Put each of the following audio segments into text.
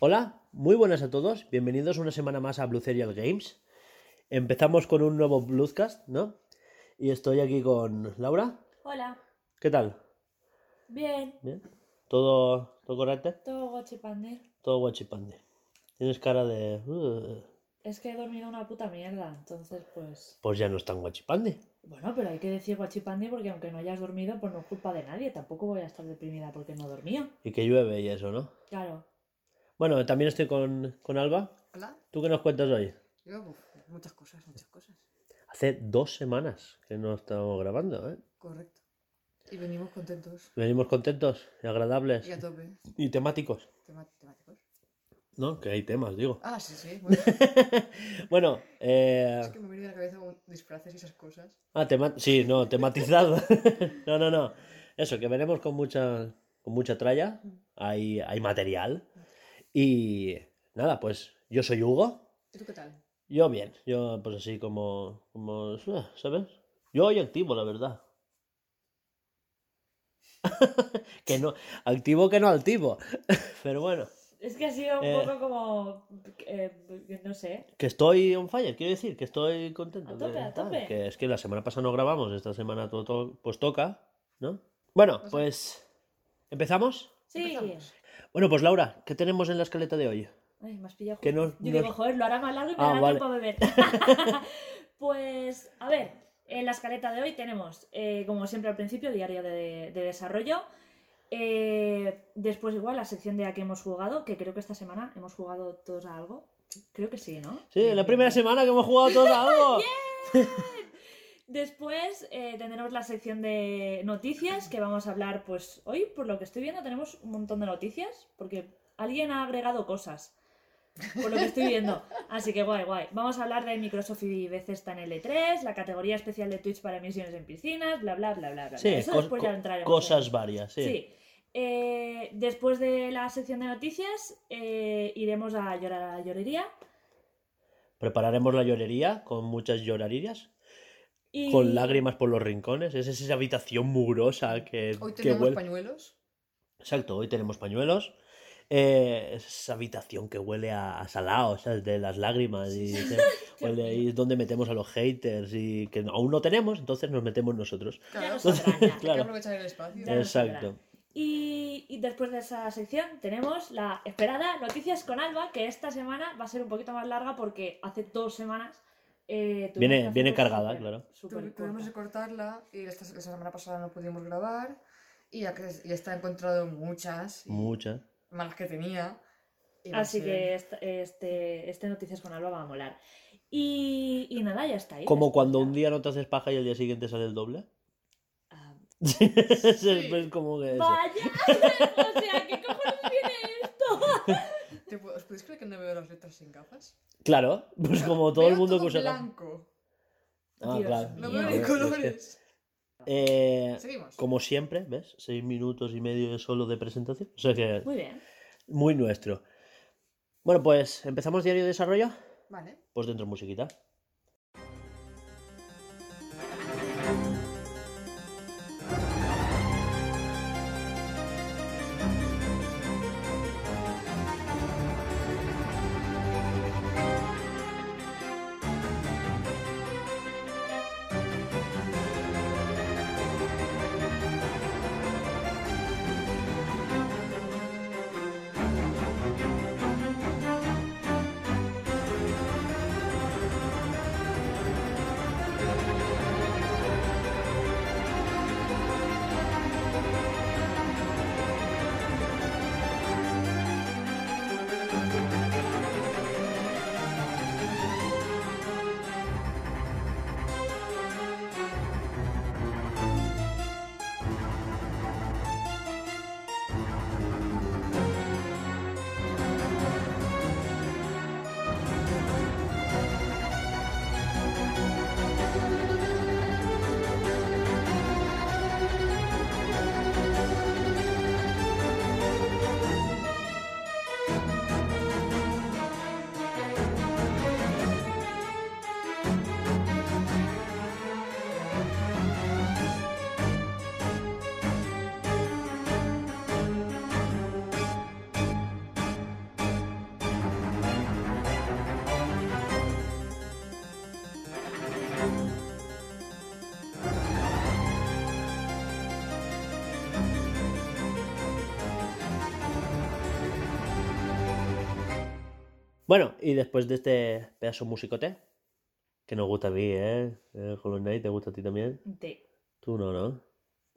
Hola, muy buenas a todos. Bienvenidos una semana más a Blue Serial Games. Empezamos con un nuevo Bluescast, ¿no? Y estoy aquí con Laura. Hola, ¿Qué tal? bien, ¿Bien? ¿Todo, todo correcto? todo guachipande. Todo guachipande. Tienes cara de... "Uh". Es que he dormido una puta mierda, entonces pues... Pues ya no es tan guachipande. Bueno, pero hay que decir guachipande porque aunque no hayas dormido, pues no es culpa de nadie. Tampoco voy a estar deprimida porque no dormía. Y que llueve y eso, ¿no? Claro. Bueno, también estoy con, con Alba. Hola. ¿Tú qué nos cuentas hoy? Yo, muchas cosas, muchas cosas. Hace dos semanas que no estamos grabando, ¿eh? Correcto. Y venimos contentos. Venimos contentos y agradables Y a tope. y temáticos, temáticos. ¿no? Que hay temas, digo. Ah, sí, sí. Bueno, Bueno, eh... es que me viene a la cabeza con disfraces y esas cosas. Ah, tema... sí, no, tematizado. no, no, no. Eso, que veremos con mucha, con mucha tralla. Hay, hay material. Y nada, pues yo soy Hugo. ¿Y tú qué tal? Yo bien, yo pues así como, como ¿sabes? Yo hoy activo, la verdad. Que no, activo que no altivo. Pero bueno, Es que ha sido un Eh. poco como... eh, no sé. que estoy on fire, quiero decir, que estoy contento. A tope, de a tope. Que es que la semana pasada no grabamos, esta semana todo, todo- pues toca, ¿no? Bueno, pues empezamos. Sí. Empezamos. Bueno, pues Laura, ¿qué tenemos en la escaleta de hoy? Ay, me has pillado. Que no- Yo no- digo, joder, lo hará más largo y me Ah, dará vale. tiempo a beber. pues, a ver, en la escaleta de hoy tenemos, eh, como siempre al principio, diario de, de desarrollo. Eh, después igual la sección de a qué hemos jugado, que creo que esta semana hemos jugado todos a algo. Creo que sí, ¿no? Sí, la primera semana que hemos jugado todos a algo. Después eh, tendremos la sección de noticias, que vamos a hablar, pues hoy, por lo que estoy viendo, tenemos un montón de noticias, porque alguien ha agregado cosas, por lo que estoy viendo. Así que guay, guay. Vamos a hablar de Microsoft y Bethesda en L3, la categoría especial de Twitch para emisiones en piscinas, bla, bla, bla, bla, bla. Sí, Eso después ya co- entraremos cosas en- varias, sí. Sí. Eh, después de la sección de noticias, eh, iremos a llorar a la llorería. Prepararemos la llorería con muchas llorarillas, Y... con lágrimas por los rincones. Es esa habitación mugrosa que, Hoy que tenemos pañuelos. Exacto, hoy tenemos pañuelos. Eh, es esa habitación que huele a, a salado, ¿sabes? De las lágrimas. Y, huele ahí es donde metemos a los haters y que aún no tenemos, entonces nos metemos nosotros. Claro, nos hay saldrá, ya. que Claro. aprovechar el espacio. Exacto. Y, y después de esa sección tenemos la esperada Noticias con Alba, que esta semana va a ser un poquito más larga porque hace dos semanas eh, tuvimos Viene- viene cargada, claro. súper Tu- Tuvimos que corta. cortarla y esta, la semana pasada no pudimos grabar. Y ya, que, ya está encontrado muchas. y Muchas. Malas que tenía. Así que este, este, este Noticias con Alba va a molar. Y, y nada, ya está ahí. Como cuando un día no te haces paja y al día siguiente sale el doble. Ah, es, es como que eso. ¡Vaya! o sea, ¿qué cojones viene esto? ¿Te pu- ¿Os podéis creer que no veo las letras sin gafas? Claro, pues como todo el mundo que usa blanco. Ah, Dios claro. mío. No veo ni es que- colores. Eh, Seguimos. como siempre, ¿ves? Seis minutos y medio solo de presentación. O sea que Muy bien. muy nuestro. Bueno, pues empezamos diario de desarrollo. Vale. Pues dentro musiquita. Y después de este pedazo musicote, que nos gusta a mí, ¿eh? El Hollow Knight te gusta a ti también. Sí. Tú no, ¿no?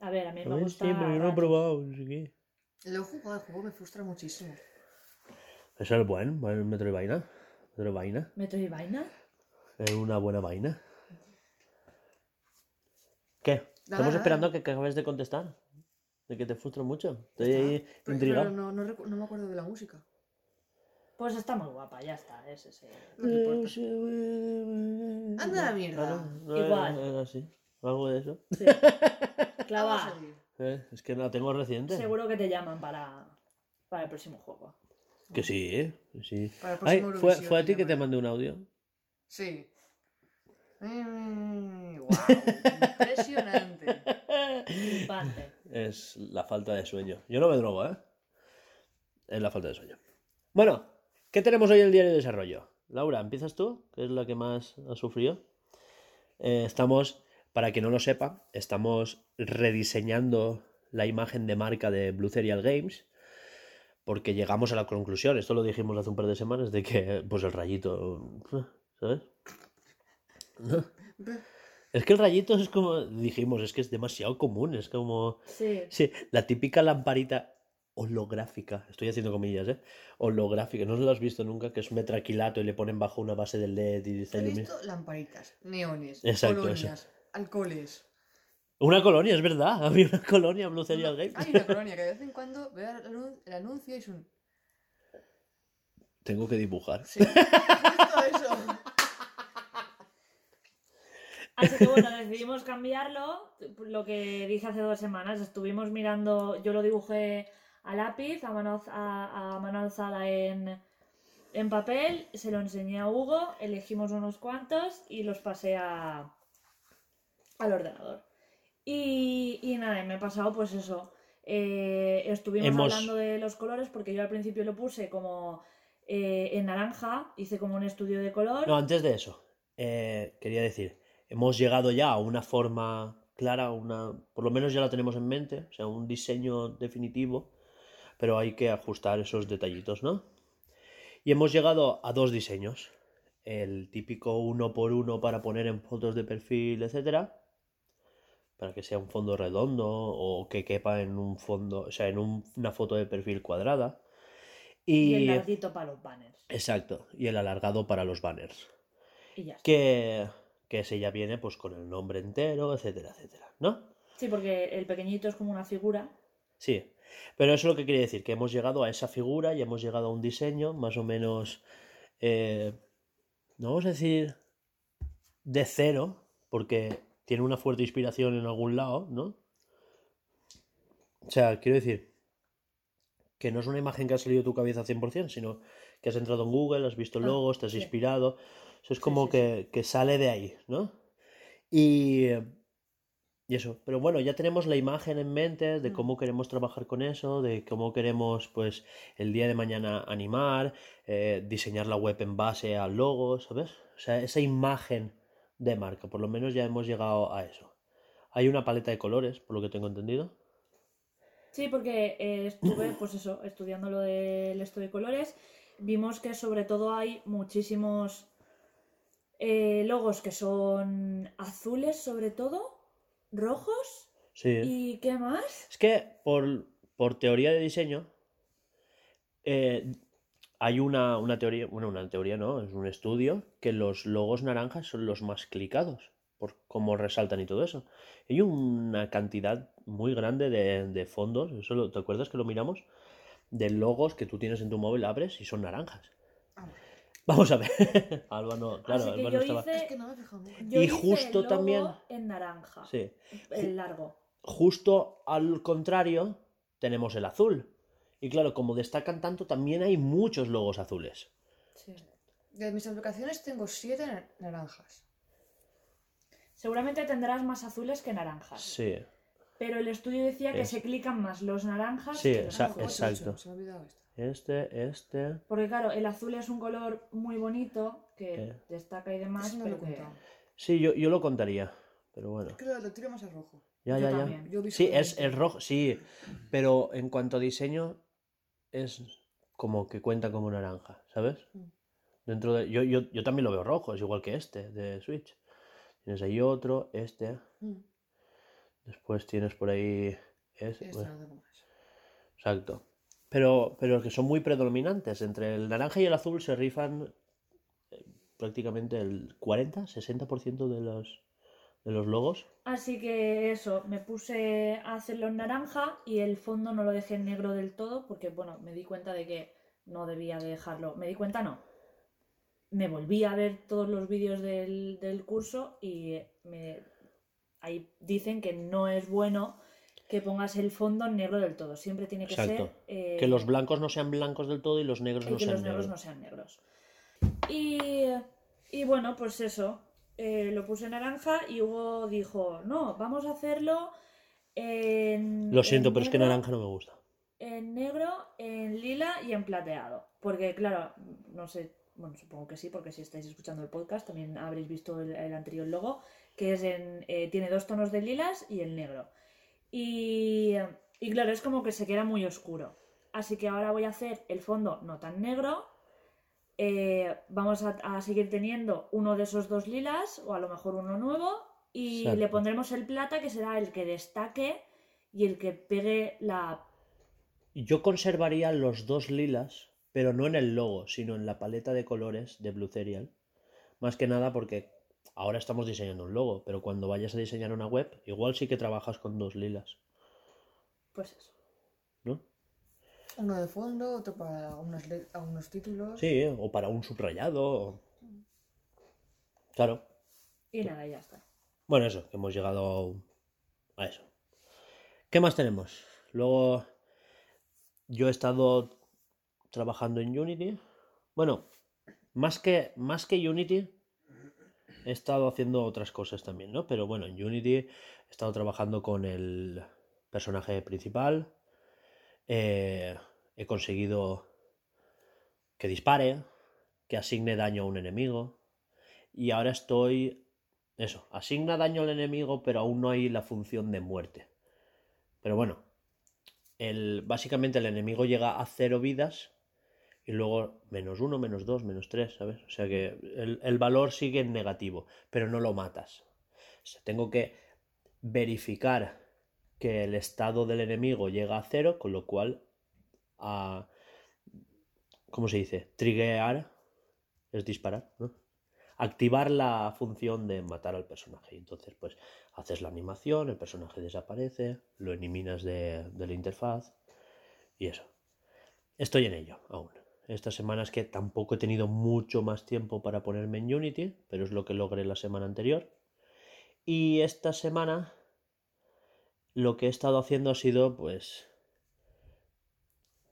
A ver, a mí A me mí gusta. sí, pero yo no he probado, no sé qué. Lo he jugado, el juego me frustra muchísimo. Eso es buen, buen Metroidvania. Metroidvania. Metroidvania. Es una buena vaina. ¿Qué? Nada, Estamos nada. esperando a que acabes de contestar. De que te frustra mucho. Estoy ahí Pero- pero intrigado. no, no, no me acuerdo de la música. Pues está muy guapa, ya está. Es ese. No me importa. Anda la mierda. Claro, no Igual. es así. Algo de eso. Sí. Clava. Eh, es que no la tengo reciente. Seguro que te llaman para, para el próximo juego. Que sí, ¿eh? Que sí. Para el Ay, próximo ¿fue, fue a ti que te mandé un audio. Sí. Mm, wow, impresionante. Es la falta de sueño. Yo no me drogo, ¿eh? Es la falta de sueño. Bueno, ¿qué tenemos hoy en el diario de desarrollo? Laura, ¿empiezas tú? Que es la que más ha sufrido. Eh, estamos, para que no lo sepa, estamos rediseñando la imagen de marca de Blue Serial Games. Porque llegamos a la conclusión, esto lo dijimos hace un par de semanas, de que pues el rayito, ¿sabes? ¿No? Es que el rayito es como, dijimos, es que es demasiado común, es como... Sí. Sí, la típica lamparita holográfica, estoy haciendo comillas, ¿eh? Holográfica, no lo has visto nunca, que es un metraquilato y le ponen bajo una base del LED y está He visto lamparitas, neones, Exacto, colonias, alcoholes. Una colonia, es verdad, había una colonia Blue Serial Games. Hay una colonia que de vez en cuando veo el anun- el anuncio y es un... Tengo que dibujar. Sí, eso. Así que bueno, decidimos cambiarlo. Lo que dije hace dos semanas, estuvimos mirando, yo lo dibujé a lápiz, a mano, a, a mano alzada en, en papel, se lo enseñé a Hugo, elegimos unos cuantos y los pasé a, al ordenador. Y, y nada, me he pasado pues eso. eh, estuvimos Hemos- hablando de los colores porque yo al principio lo puse como eh, en naranja, hice como un estudio de color. No, antes de eso, eh, quería decir, hemos llegado ya a una forma clara, una, por lo menos ya la tenemos en mente, o sea, un diseño definitivo, pero hay que ajustar esos detallitos, ¿no? Y hemos llegado a dos diseños, el típico uno por uno para poner en fotos de perfil, etcétera, para que sea un fondo redondo o que quepa en un fondo, o sea, en un- una foto de perfil cuadrada. y el larguito para los banners. exacto, y el alargado para los banners Y ya está. que, que ese ya viene pues con el nombre entero, etcétera, etcétera, ¿no? Sí, porque el pequeñito es como una figura. Sí, pero eso es lo que quiere decir, que hemos llegado a esa figura y hemos llegado a un diseño más o menos, eh, no vamos a decir de cero, porque tiene una fuerte inspiración en algún lado, ¿no? O sea, quiero decir que no es una imagen que ha salido de tu cabeza 100%, sino que has entrado en Google, has visto Ah, logo, te has inspirado. Eso es Sí, como sí, que, que sale de ahí, ¿no? Y, y eso. Pero bueno, ya tenemos la imagen en mente de Mm. cómo queremos trabajar con eso, de cómo queremos, pues, el día de mañana animar, eh, diseñar la web en base al logo, ¿sabes? O sea, esa imagen de marca, por lo menos ya hemos llegado a eso. Hay una paleta de colores, por lo que tengo entendido. Sí, porque eh, estuve, pues eso, estudiando lo del esto de colores. Vimos que sobre todo hay muchísimos eh, logos que son azules, sobre todo, rojos. Sí. ¿Y qué más? Es que por, por teoría de diseño eh, hay una, una teoría, bueno, una teoría no, es un estudio que los logos naranjas son los más clicados, por cómo resaltan y todo eso. Hay una cantidad muy grande de, de fondos, eso lo- ¿te acuerdas que lo miramos? De logos que tú tienes en tu móvil, abres y son naranjas. Vamos a ver. Alba no, claro, Así que Alba yo no estaba. hice- Es que no me he fijado nunca. Yo Y hice justo el logo también- en naranja, Sí. el largo. Justo al contrario, tenemos el azul. Y claro, como destacan tanto, también hay muchos logos azules. Sí. De mis aplicaciones tengo siete na- naranjas. Seguramente tendrás más azules que naranjas. Sí, Pero el estudio decía que Es- se clican más los naranjas Sí, que los azules. exacto. Se me ha olvidado esto. Este, este. Porque claro, el azul es un color muy bonito que Eh. destaca y demás, no lo que... contado. Sí, yo, yo lo contaría. Pero bueno. Es que lo, lo tiro más al rojo. Ya, Yo ya, ya. Yo Sí, es el rojo, sí. Pero en cuanto a diseño, es como que cuenta como naranja, ¿sabes? Mm. Dentro de, yo, yo, yo también lo veo rojo, es igual que este de Switch. Tienes ahí otro, este. Mm. Después tienes por ahí ese. Esto bueno, no tengo más. exacto. Pero, pero que son muy predominantes. Entre el naranja y el azul se rifan eh, prácticamente el 40-60% de los, de los logos. Así que eso, me puse a hacerlo en naranja y el fondo no lo dejé en negro del todo porque, bueno, me di cuenta de que no debía de dejarlo. Me di cuenta, no. Me volví a ver todos los vídeos del, del curso y me, ahí dicen que no es bueno que pongas el fondo en negro del todo. Siempre tiene que Exacto. ser... eh, Que los blancos no sean blancos del todo y los negros y no que sean los negros negros. no sean negros. Y, y bueno, pues eso. eh, lo puse naranja y Hugo dijo, no, vamos a hacerlo en... Lo siento, en pero es que naranja no me gusta. En negro, en lila y en plateado. Porque claro, no sé, bueno, supongo que sí, porque si estáis escuchando el podcast también habréis visto el, el anterior logo, que es en, eh, tiene dos tonos de lilas y el negro. Y, y claro, es como que se queda muy oscuro. Así que ahora voy a hacer el fondo no tan negro. eh, vamos a, a seguir teniendo uno de esos dos lilas o a lo mejor uno nuevo. Y Exacto. le pondremos el plata que será el que destaque y el que pegue la... Yo conservaría los dos lilas, pero no en el logo, sino en la paleta de colores de Blue Cereal. Más que nada porque ahora estamos diseñando un logo, pero cuando vayas a diseñar una web, igual sí que trabajas con dos lilas, Pues eso. ¿no? Uno de fondo, otro para unos, títulos. Sí, o para un subrayado. o- Claro. Y nada, ya está. Bueno, eso, que hemos llegado a eso. ¿Qué más tenemos? Luego, yo he estado trabajando en Unity. Bueno, más que, más que Unity, he estado haciendo otras cosas también, ¿no? Pero bueno, en Unity he estado trabajando con el personaje principal. eh, he conseguido que dispare, que asigne daño a un enemigo. Y ahora estoy eso, asigna daño al enemigo, pero aún no hay la función de muerte. Pero bueno, el, básicamente el enemigo llega a cero vidas y luego menos uno, menos dos, menos tres, ¿sabes? O sea que el, el valor sigue en negativo, pero no lo matas. Tengo que verificar que el estado del enemigo llega a cero, con lo cual a... ¿Cómo se dice? Triggear es disparar, ¿no? activar la función de matar al personaje. Entonces, pues haces la animación, el personaje desaparece, lo eliminas de, de la interfaz y eso. Estoy en ello aún. Esta semana es que tampoco he tenido mucho más tiempo para ponerme en Unity, pero es lo que logré la semana anterior. Y esta semana lo que he estado haciendo ha sido, pues,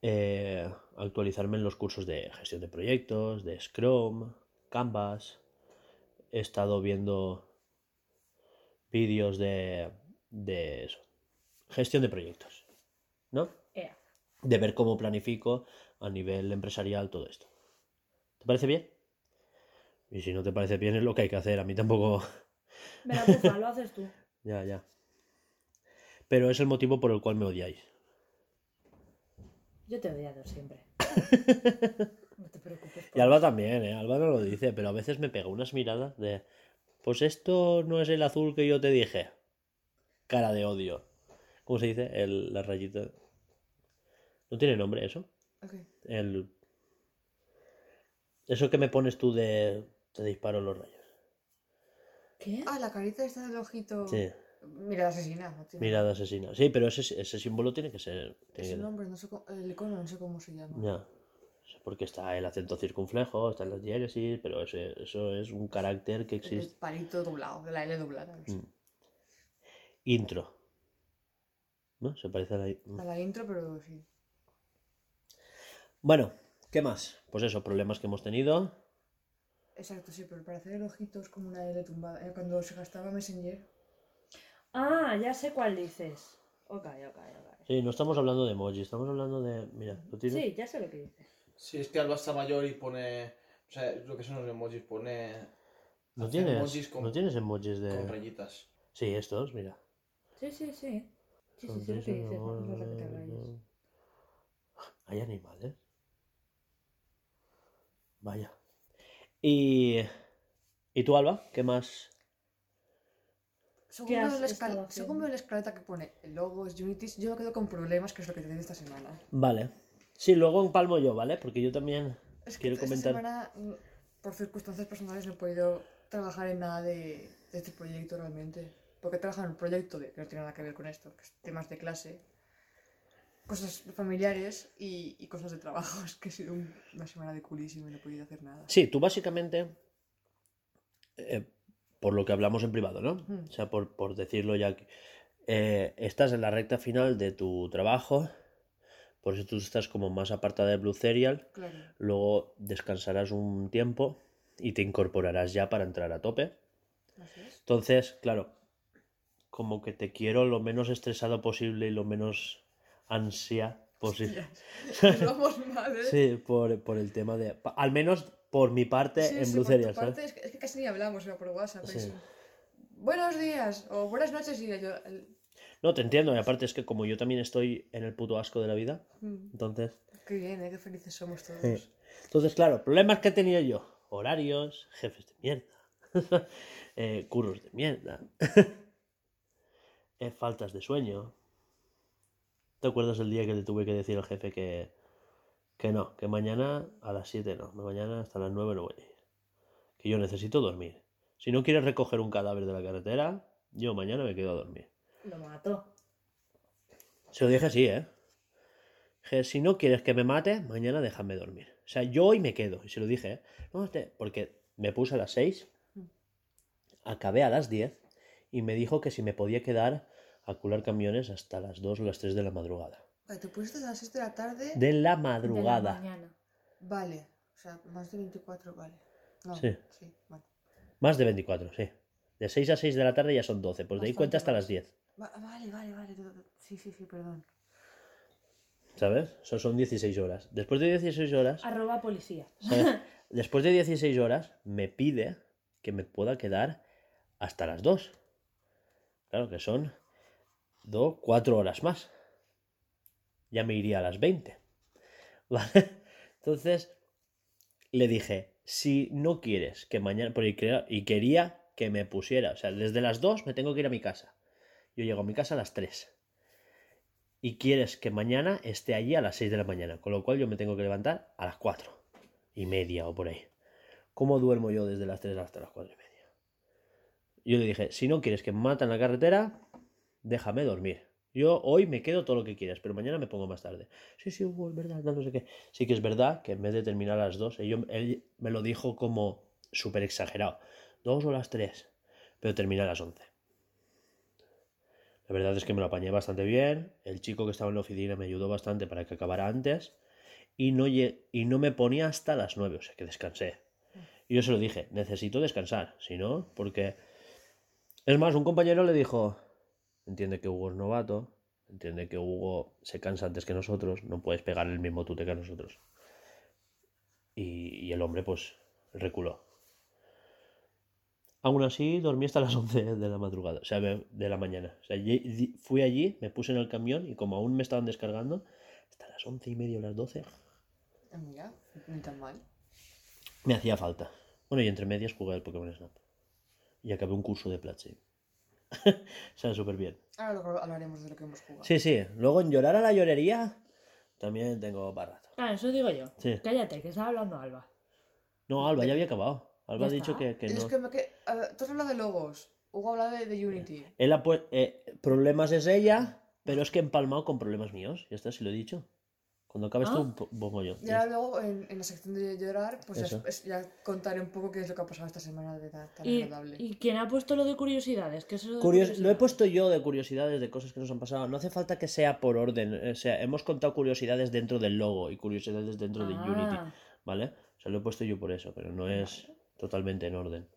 eh, actualizarme en los cursos de gestión de proyectos, de Scrum, Canvas, he estado viendo vídeos de, de eso, gestión de proyectos, ¿no? De ver cómo planifico a nivel empresarial todo esto. ¿Te parece bien? Y si no te parece bien es lo que hay que hacer. A mí tampoco... Me la pufa, lo haces tú. ya, ya. Pero es el motivo por el cual me odiáis. Yo te he odiado siempre. No te preocupes. Y por Alba también, ¿eh? Alba no lo dice, pero a veces me pega unas miradas de... Pues esto no es el azul que yo te dije. Cara de odio. ¿Cómo se dice? El, la rayita... ¿No tiene nombre eso? El... Eso que me pones tú de... Te disparo los rayos. ¿Qué? Ah, la carita esta del ojito. Sí, Mira, asesina. No tiene- mirada asesina. Sí, pero ese, ese símbolo tiene que ser... tiene Ese que- nombre, no sé cómo, el icono, no sé cómo se llama. Ya. Porque está el acento circunflejo, están las diéresis, pero ese- eso es un carácter que El existe. palito doblado, de la L doblada. no sé. Mm. Intro. ¿No? Se parece a la... A la intro, pero sí. Bueno, ¿qué más? Pues eso, problemas que hemos tenido. Exacto, sí, pero para hacer el ojito es como una L tumbada. Eh, Cuando se gastaba Messenger. Ah, ya sé cuál dices. Ok, ok, ok. Sí, no estamos hablando de emoji, estamos hablando de... Mira, ¿lo tienes? Sí, ya sé lo que dices. Si es que Alba está mayor y pone. O sea, lo que son los emojis, pone. ¿No tienes, emojis con, ¿No tienes emojis con de...? rayitas. Sí, estos, mira. Sí, sí, sí. Sí, sí, sé lo que dices. Hay animales. Vaya. Y, ¿y tú, Alba? ¿Qué más? Según ¿Qué veo, la escal- según veo la escaleta que pone logos, Unities, yo me quedo con problemas, que es lo que te esta semana. Vale. Sí, luego empalmo yo, ¿vale? Porque yo también Es que quiero esta comentar. semana, mm, por circunstancias personales, no he podido trabajar en nada de, de este proyecto realmente. Porque he trabajado en un proyecto de, que no tiene nada que ver con esto, que es temas de clase, cosas familiares y, y cosas de trabajo. Es que ha sido un- una semana de culísimo y no he podido hacer nada. Sí, tú básicamente, eh, por lo que hablamos en privado, ¿no? Mm. O sea, por, por decirlo ya, eh, estás en la recta final de tu trabajo, por eso tú estás como más apartada de Blue Serial, Claro. luego descansarás un tiempo y te incorporarás ya para entrar a tope. Así es. Entonces, claro, como que te quiero lo menos estresado posible y lo menos ansia posible. ¿eh? Sí, por, por el tema de... Al menos por mi parte Sí, en sí, es que, es que casi ni hablamos era por WhatsApp. Sí. Buenos días o buenas noches y yo... el- No, te entiendo, y aparte es que como yo también estoy en el puto asco de la vida, Mm, entonces... Qué bien, ¿eh? qué felices somos todos. Sí. Entonces, claro, problemas que he tenido yo. Horarios, jefes de mierda, eh, curros de mierda, eh, faltas de sueño. ¿Te acuerdas el día que le tuve que decir al jefe que, que no, que mañana a las 7 no, mañana hasta las 9 no voy a ir? Que yo necesito dormir. Si no quieres recoger un cadáver de la carretera, yo mañana me quedo a dormir. Lo mato. Se lo dije así, ¿eh? Dije, si no quieres que me mate, mañana déjame dormir. O sea, yo hoy me quedo. Y se lo dije, ¿eh? No, te- porque me puse a las 6, acabé a las 10 y me dijo que si me podía quedar a cular camiones hasta las 2 o las 3 de la madrugada. Vale, te pusiste a las 6 de la tarde. De la De la madrugada. mañana. Vale. O sea, más de 24, vale. No, Sí. Sí, vale. Más de 24, sí. De 6 a 6 de la tarde ya son 12. Pues de ahí cuenta hasta más. las 10. Va- vale, vale, vale. Sí, sí, sí, perdón. ¿Sabes? Eso son 16 horas. Después de 16 horas... Arroba policía. ¿sabes? Después de 16 horas, me pide que me pueda quedar hasta las 2. Claro que son 2, 4 horas más. Ya me iría a las 20. ¿Vale? Entonces, le dije, si no quieres que mañana, porque y quería que me pusiera, o sea, desde las 2 me tengo que ir a mi casa. Yo llego a mi casa a las 3. Y quieres que mañana esté allí a las 6 de la mañana, con lo cual yo me tengo que levantar a las 4 y media o por ahí. ¿Cómo duermo yo desde las 3 hasta las 4 y media? Yo le dije, si no quieres que me maten en la carretera, déjame dormir. Yo hoy me quedo todo lo que quieras, pero mañana me pongo más tarde. Sí, sí, Hugo, es verdad, no, sé qué. Sí que es verdad que en vez de terminar a las 2, él, él me lo dijo como súper exagerado. Dos o las 3, pero terminé a las 11. La verdad es que me lo apañé bastante bien. El chico que estaba en la oficina me ayudó bastante para que acabara antes. Y no, y no me ponía hasta las 9, o sea que descansé. Y yo se lo dije, necesito descansar, si no, porque... Es más, un compañero le dijo, entiende que Hugo es novato, entiende que Hugo se cansa antes que nosotros, no puedes pegar el mismo tute que a nosotros. Y, y el hombre pues reculó. Aún así dormí hasta las 11 de la madrugada, o sea, de la mañana. O sea, fui allí, me puse en el camión y como aún me estaban descargando, hasta las 11 y media o las 12, Ah, Mira, ni tan mal. me hacía falta. Bueno, y entre medias jugué al Pokémon Snap. Y acabé un curso de Platzi. o sea, súper bien. Ahora luego hablaremos de lo que hemos jugado. Sí, sí. Luego en llorar a la llorería también tengo para rato. Ah, eso digo yo. Sí. Cállate, que estaba hablando Alba. No, Alba ya había acabado. Alba ha dicho está. que, que Es no. que me que... tú has hablado de logos. Hugo habla de, de Unity. Él ha eh, problemas es ella, pero es que he empalmado con problemas míos. Ya está, si lo he dicho. Cuando acabes Ah. tú, po- pongo yo. Y ahora luego en, en la sección de llorar, pues ya, ya contaré un poco qué es lo que ha pasado esta semana de tan, tan ¿Y, agradable. ¿Y quién ha puesto lo de curiosidades? ¿Qué es eso de Curios- lo he puesto yo de curiosidades, de cosas que nos han pasado. No hace falta que sea por orden. O sea, hemos contado curiosidades dentro del logo y curiosidades dentro de Unity. Ah, ¿Vale? O sea, lo he puesto yo por eso, pero no es totalmente en orden.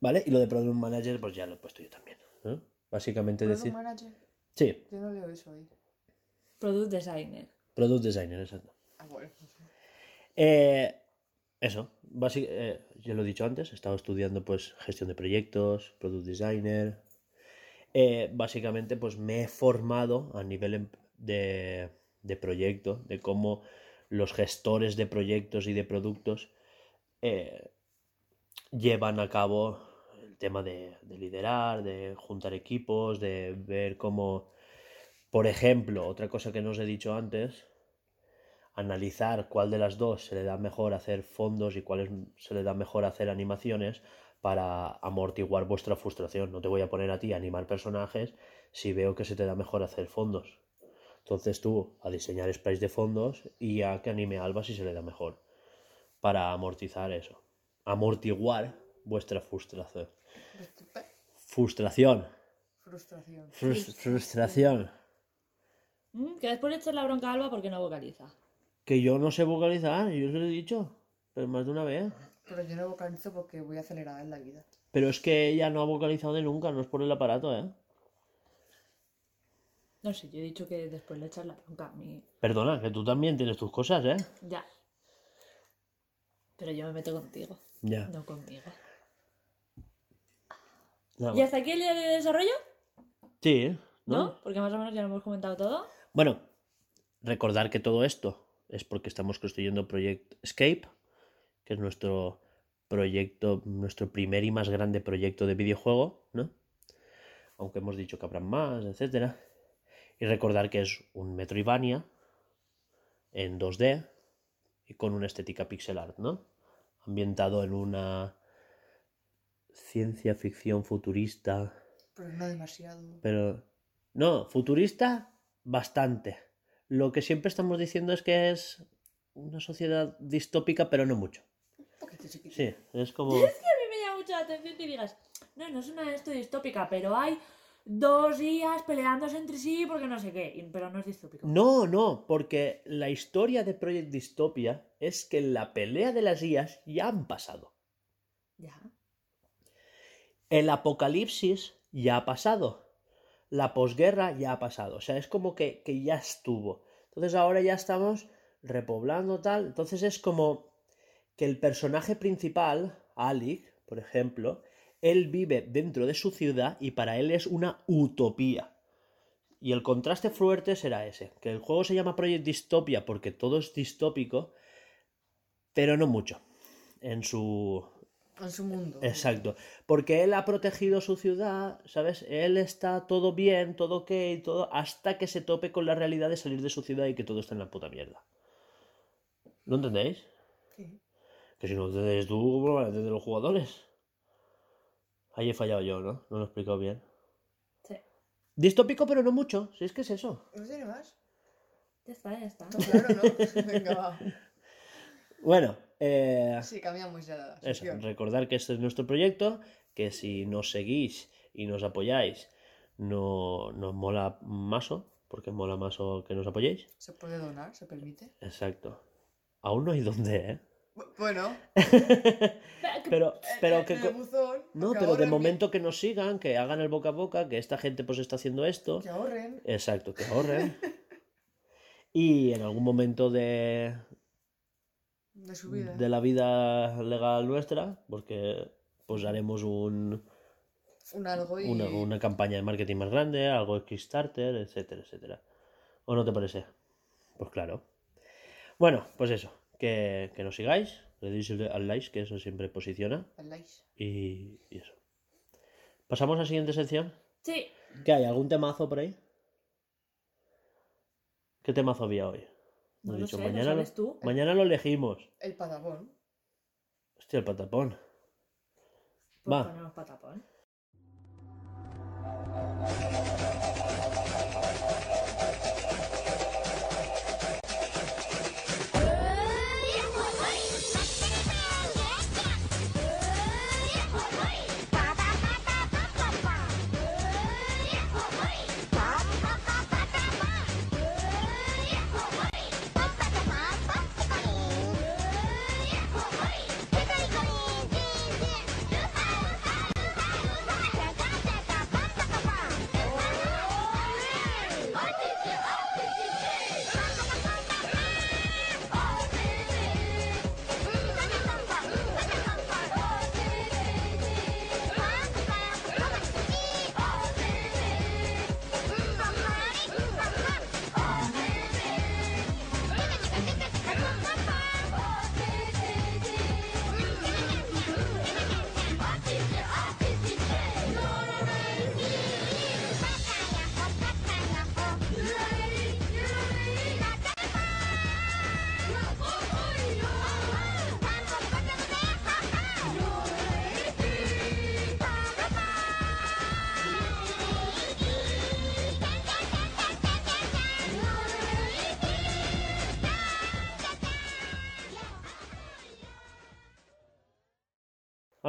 ¿Vale? Y lo de Product Manager, pues ya lo he puesto yo también. ¿eh? Básicamente ¿Product decir. Manager? Sí, Yo no leo eso ahí. Product Designer. Product Designer, exacto. Ah, bueno. Eh, eso, básic- eh, ya lo he dicho antes, he estado estudiando pues gestión de proyectos, product designer. Eh, básicamente pues me he formado a nivel em- de, de proyecto, de cómo los gestores de proyectos y de productos eh, llevan a cabo el tema de, de liderar, de juntar equipos, de ver cómo, por ejemplo, otra cosa que no os he dicho antes, analizar cuál de las dos se le da mejor hacer fondos y cuál es- se le da mejor hacer animaciones para amortiguar vuestra frustración. No te voy a poner a ti a animar personajes si veo que se te da mejor hacer fondos. Entonces tú a diseñar sprites de fondos y a que anime a Alba si se le da mejor. Para amortizar eso. Amortiguar vuestra frustración. Frustración. Frustración. Frus- frustración. Mm, Que después le echas la bronca a Alba porque no vocaliza. Que yo no sé vocalizar, yo os lo he dicho. Pero más de una vez. Pero yo no vocalizo porque voy acelerada en la vida. Pero es que ella no ha vocalizado de nunca, no es por el aparato, ¿eh? No sé, yo he dicho que después le echas la bronca a mí. Perdona, que tú también tienes tus cosas, ¿eh? Ya. Pero yo me meto contigo, Ya. no conmigo. nada ¿Y más. hasta aquí el día de desarrollo? Sí, ¿No? ¿no? Porque más o menos ya lo hemos comentado todo. Bueno, recordar que todo esto es porque estamos construyendo Project Escape, que es nuestro proyecto, nuestro primer y más grande proyecto de videojuego, ¿no? Aunque hemos dicho que habrán más, etcétera. Y recordar que es un Metroidvania en 2D y con una estética pixel art, ¿no? Ambientado en una ciencia ficción futurista, Pero no demasiado. pero no, futurista bastante. Lo que siempre estamos diciendo es que es una sociedad distópica, pero no mucho. Sí, es como... A mí me llama mucho la atención que digas, no, no es una esto distópica, pero hay dos días peleándose entre sí porque no sé qué. Pero no es distópico. No, no, porque la historia de Project Dystopia es que la pelea de las IAs ya han pasado. Ya. El apocalipsis ya ha pasado. La posguerra ya ha pasado. O sea, es como que, que ya estuvo. Entonces ahora ya estamos repoblando tal. Entonces es como que el personaje principal, Alec, por ejemplo, él vive dentro de su ciudad y para él es una utopía. Y el contraste fuerte será ese, que el juego se llama Project Dystopia porque todo es distópico, pero no mucho. En su, En su mundo. Exacto, porque él ha protegido su ciudad, ¿sabes? Él está todo bien, todo ok, todo, hasta que se tope con la realidad de salir de su ciudad y que todo está en la puta mierda. ¿Lo entendéis? Sí. Que si no entendéis tú, ¿cómo lo van a entender los jugadores? Ahí he fallado yo, ¿no? No lo he explicado bien. Sí. Distópico, pero no mucho, si es que es eso. ¿No tiene más? Ya está, ya está. No, claro, ¿no? Venga, va. Bueno, eh, Sí, cambiamos ya la Eso, recordar que este es nuestro proyecto, que si nos seguís y nos apoyáis, no, nos mola maso, porque mola maso que nos apoyéis. ¿Se puede donar? ¿Se permite? Exacto. Aún no hay dónde, ¿eh? Bu- Bueno, Pero, pero en que... el buzón, No, pero de momento que nos sigan, que hagan el boca a boca, que esta gente pues está haciendo esto. Que ahorren. Exacto, que ahorren. Y en algún momento de, De su vida. de la vida legal nuestra, porque pues haremos un, Un algo y. una, una campaña de marketing más grande, algo de Kickstarter, etcétera, etcétera. ¿O no te parece? Pues claro. Bueno, pues eso, que, que nos sigáis, le deis al like, que eso siempre posiciona, El like. y, y eso. ¿Pasamos a la siguiente sección? Sí. ¿Qué hay? ¿Algún temazo por ahí? ¿Qué temazo había hoy? No Hemos lo dicho, sé, ¿lo mañana, sabes tú? mañana lo elegimos. El patagón. Hostia, el patapón. Pues Va. ponemos patapón.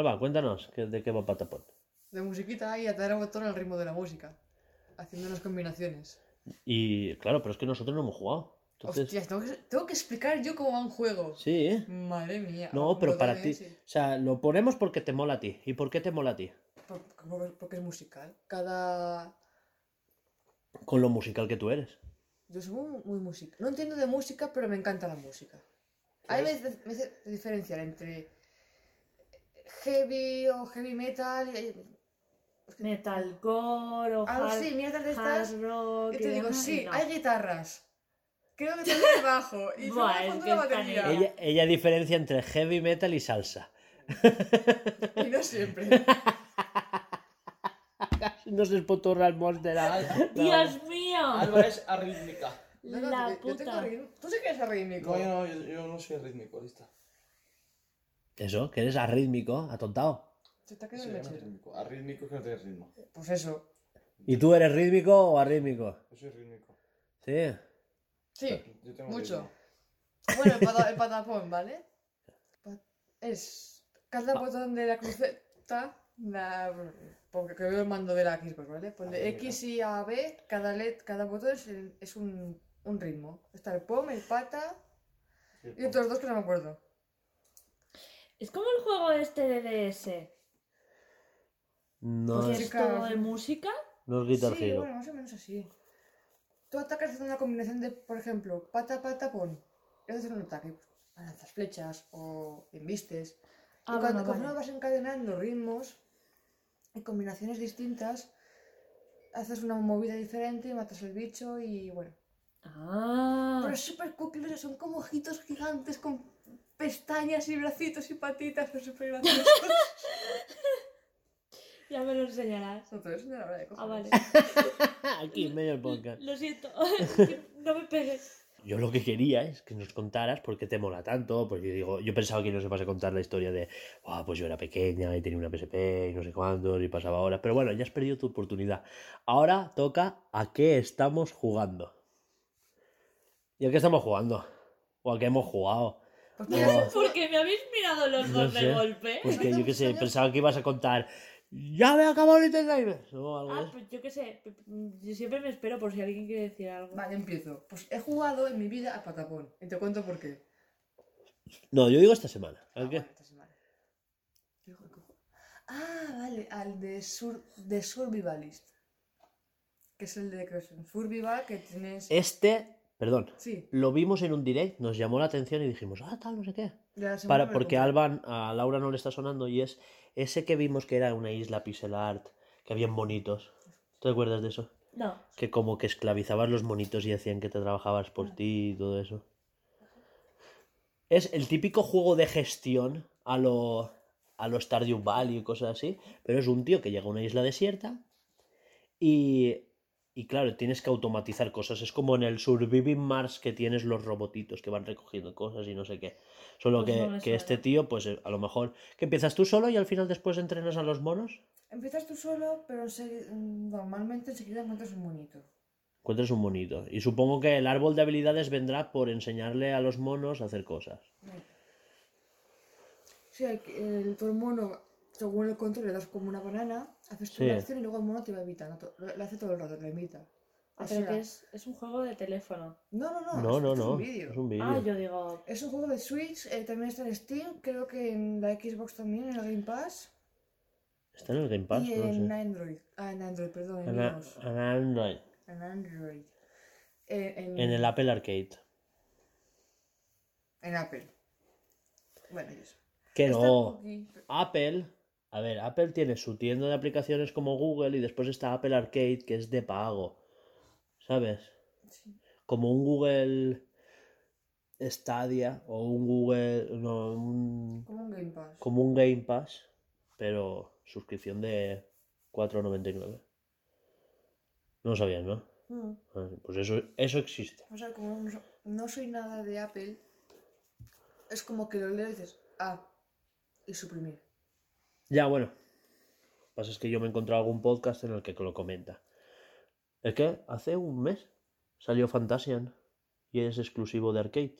Alba, cuéntanos ¿qué- de qué va Patapón. De musiquita y atar el botón al ritmo de la música. Haciendo unas combinaciones. Y claro, pero es que nosotros no hemos jugado. Entonces, Hostias, tengo que, tengo que explicar yo cómo va un juego. sí, ¿eh? Madre mía. No, pero botón para ti. O sea, lo ponemos porque te mola a ti. ¿Y por qué te mola a ti? Por- por- porque es musical. Cada. Con lo musical que tú eres. Yo soy muy, muy música. No entiendo de música, pero me encanta la música. Hay veces me hace diferenciar entre heavy o heavy metal. y- Metalcore o Algo hard, así, mierdas de estas. rock. Y te digo, sí, no. hay guitarras. Creo que también hay bajo. Y Buah, es que batería. Ella, ella diferencia entre heavy metal y salsa. Y no siempre. No se espotorra el monster. ¡Dios mío! Alba es arrítmica. No, no, La yo- yo tengo puta. ritmo. Tú sí que eres rítmico. No, yo no, yo, yo no soy rítmico, lista. Eso, que eres arrítmico, atontado. Se te ha Sí, quedado yo no el. Arrítmico es que no tiene ritmo. Pues eso. ¿Y tú eres rítmico o arrítmico? Yo soy rítmico. Sí. Sí, Yo tengo mucho. ritmo. Bueno, el, pata- el patapón, ¿vale? Pa- Es cada botón de la cruceta, la, porque que veo el mando de la Xbox, ¿vale? Pues de Ah, X y A, B, cada, LED, cada botón es, el- es un, un ritmo. Está el POM, el pata y otros dos que no me acuerdo. Es como el juego este de DS. No es, es todo de música. no es Guitar sí, Hero. bueno, más o menos así. Tú atacas haciendo una combinación de, por ejemplo, pata, pata, pon. Y haces un ataque. Lanzas flechas o embistes. Ah, y cuando bueno, conforme vale. vas encadenando ritmos y combinaciones distintas, haces una movida diferente, matas al bicho y bueno. Ah. Pero es súper cookie, son como ojitos gigantes con pestañas y bracitos y patitas, son súper graciosos. Ya me lo enseñarás. no te lo enseño ahora de Ah, vale. Aquí, en medio del podcast. Lo siento. no me pegues. Yo lo que quería es que nos contaras por qué te mola tanto, porque yo digo, yo pensaba que nos ibas a contar la historia de, "Buah, pues yo era pequeña y tenía una PSP y no sé cuántos y pasaba horas, pero bueno, ya has perdido tu oportunidad. Ahora toca a qué estamos jugando. ¿Y a qué estamos jugando? ¿O a qué hemos jugado? Pues mira, Porque me habéis mirado los No dos sé. de golpe. Pues que yo qué sé, años- pensaba que ibas a contar, ya me acabó el Little Nightmares", o algo de Ah, eso. pues yo qué sé. Yo siempre me espero por si alguien quiere decir algo. Vale, empiezo. Pues he jugado en mi vida a patapón. Y te cuento por qué. No, yo digo esta semana. ¿A Ah, qué? vale, esta semana. ¿Qué? Ah, vale, al de, sur, de Survivalist. Que es el de que es un Survival que tienes. Este, perdón, Sí, lo vimos en un direct, nos llamó la atención y dijimos, ah, tal, no sé qué. Para, porque. Alban, a Laura no le está sonando y es ese que vimos que era una isla pixel art, que habían monitos. ¿Te acuerdas de eso? No. Que como que esclavizabas los monitos y hacían que te trabajabas por ti y todo eso. Es el típico juego de gestión a lo, a lo Stardew Valley y cosas así, pero es un tío que llega a una isla desierta y, y claro, tienes que automatizar cosas. Es como en el Surviving Mars que tienes los robotitos que van recogiendo cosas y no sé qué. Solo Pues que, no que este tío, pues eh, a lo mejor, que empiezas tú solo y al final después entrenas a los monos. Empiezas tú solo, pero enseguida- normalmente enseguida encuentras un monito. Encuentras un monito. Y supongo que el árbol de habilidades vendrá por enseñarle a los monos a hacer cosas. Sí, el, el, tu mono, según el control, le das como una banana, haces tu Sí. acción y luego el mono te va evitando. to- Lo, hace todo el rato, lo imita. Ah, O pero sea, que es, es un juego de teléfono. No, no, no. No, es- no, esto no. Es un vídeo. Es un vídeo. Ah, yo digo. Es un juego de Switch, eh, también está en Steam, creo que en la Xbox también, en el Game Pass. Está en el Game Pass, y no en sé. Android. Ah, en Android, perdón, en, En, a- en Android. En Android. Eh, en, En el Apple Arcade. En Apple. Bueno, y eso. Que Está no. Apple. A ver, Apple tiene su tienda de aplicaciones como Google y después está Apple Arcade que es de pago. ¿Sabes? Sí. Como un Google Stadia o un Google. No, un- Como un Game Pass. como un Game Pass, pero suscripción de 4,99. No lo sabías, ¿no? Mm. Ah, Pues eso, eso existe. O sea, como no soy nada de Apple, es como que lo leo y dices, ah, y suprimir. Ya, bueno. Lo que pasa es que yo me he encontrado algún podcast en el que lo comenta. Es que hace un mes salió Fantasian y es exclusivo de arcade.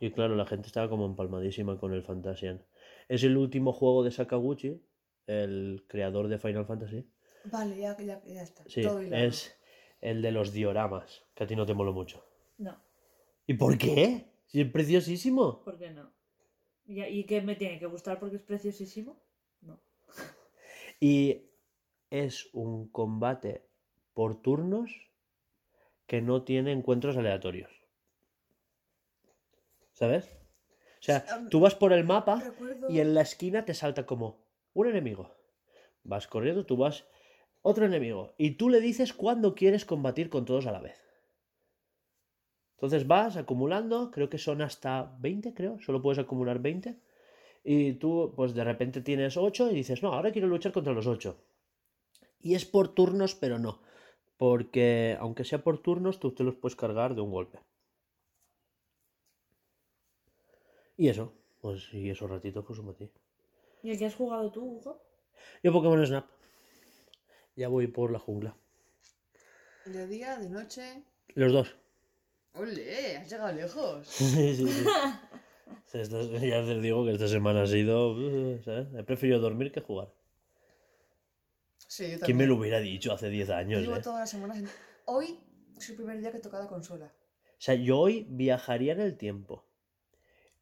Y claro, la gente estaba como empalmadísima con el Fantasian. Es el último juego de Sakaguchi, el creador de Final Fantasy. Vale, ya, ya, ya está. Sí, Todo es el de los dioramas, que a ti no te moló mucho. No, ¿Y por qué? Si es preciosísimo. ¿por qué no? ¿Y, y qué me tiene que gustar porque es preciosísimo? No. Y es un combate por turnos que no tiene encuentros aleatorios. ¿Sabes? O sea, tú vas por el mapa Recuerdo... y en la esquina te salta como un enemigo. Vas corriendo, tú vas otro enemigo. Y tú le dices cuándo quieres combatir con todos a la vez. Entonces vas acumulando, creo que son hasta 20, creo, solo puedes acumular 20. Y tú, pues de repente tienes 8 y dices, no, ahora quiero luchar contra los 8. Y es por turnos, pero no. Porque aunque sea por turnos, tú te los puedes cargar de un golpe. Y eso, pues y esos ratitos, pues un ti. ¿Y el que has jugado tú, Hugo? Yo Pokémon Snap. Ya voy por la jungla. De día, de noche... Los dos. ¡Ole! ¡Has llegado lejos! Sí, sí, sí. Esta- ya te digo que esta semana ha sido. uh, ¿sabes? He preferido dormir que jugar. Sí, yo también. ¿Quién me lo hubiera dicho hace 10 años? Llevo eh? todas las semanas... en- Hoy es el primer día que he tocado la consola. O sea, yo hoy viajaría en el tiempo.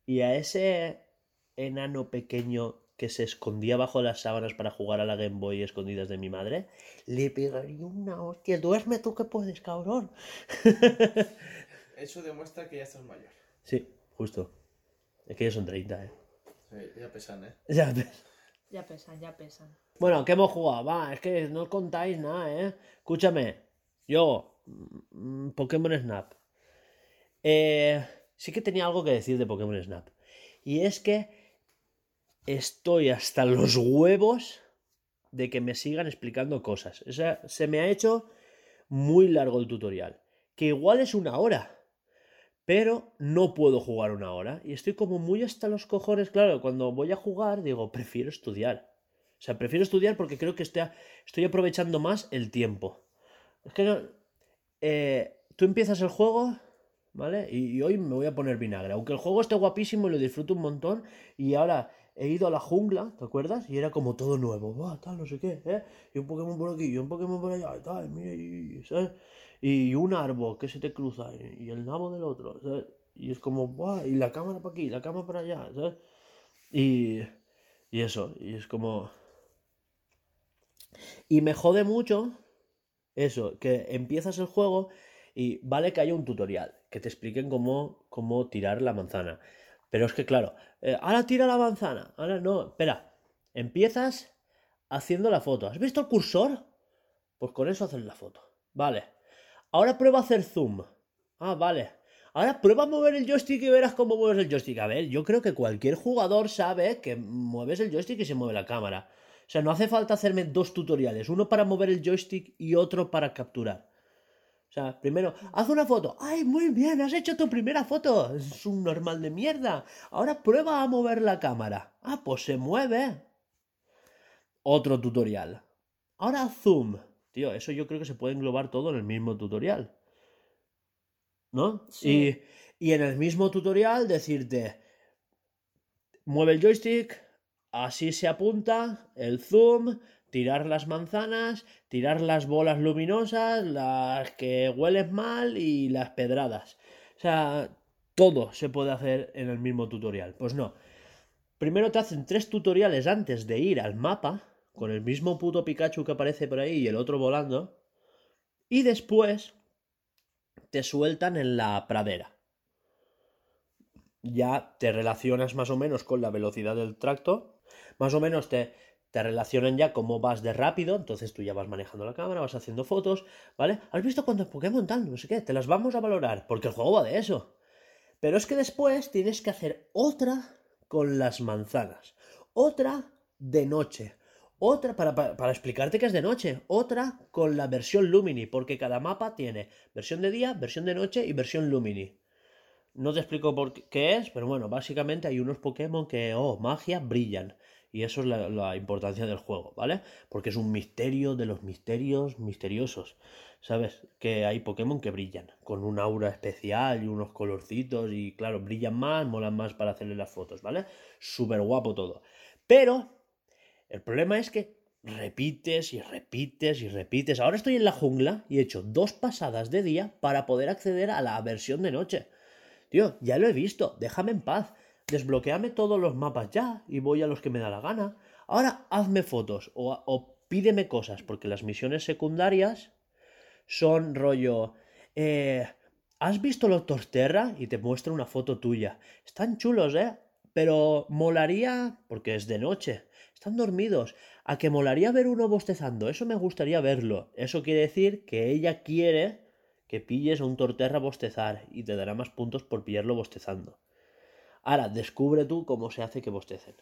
Y a ese enano pequeño que se escondía bajo las sábanas para jugar a la Game Boy escondidas de mi madre, le pegaría una hostia. Duerme tú que puedes, cabrón. Eso demuestra que ya estás mayor. Sí, justo. Es que ya son 30, eh. Sí, ya pesan, ¿eh? Ya ves. Ya pesan, ya pesan. Bueno, ¿qué hemos jugado? Va, es que no os contáis nada, ¿eh? Escúchame, yo, mm, Pokémon Snap. Eh, sí que tenía algo que decir de Pokémon Snap. Y es que estoy hasta los huevos de que me sigan explicando cosas. O sea, se me ha hecho muy largo el tutorial. Que igual es una hora. Pero no puedo jugar una hora. Y estoy como muy hasta los cojones. Claro, cuando voy a jugar digo, prefiero estudiar. O sea, prefiero estudiar porque creo que estoy, aprovechando más el tiempo. Es que no... eh, tú empiezas el juego, ¿vale? Y, hoy me voy a poner vinagre. Aunque el juego esté guapísimo y lo disfruto un montón. Y ahora he ido a la jungla, ¿te acuerdas? Y era como todo nuevo. Buah, tal, no sé qué, ¿eh? Y un Pokémon por aquí, y un Pokémon por allá, y tal, mira, y, ¿sabes? Y un árbol que se te cruza, y, el nabo del otro, ¿sabes? Y es como, buah, y la cámara para aquí, la cámara para allá, ¿sabes? Y, y eso, y es como... Y me jode mucho eso, que empiezas el juego y vale que haya un tutorial, que te expliquen cómo, cómo tirar la manzana. Pero es que, claro, eh, ahora tira la manzana, ahora no, espera, empiezas haciendo la foto. ¿Has visto el cursor? Pues con eso haces la foto. Vale. Ahora prueba a hacer zoom. Ah, vale. Ahora prueba a mover el joystick y verás cómo mueves el joystick. A ver, yo creo que cualquier jugador sabe que mueves el joystick y se mueve la cámara. O sea, no hace falta hacerme dos tutoriales, uno para mover el joystick y otro para capturar. O sea, primero, haz una foto. ¡Ay, muy bien! Has hecho tu primera foto. Es un normal de mierda. Ahora prueba a mover la cámara. Ah, pues se mueve. Otro tutorial. Ahora zoom. Tío, eso yo creo que se puede englobar todo en el mismo tutorial. ¿No? Sí. Y, y en el mismo tutorial decirte, mueve el joystick, así se apunta, el zoom, tirar las manzanas, tirar las bolas luminosas, las que huelen mal y las pedradas. O sea, todo se puede hacer en el mismo tutorial. Pues no. Primero te hacen tres tutoriales antes de ir al mapa, con el mismo puto Pikachu que aparece por ahí y el otro volando. Y después te sueltan en la pradera. Ya te relacionas más o menos con la velocidad del tracto. Más o menos te, te relacionan ya cómo vas de rápido. Entonces tú ya vas manejando la cámara, vas haciendo fotos. ¿Vale? ¿Has visto cuántos Pokémon tal? No sé qué. Te las vamos a valorar. Porque el juego va de eso. Pero es que después tienes que hacer otra con las manzanas. Otra de noche. Otra, para, para, explicarte que es de noche, otra con la versión Lumini, porque cada mapa tiene versión de día, versión de noche y versión Lumini. No te explico por qué, qué es, pero bueno, básicamente hay unos Pokémon que, oh, magia, brillan. Y eso es la, la importancia del juego, ¿vale? Porque es un misterio de los misterios misteriosos. ¿Sabes? Que hay Pokémon que brillan, con un aura especial y unos colorcitos y claro, brillan más, molan más para hacerle las fotos, ¿vale? Súper guapo todo. Pero el problema es que repites y repites y repites. Ahora estoy en la jungla y he hecho dos pasadas de día para poder acceder a la versión de noche. Tío, ya lo he visto, déjame en paz. Desbloqueame todos los mapas ya y voy a los que me da la gana. Ahora hazme fotos o, o pídeme cosas, porque las misiones secundarias son rollo... eh, ¿Has visto los Torterra? Y te muestra una foto tuya. Están chulos, ¿eh? Pero molaría... porque es de noche. Están dormidos. A que molaría ver uno bostezando. Eso me gustaría verlo. Eso quiere decir que ella quiere que pilles a un Torterra a bostezar y te dará más puntos por pillarlo bostezando. Ahora, descubre tú cómo se hace que bostecen.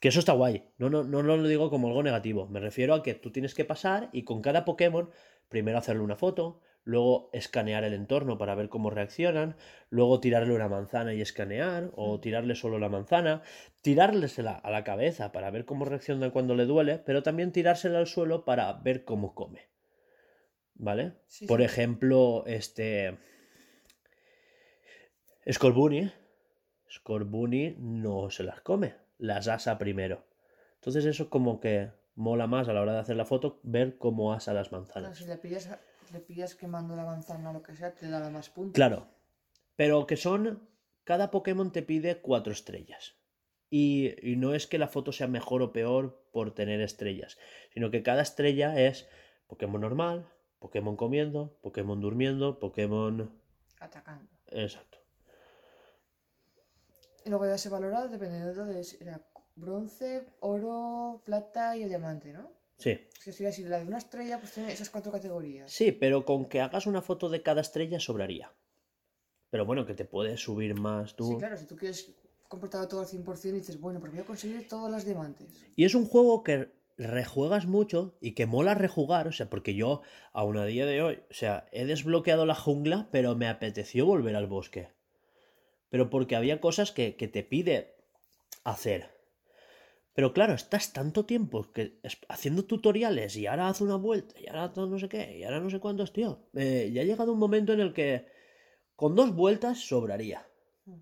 Que eso está guay. No, no, no lo digo como algo negativo. Me refiero a que tú tienes que pasar y con cada Pokémon primero hacerle una foto, luego escanear el entorno para ver cómo reaccionan, luego tirarle una manzana y escanear, o tirarle solo la manzana, tirárlesela a la cabeza para ver cómo reacciona cuando le duele, pero también tirársela al suelo para ver cómo come. ¿Vale? Sí, Por sí. ejemplo, este. Scorbunny. Scorbunny no se las come, las asa primero. Entonces, eso como que mola más a la hora de hacer la foto ver cómo asa las manzanas. si le pillas, le pillas quemando la manzana o lo que sea, te da más puntos. Claro. Pero que son. Cada Pokémon te pide cuatro estrellas. Y, y no es que la foto sea mejor o peor por tener estrellas, sino que cada estrella es Pokémon normal, Pokémon comiendo, Pokémon durmiendo, Pokémon. Atacando. Exacto. Y luego ya se valora dependiendo de si era bronce, oro, plata y el diamante, ¿no? Sí. Es que si así, la de una estrella, pues tiene esas cuatro categorías. Sí, pero con que hagas una foto de cada estrella sobraría. Pero bueno, que te puedes subir más tú. Sí, claro, si tú quieres completar todo al 100% y dices, bueno, pero voy a conseguir todas las diamantes. Y es un juego que rejuegas mucho y que mola rejugar, o sea, porque yo aún a día de hoy, o sea, he desbloqueado la jungla, pero me apeteció volver al bosque. Pero porque había cosas que, que te pide hacer. Pero claro, estás tanto tiempo que haciendo tutoriales y ahora haz una vuelta y ahora haz no sé qué y ahora no sé cuántos, tío. Eh, ya ha llegado un momento en el que con dos vueltas sobraría.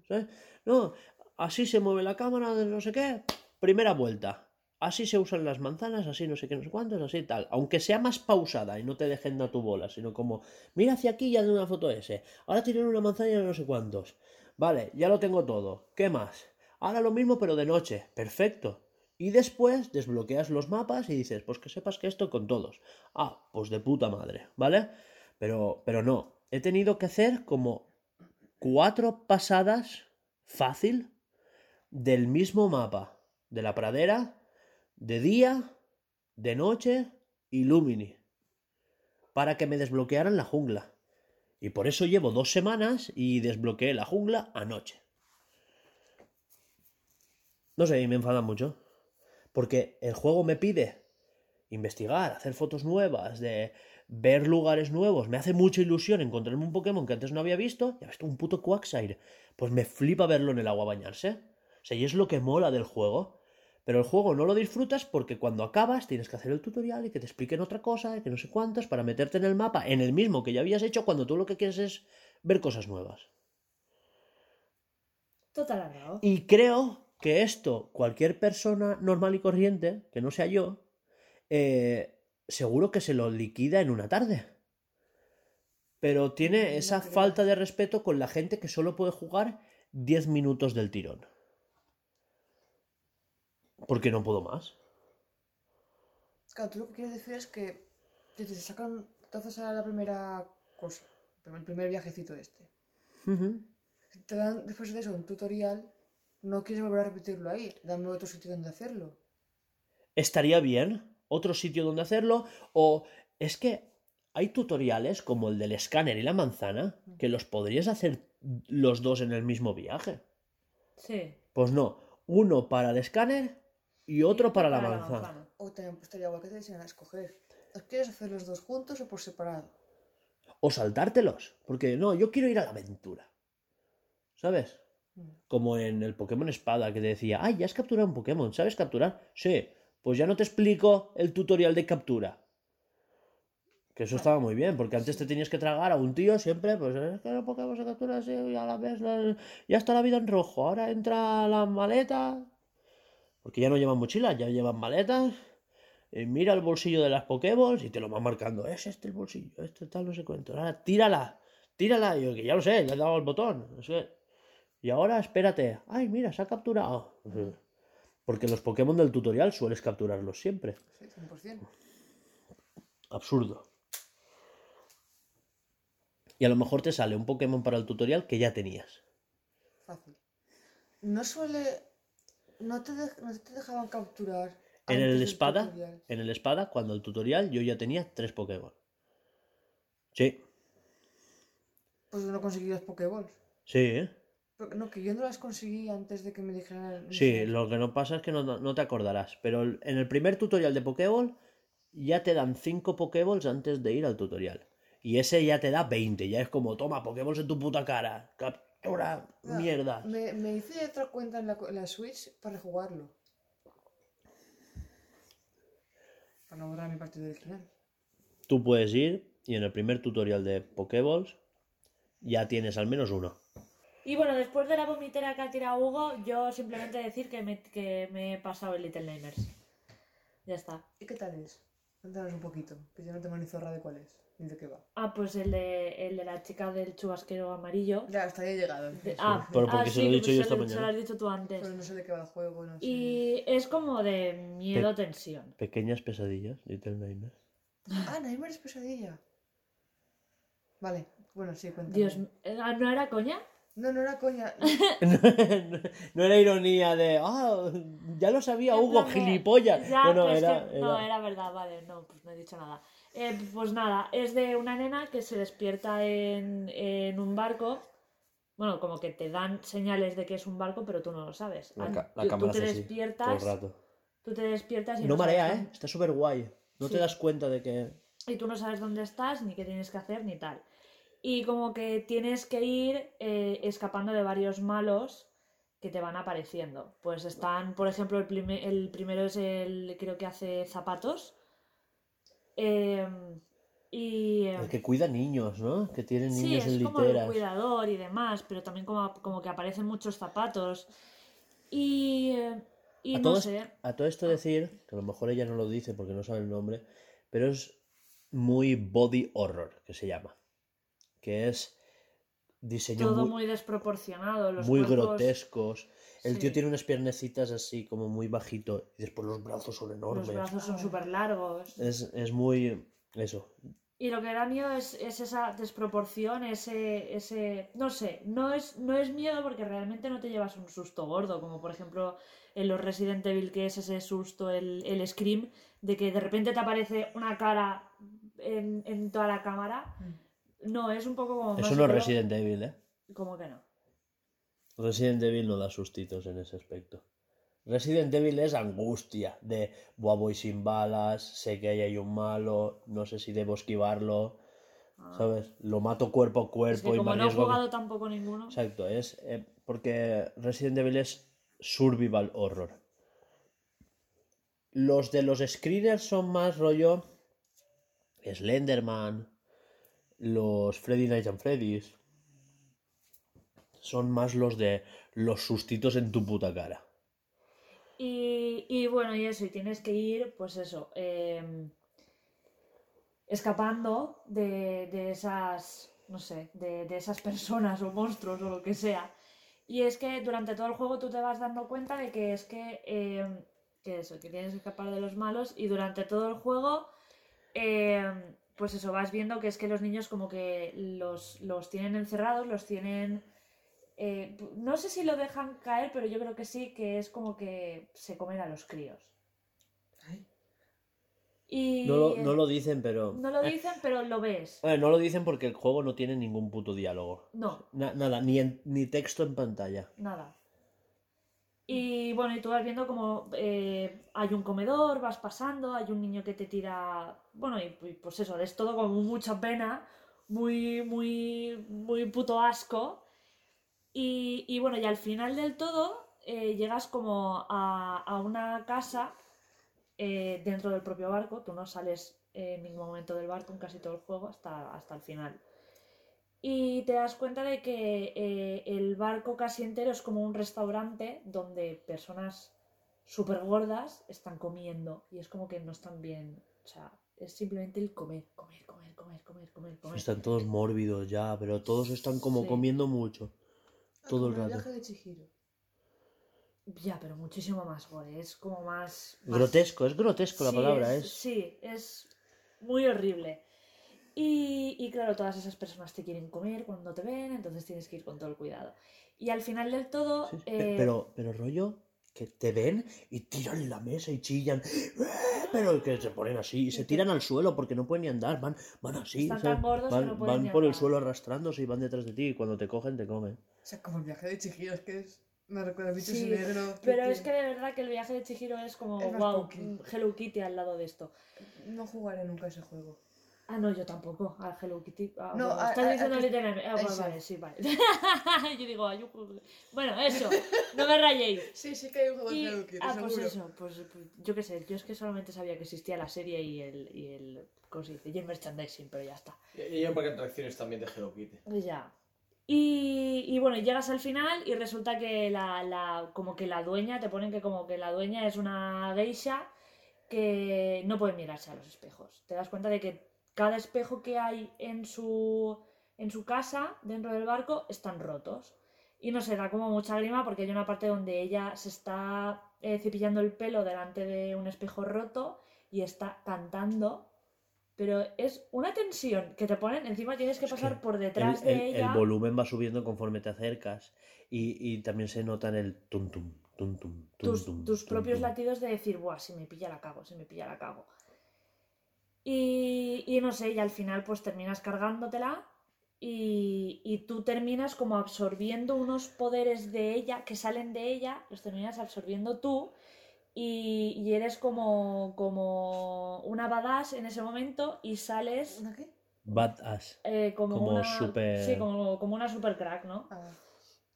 ¿sabes? No, así se mueve la cámara de no sé qué, primera vuelta. Así se usan las manzanas, así no sé qué, no sé cuántos, así tal. Aunque sea más pausada y no te dejen dar tu bola, sino como, mira hacia aquí y haz una foto ese. Ahora tienen una manzana y no sé cuántos. Vale, ya lo tengo todo. ¿Qué más? Ahora lo mismo pero de noche. Perfecto. Y después desbloqueas los mapas y dices, pues que sepas que esto con todos. Ah, pues de puta madre, ¿vale? Pero, pero no. He tenido que hacer como cuatro pasadas fácil del mismo mapa. De la pradera, de día, de noche y Lumini. Para que me desbloquearan la jungla. Y por eso llevo dos semanas y desbloqueé la jungla anoche. No sé, me enfada mucho. Porque el juego me pide investigar, hacer fotos nuevas, de ver lugares nuevos. Me hace mucha ilusión encontrarme un Pokémon que antes no había visto. Ya ves, un puto Quagsire. Pues me flipa verlo en el agua bañarse. O sea, y es lo que mola del juego. Pero el juego no lo disfrutas porque cuando acabas tienes que hacer el tutorial y que te expliquen otra cosa, y que no sé cuántas, para meterte en el mapa, en el mismo que ya habías hecho, cuando tú lo que quieres es ver cosas nuevas. Total alargado. Y creo que esto, cualquier persona normal y corriente, que no sea yo, eh, seguro que se lo liquida en una tarde. Pero tiene esa falta de respeto con la gente que solo puede jugar 10 minutos del tirón. Porque no puedo más. Claro, tú lo que quieres decir es que te sacan, haces a la primera cosa, el primer viajecito este. Te dan después de eso un tutorial, no quieres volver a repetirlo ahí, dame otro sitio donde hacerlo. estaría bien otro sitio donde hacerlo o es que hay tutoriales como el del escáner y la manzana que los podrías hacer los dos en el mismo viaje. Sí. Pues no, uno para el escáner y otro para, la manzana. O también pues, estaría guay que te a escoger. ¿Os quieres hacer los dos juntos o por separado? O saltártelos, porque no, yo quiero ir a la aventura. ¿Sabes? Como en el Pokémon Espada, que te decía, ay, ya has capturado un Pokémon, ¿sabes capturar? Sí, pues ya no te explico el tutorial de captura. Que eso estaba muy bien, porque antes te tenías que tragar a un tío siempre, pues es que los Pokémon se capturan así, y a la la- ya está la vida en rojo, ahora entra la maleta, porque ya no llevan mochilas, ya llevan maletas, y mira el bolsillo de las Pokéballs y te lo va marcando, es este el bolsillo, este tal, no sé cuánto, ahora tírala, tírala, y yo que ya lo sé, le he dado el botón, es que- y ahora espérate, ay, mira, se ha capturado. Porque los Pokémon del tutorial sueles capturarlos siempre. Sí, 100%. Absurdo. Y a lo mejor te sale un Pokémon para el tutorial que ya tenías. Fácil. No suele. No te, no te dejaban capturar. En el espada, en el espada, cuando el tutorial yo ya tenía tres Pokémon. Sí, Pues no conseguías Pokéballs. sí, ¿eh? No, que yo no las conseguí antes de que me dijeran. Sí, lo que no pasa es que no, no te acordarás. Pero en el primer tutorial de Pokéball ya te dan 5 Pokéballs antes de ir al tutorial. Y ese ya te da 20. Ya es como, toma, Pokéballs en tu puta cara. Captura, Ah, mierda. Me, me hice otra cuenta en la, co- en la Switch para jugarlo. Para no borrar mi partido original. Tú puedes ir y en el primer tutorial de Pokéballs ya tienes al menos uno. Y bueno, después de la vomitera que ha tirado Hugo, yo simplemente decir que me, que me he pasado el Little Nightmares. Ya está. ¿Y qué tal es? Cuéntanos un poquito, que yo no tengo ni zorra de cuál es, ni de qué va. Ah, pues el de, el de la chica del chubasquero amarillo. Ya, hasta ahí he llegado. De- ah, pero porque ah, se lo he sí, dicho yo se esta lo- mañana. Se lo has dicho tú antes. Pero no sé de qué va el juego, no sé. Y es como de miedo, tensión. Pequeñas pesadillas, Little Nightmares. Ah, Nightmares pesadilla. Vale, bueno, sí, cuéntame. Dios, eh, ¿no era coña? No, no era coña. no era ironía de, ah, ya lo sabía En Hugo, gilipollas. Ya, no, no, era, que no, era- verdad, vale, no, pues no he dicho nada. Eh, pues nada, es de una nena que se despierta en, en un barco. Bueno, como que te dan señales de que es un barco, pero tú no lo sabes. La, An- ca- la tú- cámara tú te así, todo el despiertas, rato. tú te despiertas y No sabes marea, ¿eh? Está súper guay. No te das cuenta de que... y tú no sabes dónde estás, ni qué tienes que hacer, ni tal. Y como que tienes que ir eh, escapando de varios malos que te van apareciendo. Pues están, por ejemplo, el, prime- el primero es el, creo que hace zapatos. Eh, y... eh, El que cuida niños, ¿no? Que tienen Sí, niños es en como el literas. cuidador y demás, pero también como, como que aparecen muchos zapatos. Y, eh, y a, no todo, sé, a todo esto decir, que a lo mejor ella no lo dice porque no sabe el nombre, pero es muy body horror, que se llama. Que es diseño todo muy, muy desproporcionado. Los muy cuerpos- grotescos. El tío tiene unas piernecitas así como muy bajito y después los brazos son enormes. Los brazos son súper largos. Es, es muy... Eso. Y lo que da miedo es, es esa desproporción, ese, ese. No sé, no es, no es miedo porque realmente no te llevas un susto gordo, como por ejemplo en los Resident Evil, que es ese susto, el, el scream, de que de repente te aparece una cara en, en toda la cámara. No, es un poco como. Eso no es. Resident Evil, ¿eh? Como que no. Resident Evil no da sustitos en ese aspecto. Resident Evil es angustia de, buah, voy sin balas, sé que ahí hay un malo, no sé si debo esquivarlo, ¿sabes? Lo mato cuerpo a Ah. Es cuerpo que y como no he jugado tampoco ninguno. Exacto, es eh, porque Resident Evil es survival horror. Los de los screeners son más rollo Slenderman, los Freddy Night and Freddy's. Son más los de los sustitos en tu puta cara. Y, y bueno, y eso, y tienes que ir, pues eso, em, escapando de, de esas, no sé, de, de esas personas o monstruos o lo que sea. Y es que durante todo el juego tú te vas dando cuenta de que es que, em, que eso, que tienes que escapar de los malos y durante todo el juego, em, pues eso, vas viendo que es que los niños como que los, los tienen encerrados, los tienen... eh, no sé si lo dejan caer, pero yo creo que sí, que es como que se comen a los críos. Ay. Y No lo, no lo dicen, pero. no lo Eh, dicen, pero lo ves. eh, no lo dicen porque el juego no tiene ningún puto diálogo. No, Na- nada, ni, en- ni texto en pantalla. nada. Y bueno, y tú vas viendo como eh, hay un comedor, vas pasando, hay un niño que te tira. Bueno, y, pues eso, es todo como mucha pena, muy, muy, muy puto asco. Y, y bueno, y al final del todo eh, llegas como a, a una casa eh, dentro del propio barco. Tú no sales en ningún momento del barco en casi todo el juego hasta, hasta el final. Y te das cuenta de que eh, el barco casi entero es como un restaurante donde personas súper gordas están comiendo y es como que no están bien. O sea, es simplemente el comer, comer, comer, comer, comer, comer, comer. Están todos mórbidos ya, pero todos están como Sí. comiendo mucho. Todo el rato. viaje de Chihiro. Ya, pero muchísimo más gore. Es como más. más- Grotesco, es grotesco la Sí, palabra, es, es. Sí, es muy horrible. Y, y claro, todas esas personas te quieren comer cuando te ven, entonces tienes que ir con todo el cuidado. Y al final del todo. Sí, eh, Pero, pero rollo que te ven y tiran la mesa y chillan. Pero que se ponen así y se tiran al suelo porque no pueden ni andar, van, van así. Están tan gordos que van no pueden van ni por el suelo arrastrándose y van detrás de ti y cuando te cogen te comen. O sea, como el viaje de Chihiro, es que es... Me recuerda a bichos Sí, negro. Pero es que de verdad que el viaje de Chihiro es como, Es wow. Hello Kitty al lado de esto. No jugaré nunca ese juego. Ah, no, yo tampoco, al Hello Kitty. Ah, No, bueno, a- estás a- diciendo literalmente. Ah, vale, eso. vale, sí, vale. yo digo, ay, yo- bueno, eso, no me rayéis. Sí, sí que hay un juego Y- de Hello Kitty, ah, pues seguro. eso, pues, pues, yo qué sé, yo es que solamente sabía que existía la serie y el, y el ¿cómo se dice? Y el merchandising, pero ya está. Y y hay un parque de atracciones también de Hello Kitty. Pues ya. Y, y bueno, llegas al final y resulta que la, la, como que la dueña, te ponen que como que la dueña es una geisha que no puede mirarse a los espejos. Te das cuenta de que cada espejo que hay en su, en su casa, dentro del barco, están rotos. Y no sé, da como mucha grima porque hay una parte donde ella se está eh, cepillando el pelo delante de un espejo roto y está cantando. Pero es una tensión que te ponen, encima tienes que Es pasar que por El, detrás de el- ella. el volumen va subiendo conforme te acercas y, y también se nota en el tum tum, tum tum, tum tus, tum, tus tum, propios tum. latidos de decir, buah, si me pilla la cago, si me pilla la cago. Y, y no sé, y al final pues terminas cargándotela y, y tú terminas como absorbiendo unos poderes de ella que salen de ella, los terminas absorbiendo tú y, y eres como, como una badass en ese momento y sales ¿Una qué? Badass. eh, como, Como una super- sí, como, como una super crack, ¿no? Ah,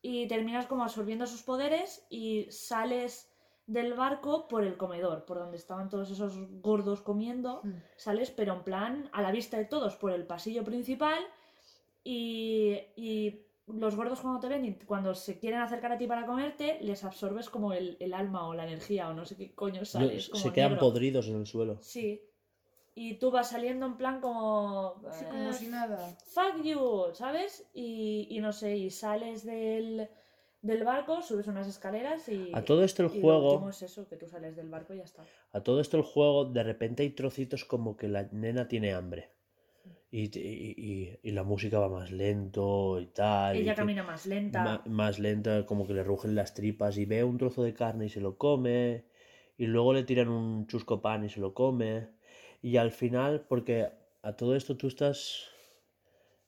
y terminas como absorbiendo sus poderes y sales del barco por el comedor, por donde estaban todos esos gordos comiendo. mm. Sales, pero en plan a la vista de todos, por el pasillo principal. Y, y los gordos cuando te ven y cuando se quieren acercar a ti para comerte, les absorbes como el, el alma o la energía o no sé qué coño sales. No, como se quedan negro. podridos en el suelo. Sí. Y tú vas saliendo en plan como... Sí, como eh, si nada. fuck you, ¿sabes? Y, y no sé, y sales del, del barco, subes unas escaleras y... A todo esto el y juego, es eso, que tú sales del barco y ya está. a todo esto el juego, de repente hay trocitos como que la nena tiene hambre. Y, y- la música va más lento y tal. y Ella que- camina más lenta. ma- más lenta, como que le rugen las tripas y ve un trozo de carne y se lo come. Y luego le tiran un chusco pan y se lo come. Y al final, porque a todo esto tú estás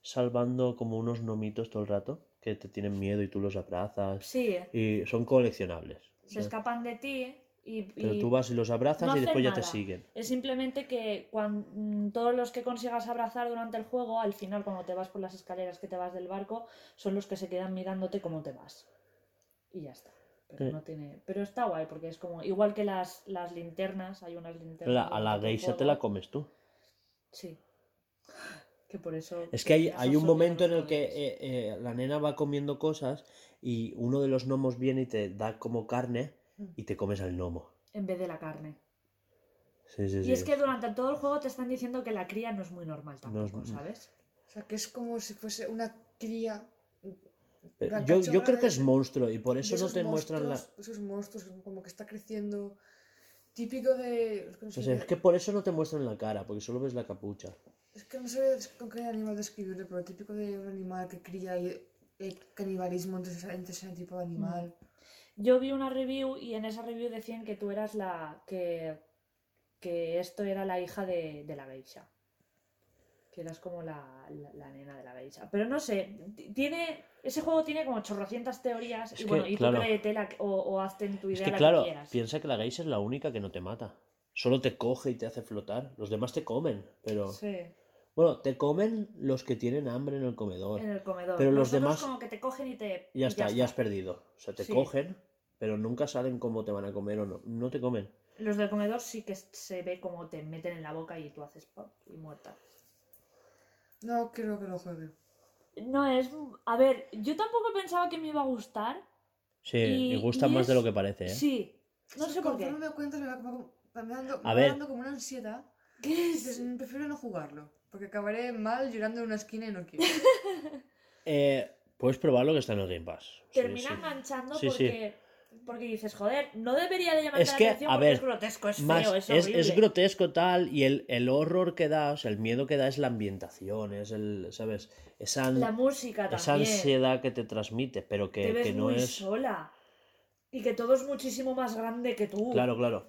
salvando como unos nomitos todo el rato, que te tienen miedo y tú los abrazas. Sí, Y son coleccionables. se ¿sabes? escapan de ti y... Pero tú vas y los abrazas no y después ya te siguen. Es simplemente que cuando, todos los que consigas abrazar durante el juego, al final cuando te vas por las escaleras que te vas del barco, son los que se quedan mirándote cómo te vas. Y ya está. Pero Sí. no tiene. Pero está guay, porque es como. Igual que las, las linternas, hay unas linternas. La- a la geisha te la comes tú. Sí. Que por eso. Es que hay, hay un momento en el que eh, eh, la nena va comiendo cosas y uno de los gnomos viene y te da como carne y te comes al gnomo. En vez de la carne. Sí, sí, sí. Y es que durante todo el juego te están diciendo que la cría no es muy normal No es- tampoco, ¿sabes? O sea, que es como si fuese una cría. Yo, yo creo que es monstruo y por eso no te muestran la... Esos monstruos, como que está creciendo. Típico de. O sea, es que por eso no te muestran la cara, porque solo ves la capucha. Es que no sé con qué animal describirlo, pero típico de un animal que cría y el canibalismo entre ese, entre ese tipo de animal. Yo vi una review y en esa review decían que tú eras la. que. que esto era la hija de, de la geisha. Que eras como la, la, la nena de la geisha. Pero no sé, tiene. Ese juego tiene como chorrocientas teorías. Es y que, bueno, y tú claro. créetela o, o hazte en tu Es idea que la claro, que quieras. piensa que la geisha es la única que no te mata. Solo te coge y te hace flotar. Los demás te comen, pero Sí. Bueno, te comen los que tienen hambre en el comedor. En el comedor. Pero los otros demás- como que te cogen y te. Ya y está, ya has perdido. O sea, te Sí. cogen, pero nunca saben cómo te van a comer o no. No te comen. Los del comedor sí que se ve como te meten en la boca y tú haces pop y muerta. No quiero que lo juegue. No es. A ver, yo tampoco pensaba que me iba a gustar. Sí, Y- y, gusta y más de es- lo que parece, ¿eh? Sí. No sé por qué. Me cuentas, me va, me va- me dando, me A va ver. dando como una ansiedad. ¿Qué es? dices, "Mm, prefiero no jugarlo. Porque acabaré mal llorando en una esquina y no quiero. Eh, puedes probarlo que está en el Game Pass. Termina sí. enganchando Sí, sí. porque. Porque dices, joder, no debería de llamarte Es la que, atención a porque ver, es grotesco, es Más, feo, es es, es grotesco tal y el, el horror que da, o sea, el miedo que da es la ambientación, es el, ¿sabes? Esa, La música esa también. ansiedad que te transmite, pero Te que, ves que no muy es... sola. Y que todo es muchísimo más grande que tú. Claro, claro.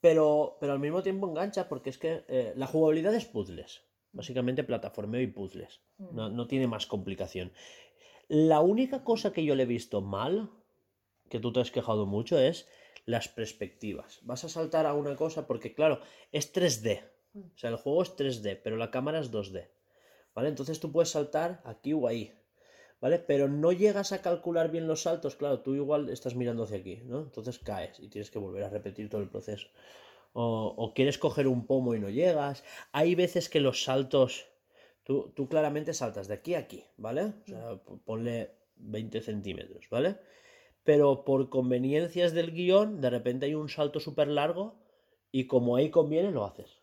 Pero, pero al mismo tiempo engancha porque es que eh, la jugabilidad es puzzles. Básicamente plataformeo y puzzles. Mm. No, no tiene más complicación. La única cosa que yo le he visto mal, que tú te has quejado mucho, es las perspectivas. Vas a saltar a una cosa porque, claro, es 3D. O sea, el juego es 3D, pero la cámara es 2D. ¿Vale? Entonces tú puedes saltar aquí o ahí. ¿Vale? Pero no llegas a calcular bien los saltos, claro, tú igual estás mirando hacia aquí, ¿no? Entonces caes y tienes que volver a repetir todo el proceso. O, o quieres coger un pomo y no llegas. Hay veces que los saltos, tú, tú claramente saltas de aquí a aquí, ¿vale? O sea, p- ponle 20 centímetros, ¿vale? Pero por conveniencias del guion, de repente hay un salto súper largo y como ahí conviene, lo haces.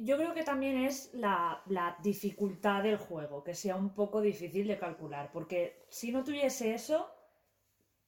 Yo creo que también es la, la dificultad del juego, que sea un poco difícil de calcular, porque si no tuviese eso,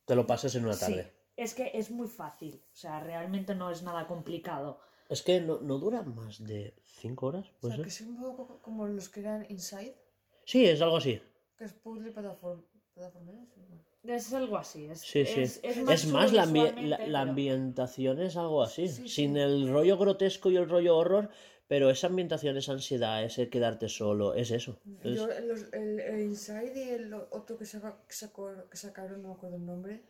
Te lo pasas en una sí, tarde. es que es muy fácil, o sea, realmente no es nada complicado. Es que no, no dura más de 5 horas, O ¿puede sea, que es un poco co- como los que eran Inside, Sí, es algo así. que es puzzle plataform plataformero. sí, bueno. Es algo así. Es, Sí, sí. es- es Es chulo más, la, ambi- la- ambientación es algo así. Sí, Sin sí. el rollo grotesco y el rollo horror, pero esa ambientación, esa ansiedad, ese quedarte solo, es eso. Es- Yo, los- el, el Inside y el otro que, saca- que, sacó- que sacaron, no me acuerdo el nombre.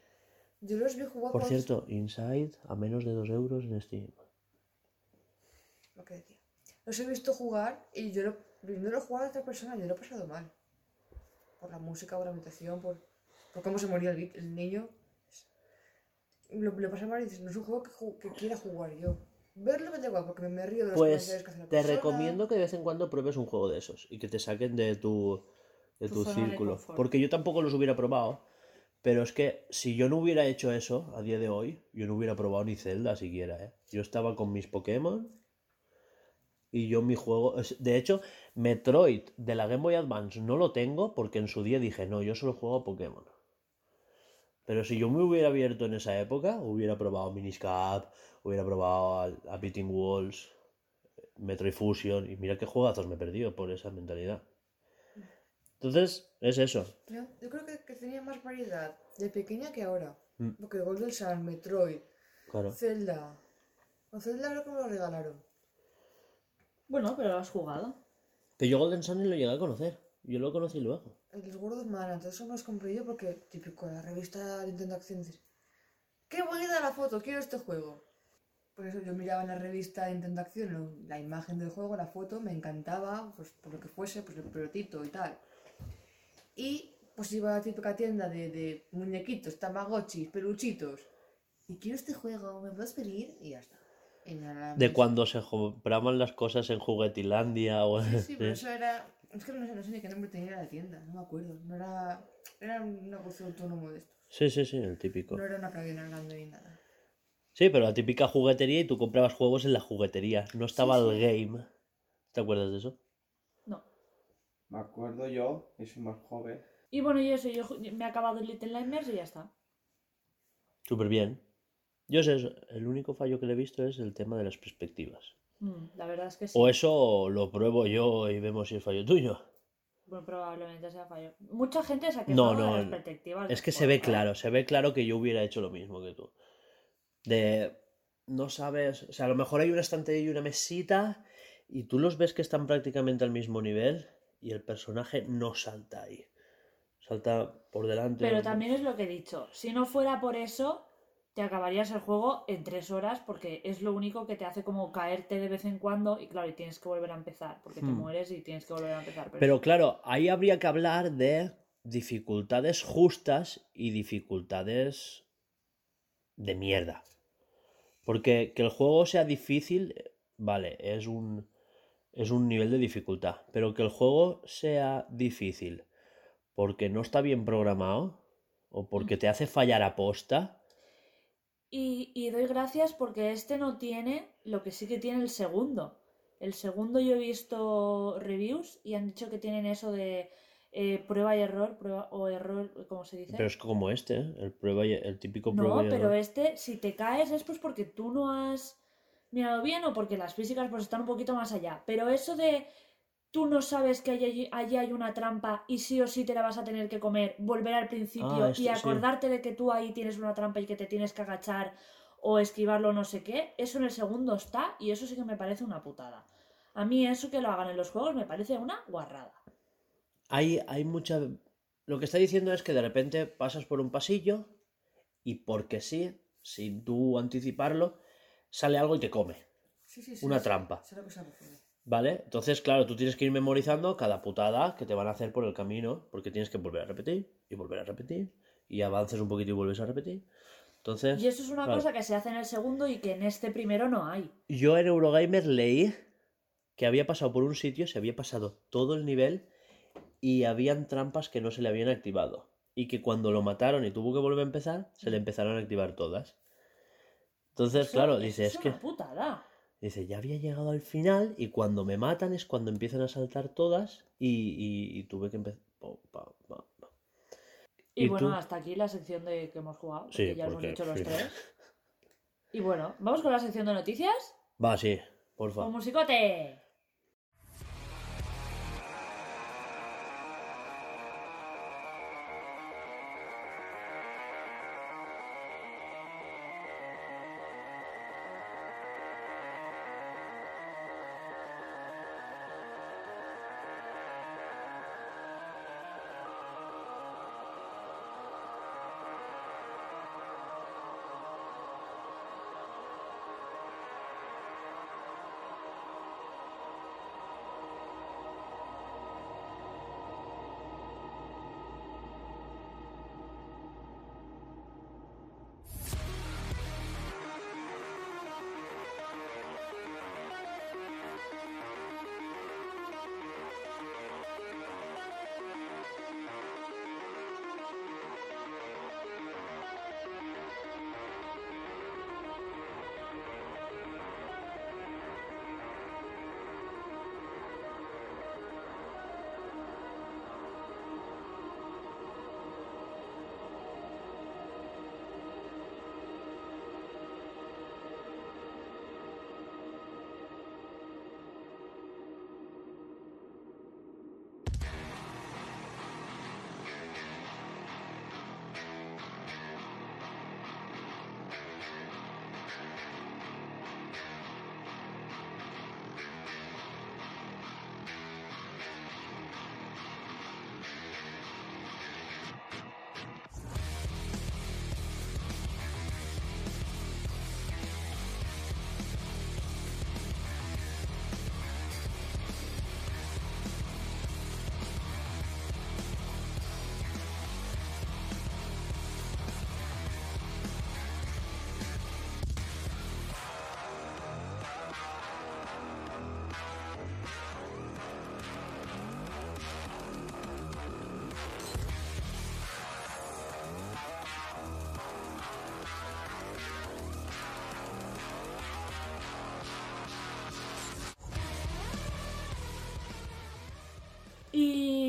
Yo los vi jugar Por cierto, Inside a menos de 2 euros en Steam. Lo que decía. Los he visto jugar y yo lo, viéndolo jugar a otra persona, yo lo he pasado mal. Por la música, por la ambientación, por, por cómo se moría el, el niño. Lo, lo pasé mal y dices, no es un juego que, que quiera jugar yo. Verlo me da igual porque me, río de los Pues comentarios que la te persona. recomiendo que de vez en cuando pruebes un juego de esos y que te saquen de tu, de Tu tu zona de círculo. confort. Porque yo tampoco los hubiera probado, pero es que si yo no hubiera hecho eso a día de hoy, yo no hubiera probado ni Zelda siquiera. ¿eh? Yo estaba con mis Pokémon y yo mi juego... es- De hecho, Metroid de la Game Boy Advance no lo tengo porque en su día dije, no, yo solo juego a Pokémon. Pero si yo me hubiera abierto en esa época, hubiera probado Miniscap, hubiera probado a, a Beating Walls, Metroid Fusion, y mira qué juegazos me he perdido por esa mentalidad. Entonces, es eso. Yo, yo creo que, que tenía más variedad de pequeña que ahora. Mm. Porque Golden Sun, Metroid, Claro. Zelda. O Zelda creo que me lo regalaron. Bueno, pero lo has jugado. Pero yo Golden Sun ni lo llegué a conocer. Yo lo conocí luego. Los gordos entonces eso me los compré yo porque, típico, la revista Nintendo Acción dices, ¡qué bonita la foto! Quiero este juego. Por eso yo miraba en la revista Nintendo Acción la imagen del juego, la foto, me encantaba, pues por lo que fuese, pues el pelotito y tal. Y pues iba a la típica tienda de, de muñequitos, tamagotchis, peluchitos. Y quiero este juego, ¿me puedes pedir? Y ya está. Y De cuando se compraban las cosas en Juguetilandia o... Sí, sí, pero eso era. Es que no sé, no sé ni qué nombre tenía la tienda, no me acuerdo. No era. Era un negocio autónomo de estos. Sí, sí, sí, el típico. No era una cadena grande ni nada. Sí, pero la típica juguetería y tú comprabas juegos en la juguetería. No estaba Sí, el game. ¿Te acuerdas de eso? No. Me acuerdo yo, que soy más joven. Y bueno, y eso, yo me he acabado el Little Nightmares y ya está. Súper bien. Yo sé, eso, el único fallo que le he visto es el tema de las perspectivas. Mm, la verdad es que sí. O eso lo pruebo yo y vemos si es fallo tuyo. Bueno, probablemente sea fallo. Mucha gente se ha No, no, de las perspectivas. Es que se ve claro, se ve claro que yo hubiera hecho lo mismo que tú. De. No sabes. O sea, a lo mejor hay una estantería y una mesita y tú los ves que están prácticamente al mismo nivel y el personaje no salta ahí. Salta por delante. Pero también es lo que he dicho. Si no fuera por eso, te acabarías el juego en tres horas porque es lo único que te hace como caerte de vez en cuando y claro, y tienes que volver a empezar porque te Hmm. mueres y tienes que volver a empezar. Pero claro, ahí habría que hablar de dificultades justas y dificultades de mierda. Porque que el juego sea difícil, vale, es un, es un nivel de dificultad. Pero que el juego sea difícil porque no está bien programado o porque te hace fallar a posta. Y, y doy gracias porque este no tiene lo que sí que tiene el segundo. El segundo yo he visto reviews y han dicho que tienen eso de eh, prueba y error, prueba o error, ¿cómo se dice? Pero es como este, ¿eh? el, prueba y- el típico No, prueba y pero error. este, si te caes es pues porque tú no has mirado bien o porque las físicas pues están un poquito más allá. Pero eso de tú no sabes que allí, allí hay una trampa y sí o sí te la vas a tener que comer, volver al principio Ah, esto y sí. acordarte de que tú ahí tienes una trampa y que te tienes que agachar o esquivarlo no sé qué, eso en el segundo está y eso sí que me parece una putada. A mí eso que lo hagan en los juegos me parece una guarrada. Hay, hay mucha... Lo que está diciendo es que de repente pasas por un pasillo y porque sí, sin tú anticiparlo, sale algo y te come. Sí, sí, sí. Una sí. trampa. Sé a lo que se refiere. ¿Vale? Entonces, claro, tú tienes que ir memorizando cada putada que te van a hacer por el camino, porque tienes que volver a repetir y volver a repetir, y avances un poquito y vuelves a repetir. Entonces, Y eso es una claro. cosa que se hace en el segundo y que en este primero no hay. yo en Eurogamer leí que había pasado por un sitio, se había pasado todo el nivel y habían trampas que no se le habían activado. Y que cuando lo mataron y tuvo que volver a empezar, se le empezaron a activar todas. Entonces, Eso- claro, eso dice, es que... putada. Dice, ya había llegado al final y cuando me matan es cuando empiezan a saltar todas y, y- y tuve que empezar... Y, ¿Y bueno, tú? hasta aquí la sección de que hemos jugado, Sí, que ya hemos dicho los sí. tres. Y bueno, vamos con la sección de noticias. Va, sí, porfa. ¡Con musicote!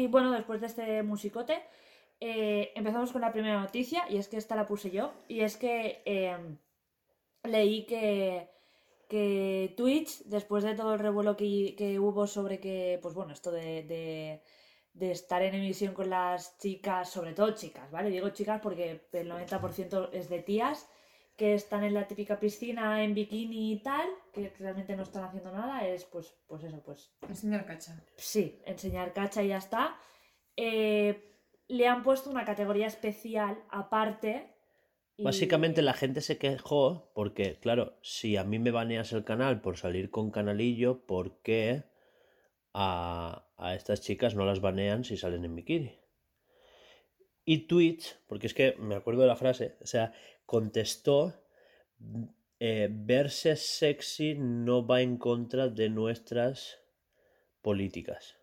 Y bueno, después de este musicote, eh, empezamos con la primera noticia, y es que esta la puse yo, y es que eh, leí que, que Twitch, después de todo el revuelo que, que hubo sobre que, pues bueno, esto de, de, de estar en emisión con las chicas, sobre todo chicas, ¿vale? Digo chicas porque el 90% es de tías que están en la típica piscina en bikini y tal, que realmente no están haciendo nada, es pues, pues eso, pues Enseñar cacha. Sí, enseñar cacha y ya está. Eh, le han puesto una categoría especial aparte Y- Básicamente la gente se quejó porque, claro, si a mí me baneas el canal por salir con canalillo, ¿por qué a, a estas chicas no las banean si salen en bikini? Y Twitch, porque es que me acuerdo de la frase, o sea, contestó, eh, verse sexy no va en contra de nuestras políticas.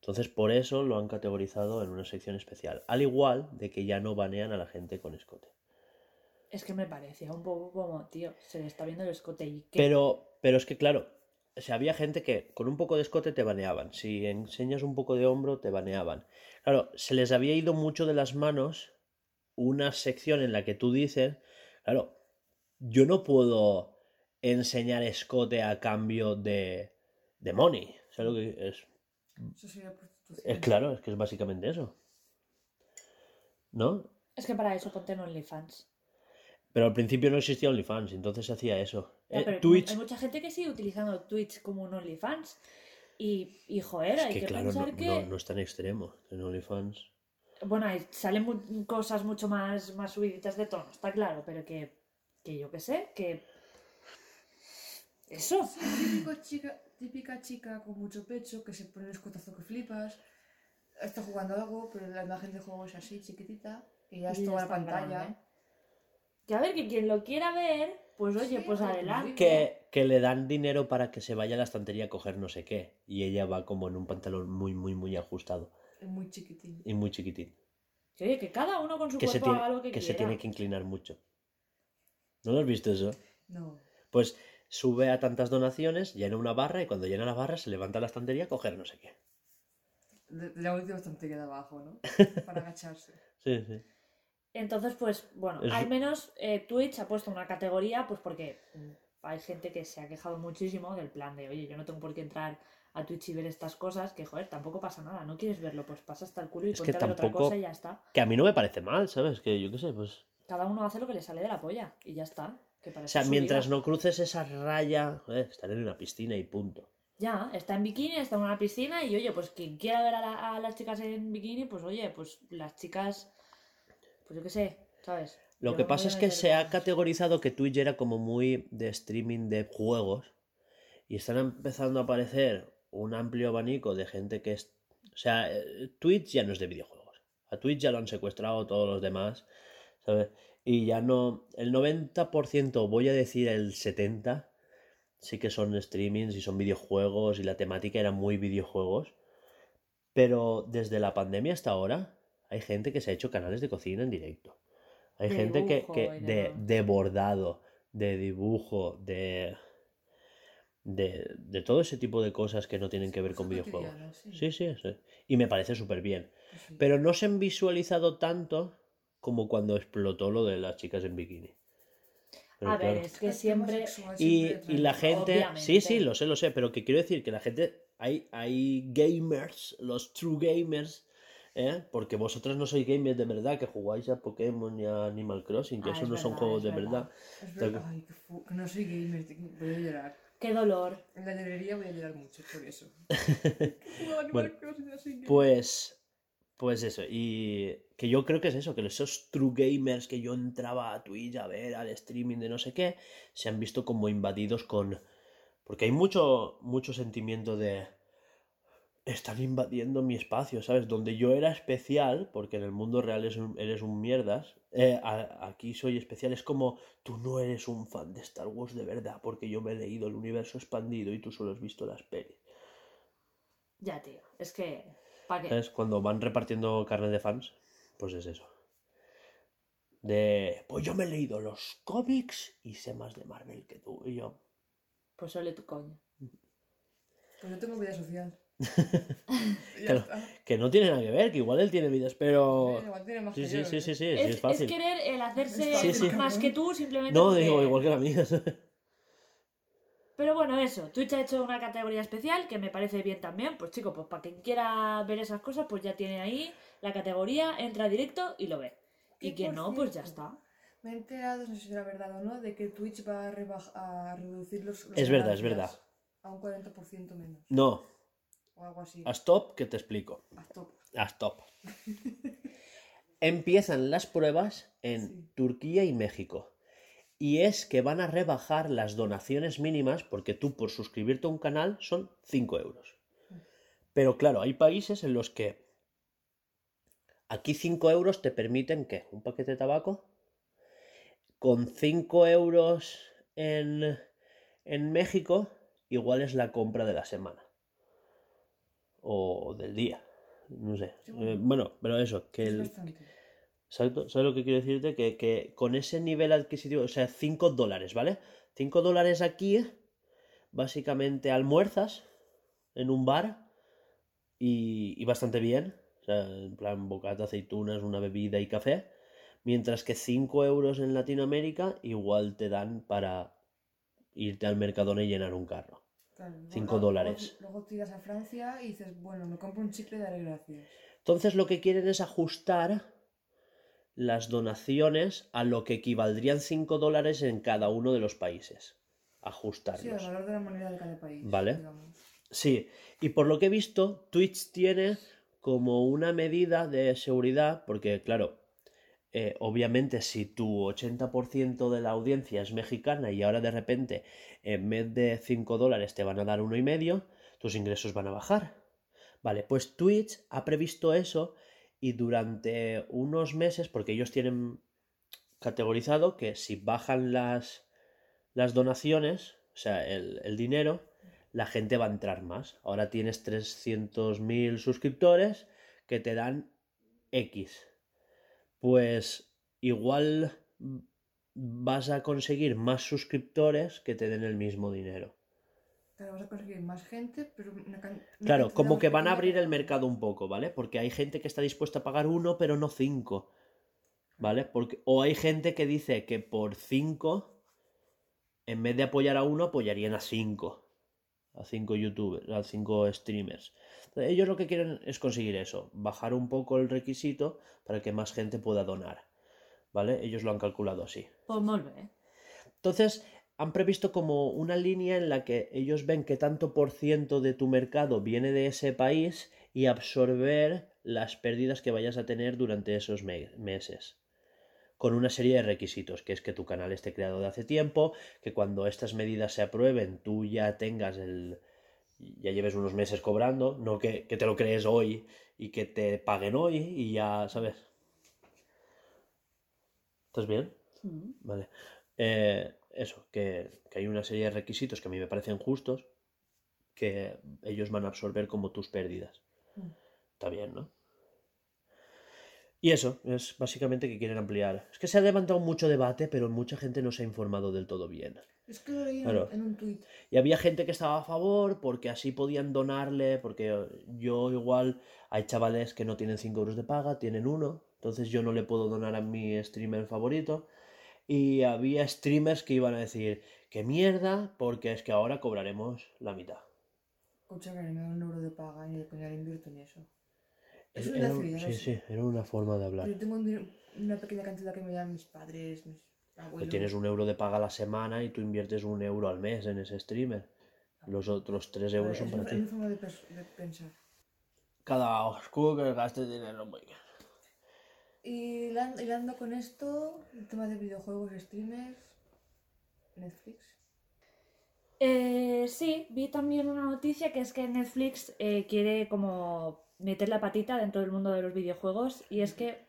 Entonces por eso lo han categorizado en una sección especial. Al igual de que ya no banean a la gente con escote. Es que me parecía un poco como, tío, se le está viendo el escote y Pero, pero es que claro, o sea, había gente que con un poco de escote te baneaban. Si enseñas un poco de hombro, te baneaban. Claro, se les había ido mucho de las manos una sección en la que tú dices, claro, yo no puedo enseñar escote a cambio de, de money. ¿Sabes lo que es? Eso sería prostitución. Es claro, es que es básicamente eso. ¿No? Es que para eso ponte en OnlyFans. Pero al principio no existía OnlyFans, entonces se hacía eso. Ya, Eh, pero hay- Twitch, Hay mucha gente que sigue utilizando Twitch como un OnlyFans. Y, y joder, es hay que que, claro, no, pensar que. no- no es tan extremo en OnlyFans. Bueno, ahí salen mu- cosas mucho más, más subiditas de tono, está claro, pero que, que yo qué sé, que. Eso. Típico chica, típica chica con mucho pecho que se pone el escotazo que flipas. Está jugando algo, pero la imagen de juego es así, chiquitita. Y ya es Y ya toda la pantalla. grande. Que a ver, que quien lo quiera ver, pues oye, Sí, pues adelante. Que, que le dan dinero para que se vaya a la estantería a coger no sé qué. Y ella va como en un pantalón muy, muy, muy ajustado. Es muy chiquitín. Y muy chiquitín. Que, oye, que cada uno con su Que, se cuerpo tiene, haga lo que, que quiera. se tiene que inclinar mucho. ¿No lo has visto eso? No. Pues sube a tantas donaciones, llena una barra y cuando llena la barra se levanta la estantería a coger no sé qué. La última estantería de abajo, ¿no? Para agacharse. Sí, sí. Entonces, pues, bueno, Es- al menos eh, Twitch ha puesto una categoría, pues porque hay gente que se ha quejado muchísimo del plan de, oye, yo no tengo por qué entrar a Twitch y ver estas cosas, que joder, tampoco pasa nada, no quieres verlo, pues pasa hasta el culo y Es ponte que a ver otra cosa y ya está. Que a mí no me parece mal, ¿sabes? Que yo qué sé, pues... Cada uno hace lo que le sale de la polla y ya está. Que O sea, mientras vida. no cruces esa raya, joder, estaré en una piscina y punto. Ya, está en bikini, está en una piscina y oye, pues quien quiera ver a, la- a las chicas en bikini, pues oye, pues las chicas, pues yo qué sé, ¿sabes? Lo Yo que pasa es que se ha categorizado que Twitch era como muy de streaming de juegos y están empezando a aparecer un amplio abanico de gente que es... O sea, eh, Twitch ya no es de videojuegos. A Twitch ya lo han secuestrado todos los demás, ¿sabes? Y ya no... El 90%, voy a decir el 70%, sí que son streamings y son videojuegos y la temática era muy videojuegos. Pero desde la pandemia hasta ahora hay gente que se ha hecho canales de cocina en directo. Hay De gente que, dibujo que de, de bordado, de dibujo, de, de, de todo ese tipo de cosas que no tienen que ver con videojuegos. sí. Sí, sí, sí. Y me parece súper bien. Sí. Pero no se han visualizado tanto como cuando explotó lo de las chicas en bikini. Pero A ver, es que siempre... Y, siempre y la gente, sí, sí, lo sé, lo sé, pero que quiero decir que la gente, hay, hay gamers, los true gamers, ¿eh? porque vosotros no sois gamers de verdad, que jugáis a Pokémon y a Animal Crossing, que Ah, eso es no son juegos es de verdad. verdad. Es verdad, ay, que, fu- no soy gamer, voy a llorar. Qué dolor. En la librería voy a llorar mucho por eso. Bueno, Crossing, no soy gamer. Pues, pues eso, y que yo creo que es eso, que esos true gamers que yo entraba a Twitch a ver al streaming de no sé qué, se han visto como invadidos con... Porque hay mucho, mucho sentimiento de... Están invadiendo mi espacio, ¿sabes? Donde yo era especial, porque en el mundo real eres un, eres mierdas, eh, aquí soy especial, es como tú no eres un fan de Star Wars de verdad, porque yo me he leído el universo expandido y tú solo has visto las pelis. Ya, tío. Es que... ¿Para qué? ¿Sabes? Cuando van repartiendo carne de fans, pues es eso. De, pues yo me he leído los cómics y sé más de Marvel que tú. Y yo, Pues ole tu coño. Pues yo tengo vida social. Que no tiene nada que ver, que igual él tiene vidas, pero... Sí, igual tiene más Sí, que sí, yo, sí, ¿eh? sí, sí, sí, Es, es es fácil. querer el hacerse Sí, sí. más que tú simplemente No, porque- digo, igual que la mía. Pero bueno, eso. Twitch ha hecho una categoría especial que me parece bien también. Pues chico, pues para quien quiera ver esas cosas, pues ya tiene ahí la categoría, entra directo y lo ve. Y Y quien no, pues ya está. Me he enterado, no sé si será verdad o no, de que Twitch va a, a reducir los, los Es verdad, es verdad. A un 40% menos. No, O algo así. a stop que te explico. A top. A stop. empiezan las pruebas en Turquía y México. Y es que van a rebajar las donaciones mínimas porque tú por suscribirte a un canal son 5 euros. Pero claro, hay países en los que aquí 5 euros te permiten que un paquete de tabaco con 5 euros en, en México igual es la compra de la semana o del día. No sé. Sí, Eh, bueno. bueno, pero eso, que Es el, bastante. Exacto, ¿sabes lo que quiero decirte? Que, que con ese nivel adquisitivo, o sea, 5 dólares, ¿vale? 5 dólares aquí, básicamente almuerzas en un bar y, y bastante bien, o sea, en plan bocata, aceitunas, una bebida y café, mientras que 5 euros en Latinoamérica igual te dan para irte al Mercadona y llenar un carro. Claro, luego- Cinco luego- dólares. Luego tiras a Francia y dices, bueno, me compro un chicle de daré gracias. Entonces lo que quieren es ajustar las donaciones a lo que equivaldrían 5 dólares en cada uno de los países. Sí, al Ajustarlos. valor de la moneda de cada país. Vale. digamos. Sí, y por lo que he visto, Twitch tiene como una medida de seguridad, porque claro, eh, obviamente si tu 80% de la audiencia es mexicana y ahora de repente en vez de 5 dólares te van a dar uno y medio, tus ingresos van a bajar. Vale, pues Twitch ha previsto eso y durante unos meses, porque ellos tienen categorizado que si bajan las, las donaciones, o sea, el, el dinero, la gente va a entrar más. Ahora tienes 300.000 suscriptores que te dan X. Pues igual vas a conseguir más suscriptores que te den el mismo dinero. Claro, vas a conseguir más gente, pero una can- una Claro, como que van a abrir el mercado un poco, ¿vale? Porque hay gente que está dispuesta a pagar uno, pero no cinco. ¿Vale? Porque, o hay gente que dice que por cinco, en vez de apoyar a uno, apoyarían a cinco. A cinco youtubers, a cinco streamers. Entonces, ellos lo que quieren es conseguir eso, bajar un poco el requisito para que más gente pueda donar. ¿Vale? Ellos lo han calculado así. Pues bé. Entonces, han previsto como una línea en la que ellos ven que tanto por ciento de tu mercado viene de ese país y absorber las pérdidas que vayas a tener durante esos me- meses. Con una serie de requisitos, que es que tu canal esté creado de hace tiempo, que cuando estas medidas se aprueben tú ya tengas el... ya lleves unos meses cobrando, no que, que te lo crees hoy y que te paguen hoy y ya, ¿sabes? ¿Estás bien? Vale. Eh, eso, que, que hay una serie de requisitos que a mí me parecen justos que ellos van a absorber como tus pérdidas. Mm. Está bien, ¿no? Y eso, es básicamente que quieren ampliar. Es que se ha levantado mucho debate, pero mucha gente no se ha informado del todo bien. Es que lo leí en- Claro. en un tuit. Y había gente que estaba a favor porque así podían donarle, porque yo igual hay chavales que no tienen 5 euros de paga, tienen uno, entonces yo no le puedo donar a mi streamer favorito. Y había streamers que iban a decir, qué mierda, porque es que ahora cobraremos la mitad. Escucha, que me da un euro de paga y de coña le invierto en eso. Es un Era sí, eso. sí, era una forma de hablar. Yo tengo una pequeña cantidad que me dan mis padres, mis Tú abuelos. tienes un euro de paga a la semana y tú inviertes un euro al mes en ese streamer. Los otros 3 euros son es, para ti. es una forma de, de pensar. Cada oscuro que gaste dinero muy bien. Y hilan- hilando con esto, el tema de videojuegos, streamers, Netflix. Eh, sí, vi también una noticia que es que Netflix eh, quiere como meter la patita dentro del mundo de los videojuegos y es que...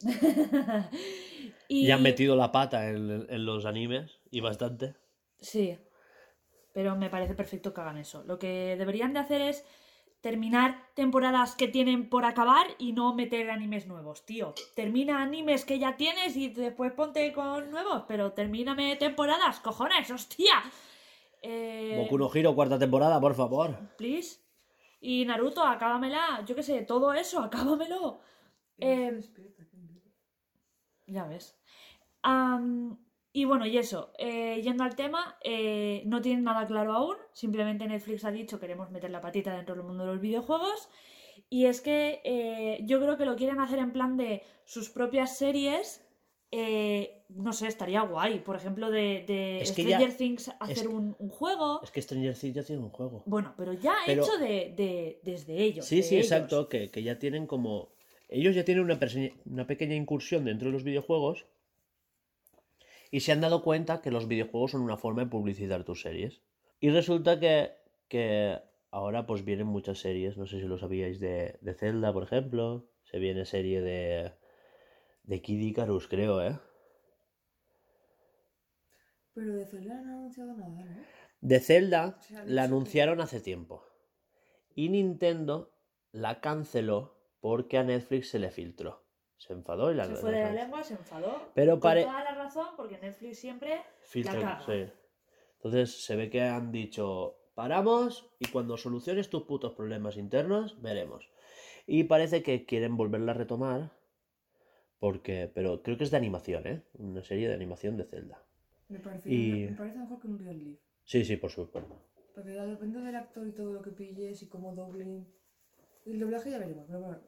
y... Ya han metido la pata en, en los animes y bastante. Sí, pero me parece perfecto que hagan eso. Lo que deberían de hacer es terminar temporadas que tienen por acabar y no meter animes nuevos, tío. Termina animes que ya tienes y después ponte con nuevos, pero termíname temporadas, cojones, hostia. Eh, Boku no Hero, cuarta temporada, por favor. please. Y Naruto, acábamela. Yo qué sé, todo eso, acábamelo. Eh, envidia. Ya ves. Y bueno, y eso, eh, yendo al tema, eh, no tienen nada claro aún, simplemente Netflix ha dicho queremos meter la patita dentro del mundo de los videojuegos, y es que eh, yo creo que lo quieren hacer en plan de sus propias series, eh, no sé, estaría guay, por ejemplo, de, ya- Stranger Things hacer es que- un, un juego, Es que Stranger Things ya tiene un juego. bueno, pero ya Pero- hecho de, de- desde ellos. Sí, de sí, ellos. exacto, que, que ya tienen como ellos ya tienen una pequeña incursión dentro de los videojuegos y se han dado cuenta que los videojuegos son una forma de publicitar tus series. Y resulta que, que ahora pues vienen muchas series, no sé si lo sabíais, de, de Zelda, por ejemplo. Se viene serie de, de Kid Icarus, creo, ¿eh? Pero de Zelda no han anunciado nada, ¿no? De Zelda la anunciaron hace tiempo. Y Nintendo la canceló porque a Netflix se le filtró. Se enfadó y la Se fue de la la- lengua, se enfadó. Pero Con pare- toda la razón, porque Netflix siempre filtra- la caga. sí. Entonces se ve que han dicho, paramos y cuando soluciones tus putos problemas internos, veremos. Y parece que quieren volverla a retomar. Porque, pero creo que es de animación, ¿eh? Una serie de animación de Zelda. Me parece, Y- me parece mejor que un Real Life. Sí, sí, por supuesto. Porque depende del actor y todo lo que pilles y cómo doblen. El doblaje ya veremos, pero bueno.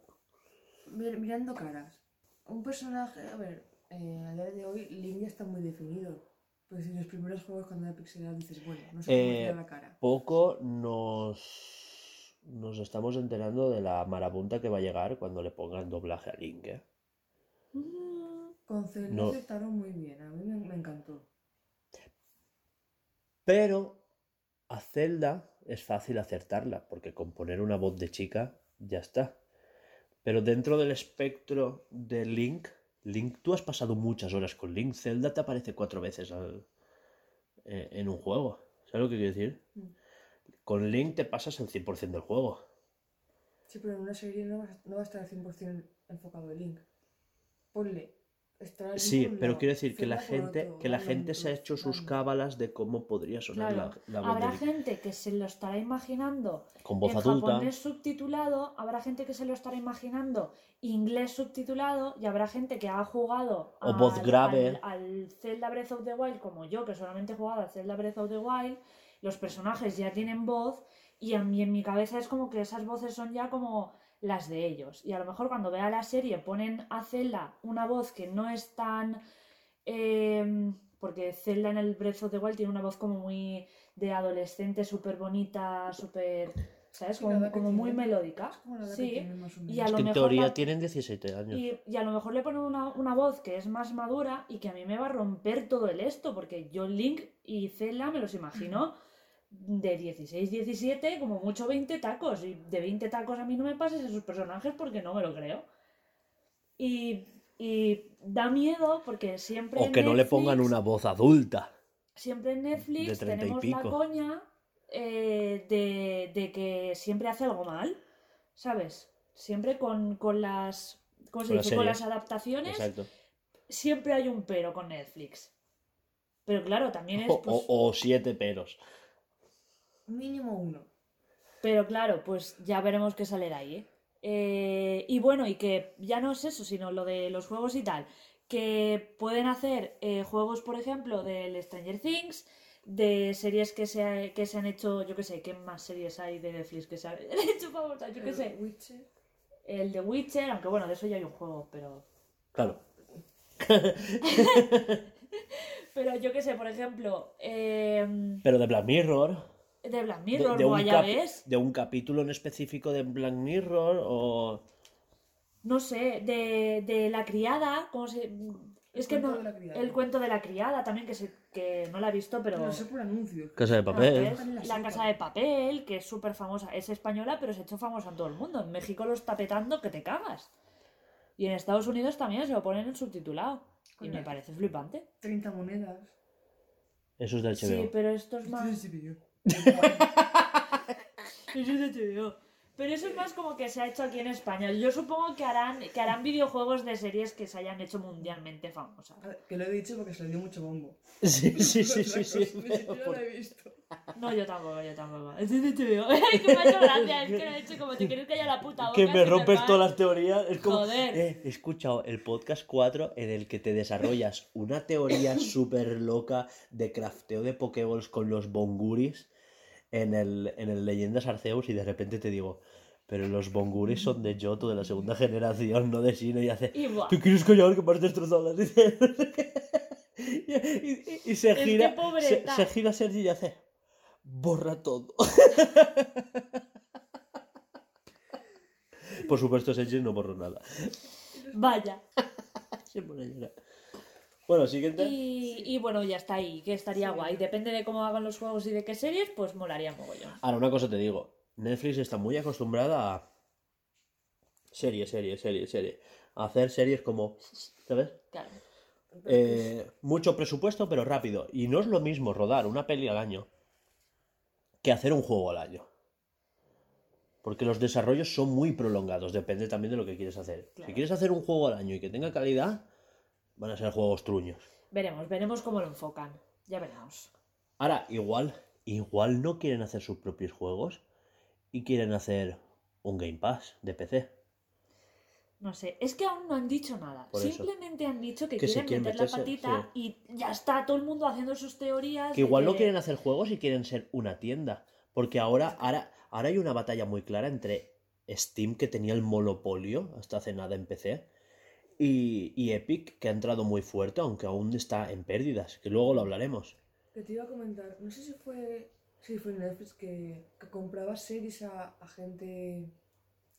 mir- Mirando caras. Un personaje, a ver, eh, a día de hoy Link ya está muy definido. Pues en los primeros juegos cuando era pixelado dices, bueno, no sé Eh, la cara. Poco nos, nos estamos enterando de la marabunta que va a llegar cuando le pongan doblaje a Link, ¿eh? Con Zelda no. aceptaron muy bien, a mí me, me encantó. Pero a Zelda es fácil acertarla, porque con poner una voz de chica ya está. Pero dentro del espectro de Link, Link, tú has pasado muchas horas con Link. Zelda te aparece cuatro veces al- eh, en un juego. ¿Sabes lo que quiero decir? Mm. Con Link te pasas el 100% del juego. Sí, pero en una serie no va, a- no va a estar al 100% enfocado en Link. Ponle. Sí, pero lado, quiero decir que la gente, otro, que la gente se ha hecho sus cábalas de cómo podría sonar Claro, la, la voz habrá de gente que se lo estará imaginando Con voz en adulta. japonés subtitulado, habrá gente que se lo estará imaginando inglés subtitulado y habrá gente que ha jugado O voz al- grave. Al, al Zelda Breath of the Wild como yo, que solamente he jugado al Zelda Breath of the Wild, los personajes ya tienen voz y a mí en mi cabeza es como que esas voces son ya como las de ellos. Y a lo mejor cuando vea la serie ponen a Zelda una voz que no es tan... em, porque Zelda en el Breath of the Wild tiene una voz como muy de adolescente, súper bonita, súper... ¿Sabes? Como, muy melódica. Sí. Y a Es lo que en mejor teoría la- tienen 17 años. Y, y a lo mejor le ponen una, una voz que es más madura y que a mí me va a romper todo el esto, porque yo Link y Zelda me los imagino de 16, 17, como mucho 20 tacos. Y de 20 tacos a mí no me pases esos personajes porque no me lo creo. Y, y da miedo porque siempre... O que no le pongan Netflix- una voz adulta. Siempre en Netflix De 30 y tenemos la pico. coña eh, de, de que siempre hace algo mal, ¿sabes? Siempre con, con las... ¿Cómo se Con las dice? Con series. las adaptaciones Exacto. siempre hay un pero con Netflix. Pero claro, también es. O, pues, o- o siete peros. Mínimo uno. Pero claro, pues ya veremos qué sale de ahí. ¿eh? Eh, y bueno, y que ya no es eso, sino lo de los juegos y tal. Que pueden hacer eh, juegos, por ejemplo, del Stranger Things, de series que se, ha- que se han hecho, yo qué sé, ¿qué más series hay de Netflix que se han hecho famosas? Yo qué sé. Witcher. El de Witcher, aunque bueno, de eso ya hay un juego, pero. Claro. Pero yo qué sé, por ejemplo, eh, Pero de Black Mirror. De Black De, Mirror, de un Guaya capi- ves. de un capítulo en específico de Black Mirror o... no sé, de, de la criada, ¿cómo se...? Es que cuento no... de la criada. El cuento de la criada también, que, se, que no la he visto, pero... Lo sé por anuncios. Casa de Ah, papel. la. Casa de Papel, que es súper famosa. Es española, pero se ha hecho famosa en todo el mundo. En México lo está petando que te cagas. Y en Estados Unidos también se lo ponen en subtitulado. Y me parece flipante. 30 monedas. Eso es del Sí, HBO. pero esto es más... Este es HBO. Eso es de HBO. Pero eso es más como que se ha hecho aquí en España. Yo supongo que harán, que harán videojuegos de series que se hayan hecho mundialmente famosas. A ver, Que lo he dicho porque se le dio mucho bombo. Sí, sí, sí, sí. sí. Ni siquiera lo he visto. No, yo tampoco, yo tampoco. Es que me ha hecho gracia, es que lo he hecho como te quieres callar la puta boca. Que me rompes todas las teorías. Es como, Joder. eh, he escuchado el podcast 4 en el que te desarrollas una teoría súper loca de crafteo de Pokéballs con los bonguris en el, en el Leyendas Arceus y de repente te digo, pero los bonguris son de Yoto de la segunda generación, no de Sino y hace... Y. ¿Te quieres callar que me has destrozado las ideas? y, y- y se Es que gira, se, gira Sergi y hace... Borra todo. por supuesto, Seiji no borró nada. Vaya. Se pone a llorar. Bueno, siguiente. Y, y bueno, ya está ahí, que estaría guay. Depende de cómo hagan los juegos y de qué series, pues molaría mogollón. Ahora, una cosa te digo. Netflix está muy acostumbrada a serie, serie, serie, serie. A hacer series como, ¿sabes? Claro. Eh, mucho presupuesto, pero rápido. Y no es lo mismo rodar una peli al año que hacer un juego al año. Porque los desarrollos son muy prolongados, depende también de lo que quieres hacer. Si quieres hacer un juego al año y que tenga calidad, van a ser juegos truños. Veremos, veremos cómo lo enfocan. Ya veremos. Ahora, igual, igual no quieren hacer sus propios juegos y quieren hacer un Game Pass de PC. No sé, es que aún no han dicho nada. Por eso. Simplemente han dicho que, quieren quieren meter la patita y ya está todo el mundo haciendo sus teorías. Que igual no quieren hacer juegos y quieren ser una tienda. Porque ahora, ahora, ahora hay una batalla muy clara entre Steam, que tenía el monopolio hasta hace nada en PC, y, y Epic, que ha entrado muy fuerte, aunque aún está en pérdidas, que luego lo hablaremos. Que te iba a comentar, no sé si fue, si fue Netflix que, que compraba series a, a gente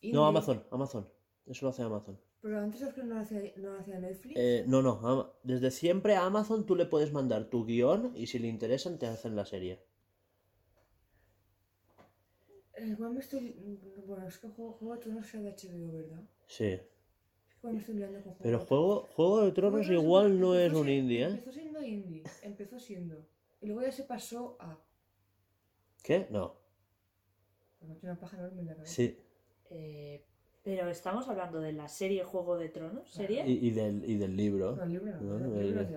indie. No, Amazon, Amazon. Eso lo hace Amazon. Pero antes es que no lo hacía, no hacía Netflix. Eh, no, no. Desde siempre a Amazon tú le puedes mandar tu guion y si le interesan te hacen la serie. Eh, igual me estoy... Bueno, es que Juego, Juego de Tronos sea de HBO, ¿verdad? Sí. Pero Juego, Juego de Tronos igual no es un indie, ¿eh? Empezó siendo indie, empezó siendo. Y luego ya se pasó a... ¿Qué? No. Me una paja enorme en la cabeza. Sí. Eh, pero estamos hablando de la serie Juego de Tronos, ¿serie? Y, y del, y del libro. No, el libro no. El libro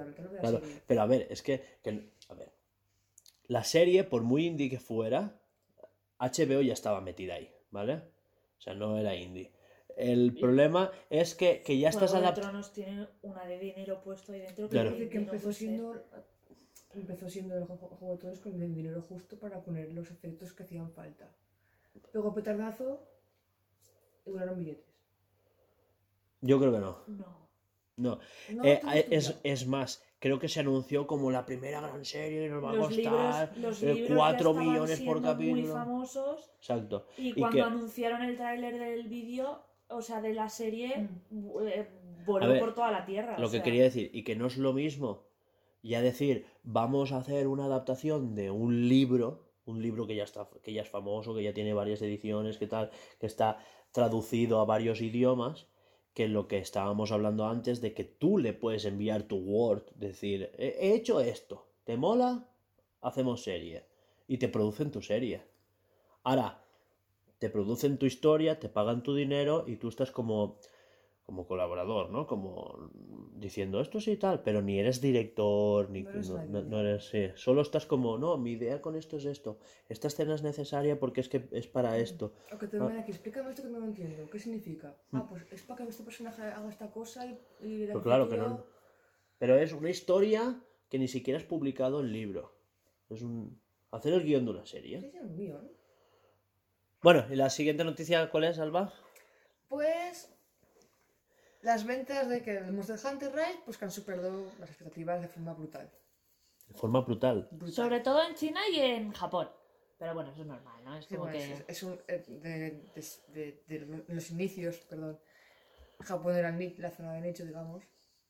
Claro, serie. pero a ver, es que, que- a ver, la serie, por muy indie que fuera, HBO ya estaba metida ahí, ¿vale? O sea, no era indie. El problema es que, que ya estás Juego de adaptando. Tronos tiene una de dinero puesto ahí dentro. Claro. Parece que no empezó ser. siendo... Empezó siendo el Juego de Tronos con el dinero justo para poner los efectos que hacían falta. Luego petardazo y volaron billetes. Yo creo que no. No. No. No, Eh, eh, es, es más, creo que se anunció como la primera gran serie que nos va a Los costar libros, eh, libros ya 4 estaban millones por siendo muy capítulo. famosos Exacto. y Y cuando que- anunciaron el tráiler del vídeo, o sea, de la serie, Mm. eh, voló ver, por toda la tierra. Lo o que sea, quería decir, y que no es lo mismo ya decir, vamos a hacer una adaptación de un libro, un libro que ya está, que ya es famoso, que ya tiene varias ediciones, que tal, que está traducido a varios idiomas, que lo que estábamos hablando antes de que tú le puedes enviar tu Word, decir, he hecho esto, ¿te mola? Hacemos serie. Y te producen tu serie. Ahora, te producen tu historia, te pagan tu dinero y tú estás como, como colaborador, ¿no? Como diciendo esto sí y tal, pero ni eres director, ni No eres no, nadie. no- no eres, sí, solo estás como, no, mi idea con esto es esto, esta escena es necesaria porque es que es para esto. O que te Ah. aquí, explícame esto que no lo entiendo. ¿Qué significa? Ah, pues es para que este personaje haga esta cosa y... y Pero aquí claro que no. Pero es una historia que ni siquiera es publicado en libro. Es un hacer el guion de una serie. Sí, un guion. Bueno, ¿y la siguiente noticia cuál es, Alba? Pues las ventas de que el Monster Hunter Rise pues que han superado las expectativas de forma brutal. De forma brutal. Brutal. Sobre todo en China y en Japón. Pero bueno, eso es normal, ¿no? Es Sí, como bueno, que... es, es un, eh, de, de- de- de los inicios, perdón. Japón era la zona de nicho, digamos,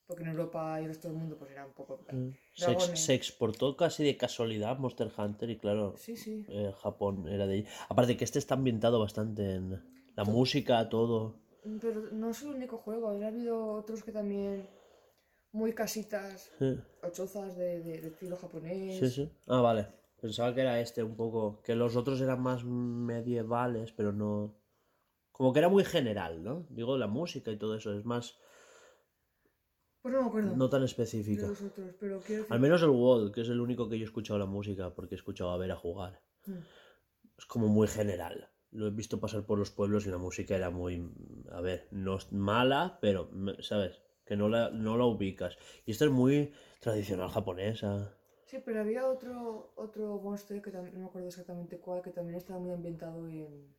porque en Europa y el resto del mundo pues era un poco... plan, Se, se exportó casi de casualidad Monster Hunter y claro, Sí, sí. eh, Japón era de ahí. Aparte que este está ambientado bastante en la música, todo. Pero no es el único juego, ha habido otros que también muy casitas Sí, o chozas de, de, de estilo japonés. sí, sí. Ah, vale. Pensaba que era este un poco, que los otros eran más medievales, pero no... Como que era muy general, ¿no? Digo, la música y todo eso es más, Pues no me acuerdo no tan de específico. los otros, pero decir... Al menos el World, que es el único que yo he escuchado la música, porque he escuchado a ver a jugar. Mm. Es como muy general. Lo he visto pasar por los pueblos y la música era muy... A ver, no es mala, pero, ¿sabes? Que no la, no la ubicas. Y esto es muy tradicional japonesa. Sí, pero había otro, otro monster que también, no me acuerdo exactamente cuál, que también estaba muy ambientado en...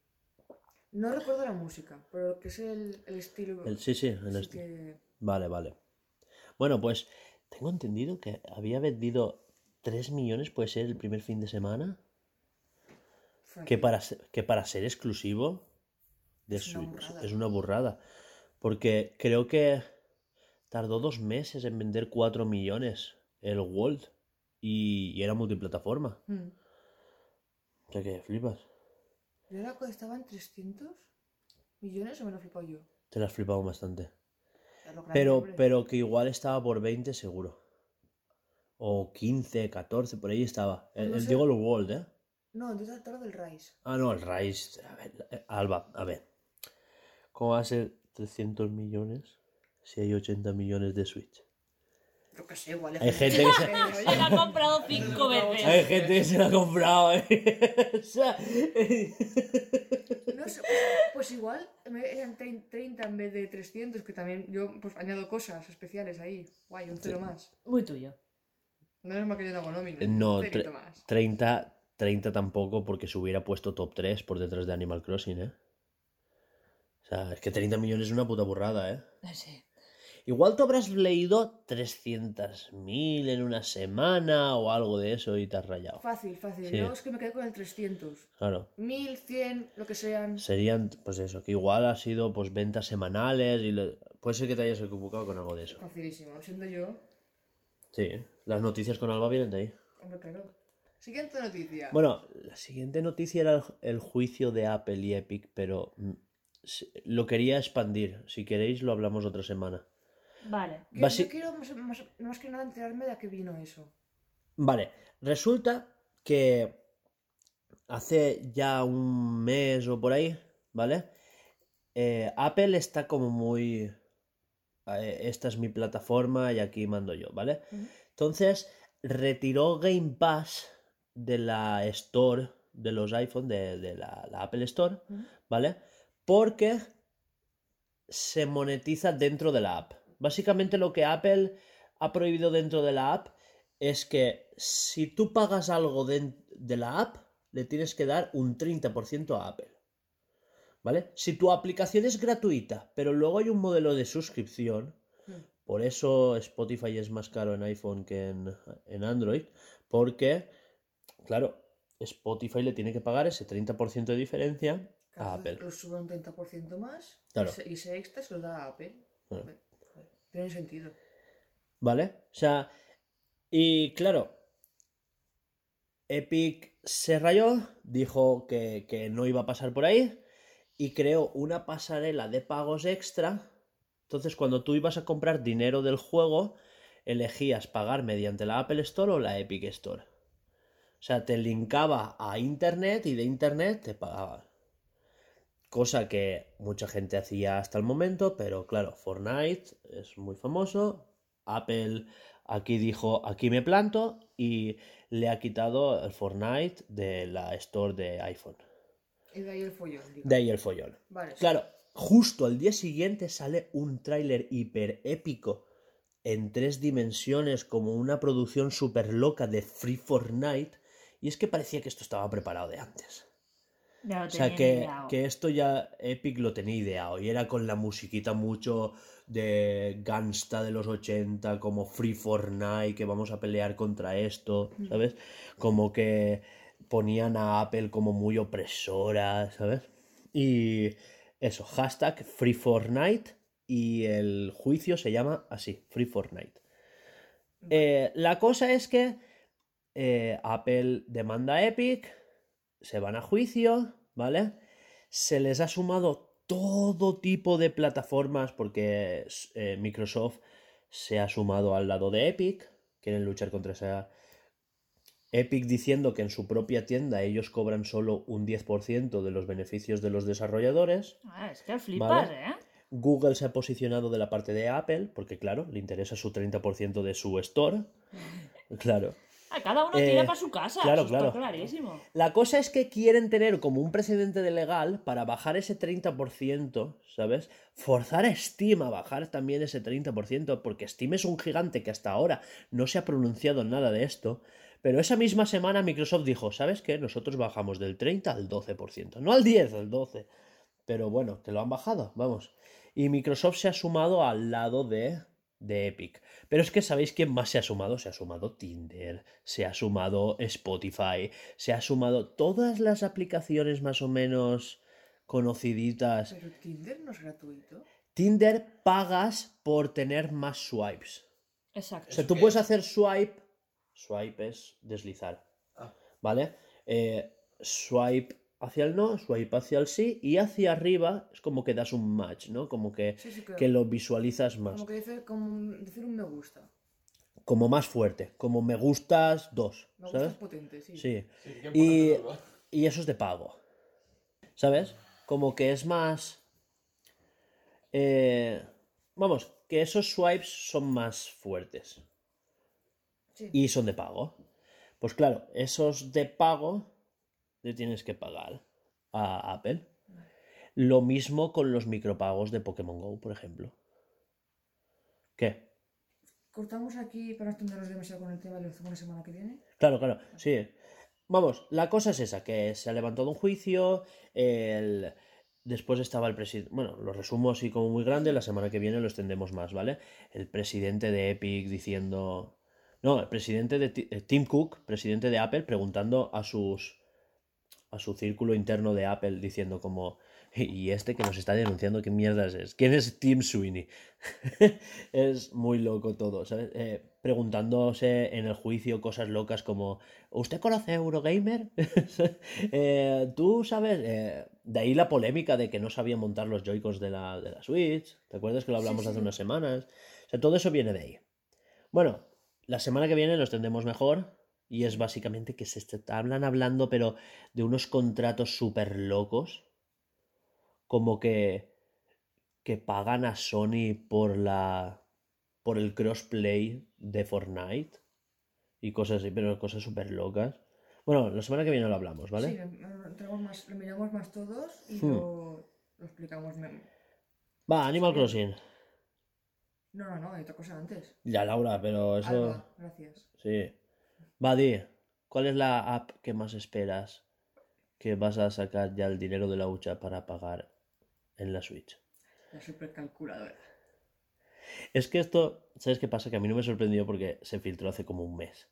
No recuerdo la música, pero que es el, el estilo... El, sí, sí, el sí est- que... Vale, vale. Bueno, pues tengo entendido que había vendido 3 millones, puede ser el primer fin de semana. Que para, ser- que para ser exclusivo de Es una. Es una burrada. Porque creo que tardó dos meses en vender 4 millones el World. Y, y era multiplataforma. Mm. O sea que flipas. ¿Y ahora estaban 300 millones o me lo he flipado yo? Te la has flipado bastante. Pero, pero que igual estaba por 20 seguro. O 15, 14, por ahí estaba. El, No el- sé. el World, ¿eh? No, yo te hablo del Rise. Ah, no, el Rise. A ver, eh, Alba, a ver. ¿Cómo va a ser 300 millones si hay 80 millones de Switch? Yo qué sé, igual. Hay gente que se- Se la ha comprado cinco veces. Hay gente que se la ha comprado, ¿eh? O sea, No sé, pues igual eran trein- 30 en vez de 300, que también yo pues añado cosas especiales ahí. Guay, un cero más. Muy tuyo. No es más que yo no hago nómina. No, más. 30, 30 tampoco porque se hubiera puesto top 3 por detrás de Animal Crossing, ¿eh? O sea, es que 30 millones es una puta burrada, ¿eh? Sí. Igual tú habrás leído 300.000 en una semana o algo de eso y te has rayado. Fácil, fácil. Sí. Yo es que me quedé con el 300. Claro. 1000, 100, lo que sean. Serían, pues eso, que igual ha sido pues ventas semanales y le- puede ser que te hayas equivocado con algo de eso. Facilísimo. Siendo yo, Sí, las noticias con Alba vienen de ahí. hombre, claro. Siguiente noticia. Bueno, la siguiente noticia era el, el juicio de Apple y Epic, pero mm, lo quería expandir. Si queréis lo hablamos otra semana. Vale. Que basi- Yo quiero más, más- más que nada enterarme de a qué vino eso. Vale, resulta que hace ya un mes o por ahí, ¿vale? Eh, Apple está como muy... eh, esta es mi plataforma y aquí mando yo, ¿vale? Entonces retiró Game Pass de la Store de los iPhone, de, de la, la Apple Store. ¿vale? Porque se monetiza dentro de la app. Básicamente lo que Apple ha prohibido dentro de la app es que si tú pagas algo de la app, le tienes que dar un 30% a Apple. ¿Vale? Si tu aplicación es gratuita, pero luego hay un modelo de suscripción, Mm. por eso Spotify es más caro en iPhone que en, en Android, porque, claro, Spotify le tiene que pagar ese 30% de diferencia a Apple. Lo sube un 30% más. Claro. Y, ese, extra se lo da a Apple. Tiene sentido. ¿Vale? O sea, y claro, Epic se rayó, dijo que, que no iba a pasar por ahí y creó una pasarela de pagos extra. Entonces, cuando tú ibas a comprar dinero del juego, elegías pagar mediante la Apple Store o la Epic Store. O sea, te linkaba a Internet y de Internet te pagaba. Cosa que mucha gente hacía hasta el momento, pero claro, Fortnite es muy famoso. Apple aquí dijo, aquí me planto y le ha quitado el Fortnite de la store de iPhone. Y de ahí el follón. De ahí el follón. Vale. Claro, justo al día siguiente sale un tráiler hiper épico en tres dimensiones como una producción súper loca de Free Fortnite y es que parecía que esto estaba preparado de antes. Ya lo O sea, que, que esto ya Epic lo tenía ideado y era con la musiquita mucho de gangsta de los 80, como Free Fortnite, que vamos a pelear contra esto, ¿sabes? Como que ponían a Apple como muy opresora, ¿sabes? Y eso, hashtag Free Fortnite y el juicio se llama así, Free Fortnite. Eh, la cosa es que eh, Apple demanda a Epic, se van a juicio, ¿vale? Se les ha sumado todo tipo de plataformas porque eh, Microsoft se ha sumado al lado de Epic, quieren luchar contra esa... Epic diciendo que en su propia tienda ellos cobran solo un 10% de los beneficios de los desarrolladores. Ah, es que flipas, Vale. ¿eh? Google se ha posicionado de la parte de Apple, porque claro, le interesa su 30% de su store. Claro. Ah, cada uno Eh, tira para su casa. claro, eso está claro. clarísimo. La cosa es que quieren tener como un precedente de legal para bajar ese 30%, ¿sabes? Forzar a Steam a bajar también ese 30%, porque Steam es un gigante que hasta ahora no se ha pronunciado nada de esto. Pero esa misma semana Microsoft dijo, ¿sabes qué? Nosotros bajamos del 30 al 12%. No al 10, al 12. Pero bueno, que lo han bajado, vamos. Y Microsoft se ha sumado al lado de, de Epic. Pero es que ¿sabéis quién más se ha sumado? Se ha sumado Tinder, se ha sumado Spotify, se ha sumado todas las aplicaciones más o menos conociditas. Pero Tinder no es gratuito. Tinder pagas por tener más swipes. Exacto. O sea, ¿Eso tú puedes es? hacer swipe. Swipe es deslizar. Ah. ¿Vale? Eh, swipe hacia el no, swipe hacia el sí. Y hacia arriba es como que das un match, ¿no? Como que, Sí, sí, claro. que lo visualizas más. Como que dice, como decir un me gusta. Como más fuerte. Como me gustas dos. Me ¿Sabes? es potente, sí. Sí. Y, y eso es de pago. ¿Sabes? Como que es más. eh, vamos, que esos swipes son más fuertes. Sí. Y son de pago. Pues claro, esos de pago le tienes que pagar a Apple. Lo mismo con los micropagos de Pokémon Go, por ejemplo. ¿Qué? Cortamos aquí para no extendernos demasiado con el tema y lo hacemos la semana que viene. Claro, claro, sí. Vamos, la cosa es esa, que se ha levantado un juicio, el... después estaba el presidente, bueno, lo resumo así como muy grande, la semana que viene lo extendemos más, ¿vale? El presidente de Epic diciendo... No, el presidente de eh, Tim Cook, presidente de Apple, preguntando a sus... a su círculo interno de Apple, diciendo como... Y este que nos está denunciando, ¿qué mierdas es? ¿Quién es Tim Sweeney? es muy loco todo, ¿sabes? Eh, preguntándose en el juicio cosas locas como ¿Usted conoce a Eurogamer? Eh, ¿Tú sabes? Eh, de ahí la polémica de que no sabía montar los Joy-Cons de la, de la Switch. ¿Te acuerdas que lo hablamos sí, hace sí. unas semanas? O sea, todo eso viene de ahí. Bueno, la semana que viene lo extendemos mejor. Y es básicamente que se hablan hablando, pero de unos contratos súper locos. Como que. que pagan a Sony por la. por el crossplay de Fortnite. Y cosas así, pero cosas súper locas. Bueno, la semana que viene lo hablamos, ¿vale? Sí, lo, más, lo miramos más todos y Hmm. lo, lo explicamos. me- Va, Animal Crossing. No, no, no, hay otra cosa antes. Ya, Laura, pero eso. Alba, gracias. Sí. Di, ¿cuál es la app que más esperas que vas a sacar ya el dinero de la hucha para pagar en la Switch? La supercalculadora. Es que esto, ¿sabes qué pasa? Que a mí no me sorprendió porque se filtró hace como un mes.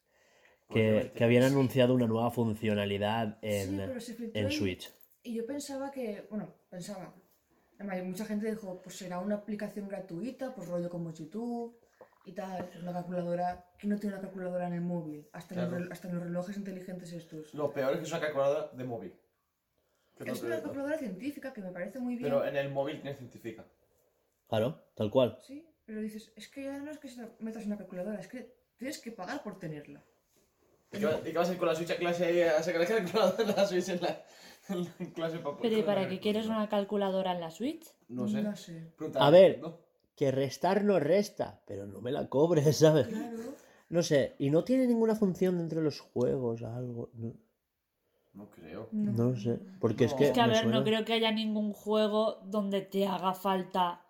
Que, Obviamente. que habían anunciado una nueva funcionalidad en, sí, en y- Switch. Y yo pensaba que, bueno, pensaba. Además, mucha gente dijo, pues será una aplicación gratuita, pues rollo como YouTube y tal, una calculadora. ¿Quién no tiene una calculadora en el móvil? Hasta, en, los, hasta en los relojes inteligentes estos. Lo peor es que es una calculadora de móvil. Que es una calculadora científica que me parece muy bien. Pero en el móvil tiene científica. Claro, tal cual. Sí, pero dices, es que ya no es que se la metas en una calculadora, es que tienes que pagar por tenerla. ¿Y qué, va- vas a ir con la Switch a clase a sacar la calculadora de la Switch en la, en la clase para Pero ¿y para qué quieres una calculadora en la Switch? No sé. No sé. Pregunta, A ver. ¿no? Que restar no resta, pero no me la cobres, ¿sabes? Claro. No sé, y no tiene ninguna función dentro de los juegos, algo. No, No creo. No, no sé, porque es que. Es que a ver, no creo que haya ningún juego donde te haga falta,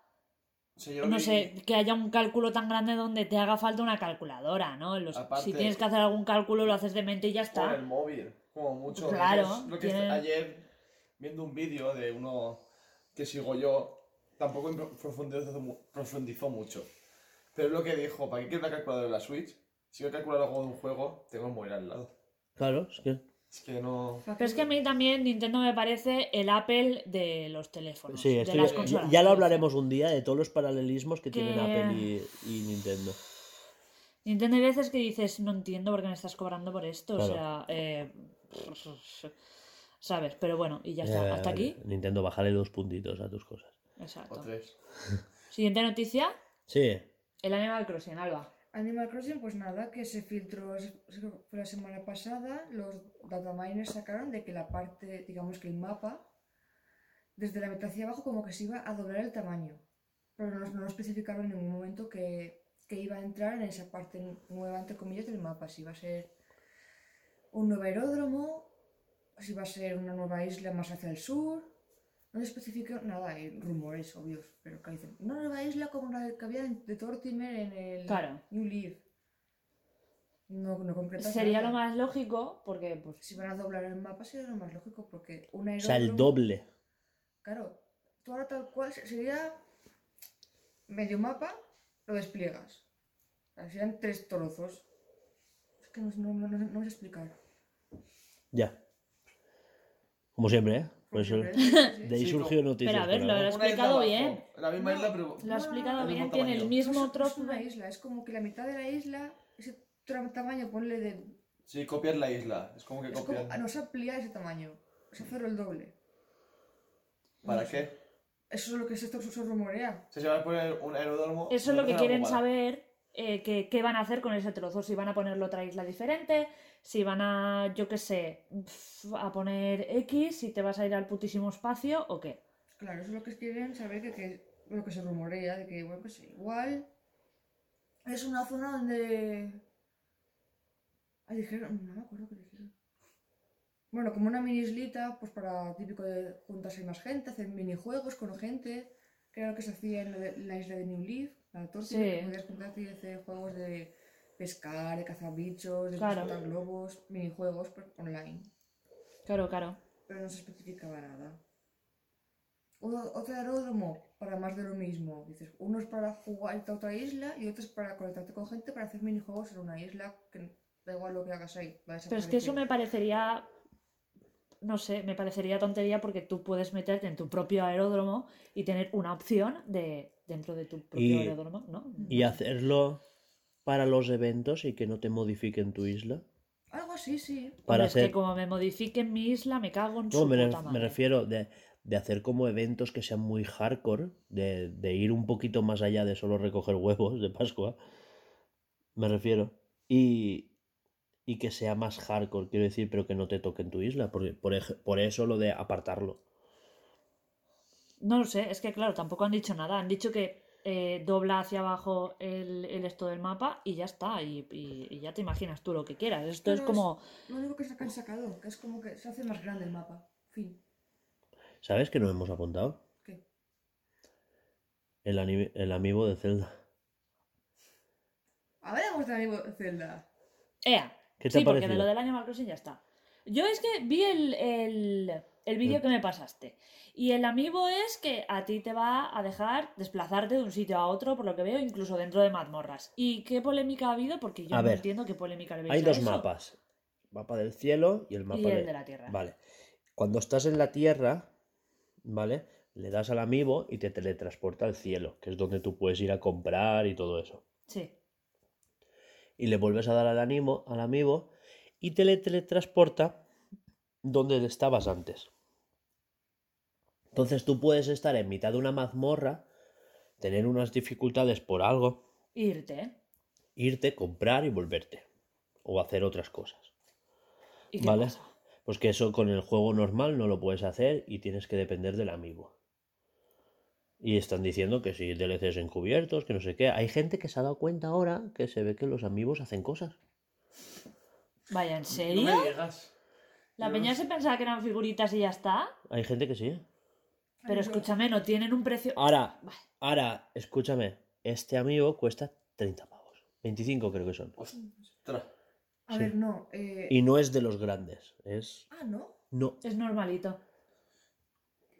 no que- sé, que haya un cálculo tan grande donde te haga falta una calculadora, ¿no? Los- Aparte- si tienes que hacer algún cálculo, lo haces de mente y ya Con el está. móvil, como mucho. Claro, Lo que tiene- ayer, viendo un vídeo de uno que sigo yo, tampoco pro- profundizó, profundizó mucho. Pero es lo que dijo, ¿para qué quiero una calculadora de la Switch? Si voy a calcular algo de un juego, tengo el móvil al lado. Claro, es que. Es que no... Pero es que a mí también Nintendo me parece el Apple de los teléfonos, Sí, de las ya, consolas. ya lo hablaremos un día de todos los paralelismos que, Que- tienen Apple y, y Nintendo. Nintendo hay veces que dices, no entiendo por qué me estás cobrando por esto, Claro. o sea, eh, sabes, pero bueno, y ya está, Eh, hasta aquí. Nintendo, bájale los puntitos a tus cosas. Exacto. O tres. Siguiente noticia, Sí, el Animal Crossing, Alba. Animal Crossing, pues nada, que se filtró, fue la semana pasada, los dataminers sacaron de que la parte, digamos que el mapa, desde la mitad hacia abajo como que se iba a doblar el tamaño. Pero no, no especificaron en ningún momento que, que iba a entrar en esa parte nueva, entre comillas, del mapa. Si iba a ser un nuevo aeródromo, si iba a ser una nueva isla más hacia el sur. No especificó nada, hay rumores obvios, pero que dicen, una nueva isla como la que había de Tortimer en el Claro. New Leaf. No, no concretas Sería nada. lo más lógico, porque pues, Si van a doblar el mapa sería lo más lógico, porque un o sea, el doble. Claro, tú ahora tal cual se- sería medio mapa, lo despliegas. O sea, serían tres trozos. Es que no, no, no, no, no sé explicar. Ya. Como siempre, ¿eh? Por eso-. De ahí Sí, surgió noticias. Pero a ver, lo isla explicado bien. En la misma No, isla, pero. Lo ha explicado del bien, tiene el mismo No es- no trozo. es una de- isla, es como que la mitad de la isla, ese tamaño, ponle de. Sí, copiar la isla. Es como que Es como, copian. ah, no se amplía ese tamaño, es hacerlo el doble. ¿Para No sé. qué? Eso es lo que se, esto se rumorea. Se va a poner un aeródromo. Eso es lo que quieren saber, eh, qué van a hacer con ese trozo. Si van a ponerlo otra isla diferente, si van a, yo qué sé, a poner X, si te vas a ir al putísimo espacio o qué. Claro, eso es lo que quieren saber, que, que lo que se rumorea, de que, bueno, pues igual es una zona donde... Ay, dijeron, no me acuerdo qué dijeron. Bueno, como una mini islita, pues para típico de juntarse más gente, hacer minijuegos con gente, que era que se hacía en la isla de New Leaf, la torta, Sí. que podías juntarte y hacer juegos de pescar, de cazar bichos, de Claro. explotar globos, minijuegos online Claro, claro. pero no se especificaba nada. Uno- otro aeródromo para más de lo mismo. Dices, uno es para jugar a otra isla y otro es para conectarte con gente para hacer minijuegos en una isla que da igual lo que hagas ahí. va a Pero es que eso me parecería, no sé, me parecería tontería porque tú puedes meterte en tu propio aeródromo y tener una opción de dentro de tu propio Y- aeródromo, ¿no? Y hacerlo para los eventos y que no te modifiquen tu isla. Algo así, sí. Para Hombre, es que hacer. como me modifiquen mi isla, me cago en No, su me, puta me refiero de, de hacer como eventos que sean muy hardcore, de, de ir un poquito más allá de solo recoger huevos de Pascua. Me refiero. Y, y que sea más hardcore, quiero decir, pero que no te toque en tu isla. Porque, por, por eso lo de apartarlo. No lo sé, es que claro, tampoco han dicho nada. Han dicho que eh, dobla hacia abajo el, el esto del mapa y ya está. Y, y- y ya te imaginas tú lo que quieras. Esto es como. Lo único que se han sacado, que es como que se hace más grande el mapa. Fin. ¿Sabes que no hemos apuntado? ¿Qué? El, anime- el amigo de Zelda. Hablamos de amigo Zelda. ¡Ea! ¿Qué te sí, ha porque de lo del Animal Crossing ya está. Yo es que vi el, el, el vídeo Mm. que me pasaste. Y el amigo es que a ti te va a dejar desplazarte de un sitio a otro, por lo que veo, incluso dentro de mazmorras. ¿Y qué polémica ha habido? Porque yo A no ver, entiendo qué polémica le veis Hay a dos eso. mapas. Mapa del cielo y el mapa Y el de... de la tierra. Vale. Cuando estás en la tierra, ¿vale? Le das al amiibo y te teletransporta al cielo, que es donde tú puedes ir a comprar y todo eso. Sí. Y le vuelves a dar al amiibo, al amiibo y te le teletransporta donde estabas antes. Entonces tú puedes estar en mitad de una mazmorra, tener unas dificultades por algo, Irte, irte, comprar y volverte. O hacer otras cosas. ¿Y qué ¿Vale? pasa? Pues que eso con el juego normal no lo puedes hacer y tienes que depender del amigo. Y están diciendo que si DLCs encubiertos, que no sé qué. Hay gente que se ha dado cuenta ahora que se ve que los amigos hacen cosas. Vaya, ¿en No serio? me digas. ¿La peña no se pensaba que eran figuritas y ya está? Hay gente que sí. Pero escúchame, no tienen un precio. Ahora, Vale. ahora, escúchame. Este amigo cuesta 30 pavos. 25 creo que son. Ostras. A Sí. ver, no. Eh... Y no es de los grandes. Es... Ah, ¿no? No. Es normalito.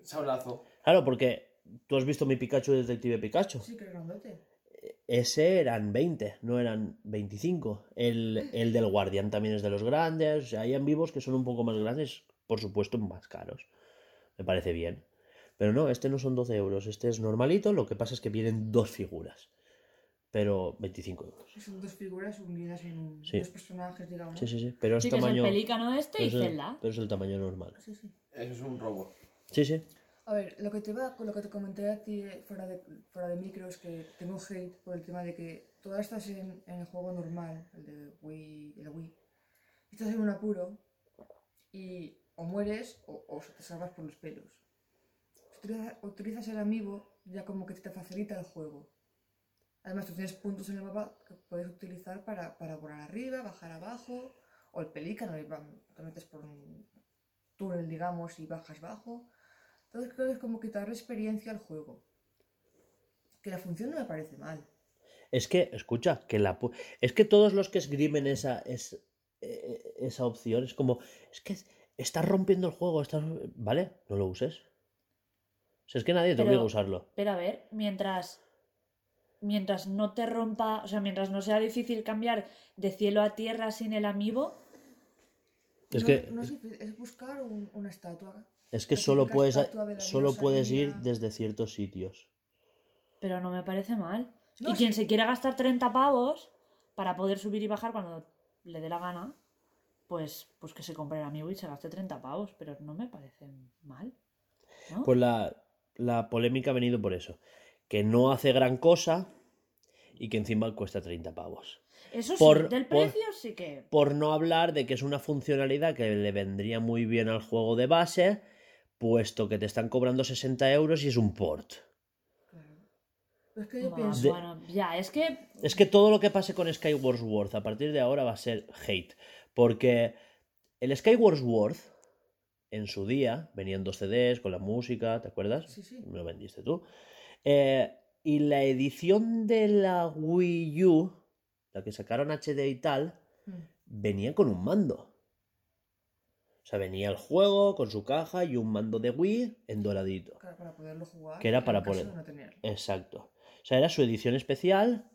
Sablazo. Claro, porque tú has visto mi Pikachu Detective Pikachu. Sí, que es grandote. Ese eran 20, no eran 25. El, el del Guardián también es de los grandes. O sea, hay vivos que son un poco más grandes, por supuesto, más caros. Me parece bien. Pero no, este no son 12 euros. Este es normalito. Lo que pasa es que vienen dos figuras. Pero 25 euros. Son dos figuras unidas en. Sí. dos personajes, digamos. Sí, sí, sí. Pero es Sí, que es el tamaño. pelícano este y pero es el- Zelda. pero es el tamaño normal. Sí, sí. Eso es un robo. Sí, sí. A ver, lo que te va, con lo que te comenté a ti eh, fuera de, fuera de micro es que tengo hate por el tema de que todas estás en, en el juego normal, el de Wii, el Wii, estás en un apuro y o mueres o, o te salvas por los pelos. Utilizas, el amiibo, ya como que te facilita el juego. Además, tú tienes puntos en el mapa que puedes utilizar para, para volar arriba, bajar abajo, o el pelícano, y te metes por un túnel, digamos, y bajas bajo. Entonces creo que es como quitarle experiencia al juego. Que la función no me parece mal. Es que, escucha, que la es que todos los que esgrimen esa, es, eh, esa opción es como, es que estás rompiendo el juego, estás, ¿vale? No lo uses. O sea, es que nadie te Pero- obliga a usarlo. Pero a ver, mientras. Mientras no te rompa. O sea, mientras no sea difícil cambiar de cielo a tierra sin el amiibo. Es no, que, no es, es buscar un- una estatua Es que solo puedes, solo puedes ir desde ciertos sitios. Pero no me parece mal. No, y quien sí. se quiera gastar 30 pavos para poder subir y bajar cuando le dé la gana, pues, pues que se compre el amigo y se gaste 30 pavos. Pero no me parece mal. ¿no? Pues la, la polémica ha venido por eso. Que no hace gran cosa y que encima cuesta 30 pavos. Eso sí, por- del por- precio sí que. Por no hablar de que es una funcionalidad que le vendría muy bien al juego de base, puesto que te están cobrando 60 euros y es un port. Es que yo pienso. bueno, ya, es que. Es que todo lo que pase con Skyward Sword a partir de ahora va a ser hate. Porque el Skyward Sword, en su día, venían dos CDs con la música, ¿te acuerdas? Sí, sí. Me lo vendiste tú. Eh, y la edición de la Wii U, la que sacaron HD y tal, Mm. venía con un mando. O sea, venía el juego con su caja y un mando de Wii en doradito. Claro, para poderlo jugar. Que era para poder- no. Exacto. O sea, era su edición especial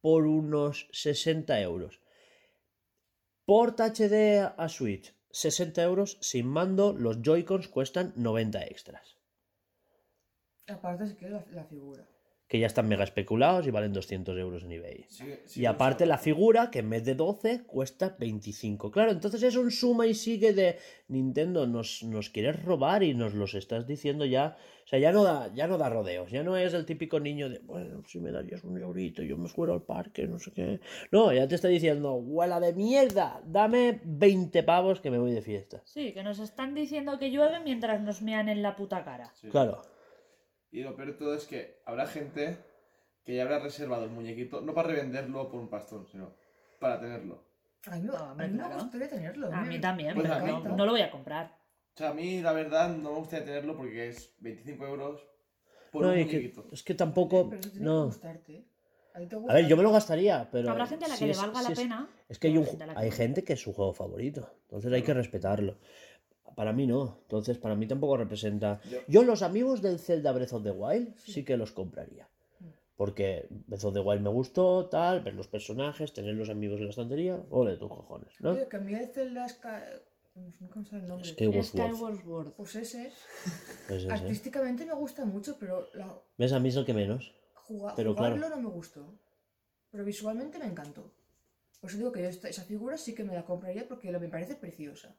por unos 60 euros. Port HD a Switch, 60 euros sin mando, los Joy-Cons cuestan 90 extras. Aparte, si quieres la, la figura. Que ya están mega especulados y valen 200 euros en eBay. Y aparte la figura, que en vez de 12 cuesta 25. Claro, entonces es un suma y sigue de Nintendo, nos, nos quieres robar y nos los estás diciendo ya. O sea, ya no da, ya no da rodeos, ya no es el típico niño de, bueno, si me darías un eurito, yo me fuera al parque, no sé qué. No, ya te está diciendo, huela de mierda, dame 20 pavos que me voy de fiesta. Sí, que nos están diciendo que llueve mientras nos mean en la puta cara. Sí. Claro, Y lo peor de todo es que habrá gente que ya habrá reservado el muñequito, no para revenderlo por un pastón, sino para tenerlo. A mí, hombre, a mí claro. me gustaría tenerlo. A mí también, Pues pero no, no. lo voy a comprar. O sea, a mí la verdad no me gustaría tenerlo porque es 25 euros por no, un que- muñequito. es que tampoco. Pero eso tiene que No. gustarte. A, ver, yo me lo gastaría, pero. Habrá gente a la si que es- le valga si la es- pena. Es que hay, un, gente que hay gente que es su juego favorito, entonces hay que respetarlo. Para mí no, entonces para mí tampoco representa... Yo- Yo los amigos del Zelda Breath of the Wild sí que los compraría. Mm. Porque Breath of the Wild me gustó, tal, ver los personajes, tener los amigos en la estantería, ole tus cojones, ¿no? Oye, que a mí el Zelda Sky... Me sale el nombre. Skyward Sword. Skyward Sword. Pues ese, Es ese. artísticamente me gusta mucho, pero la... ¿Ves? A mí es el que menos. juga- Pero claro. jugarlo no me gustó. Pero visualmente me encantó. Por eso digo que yo esta- esa figura sí que me la compraría porque me parece preciosa.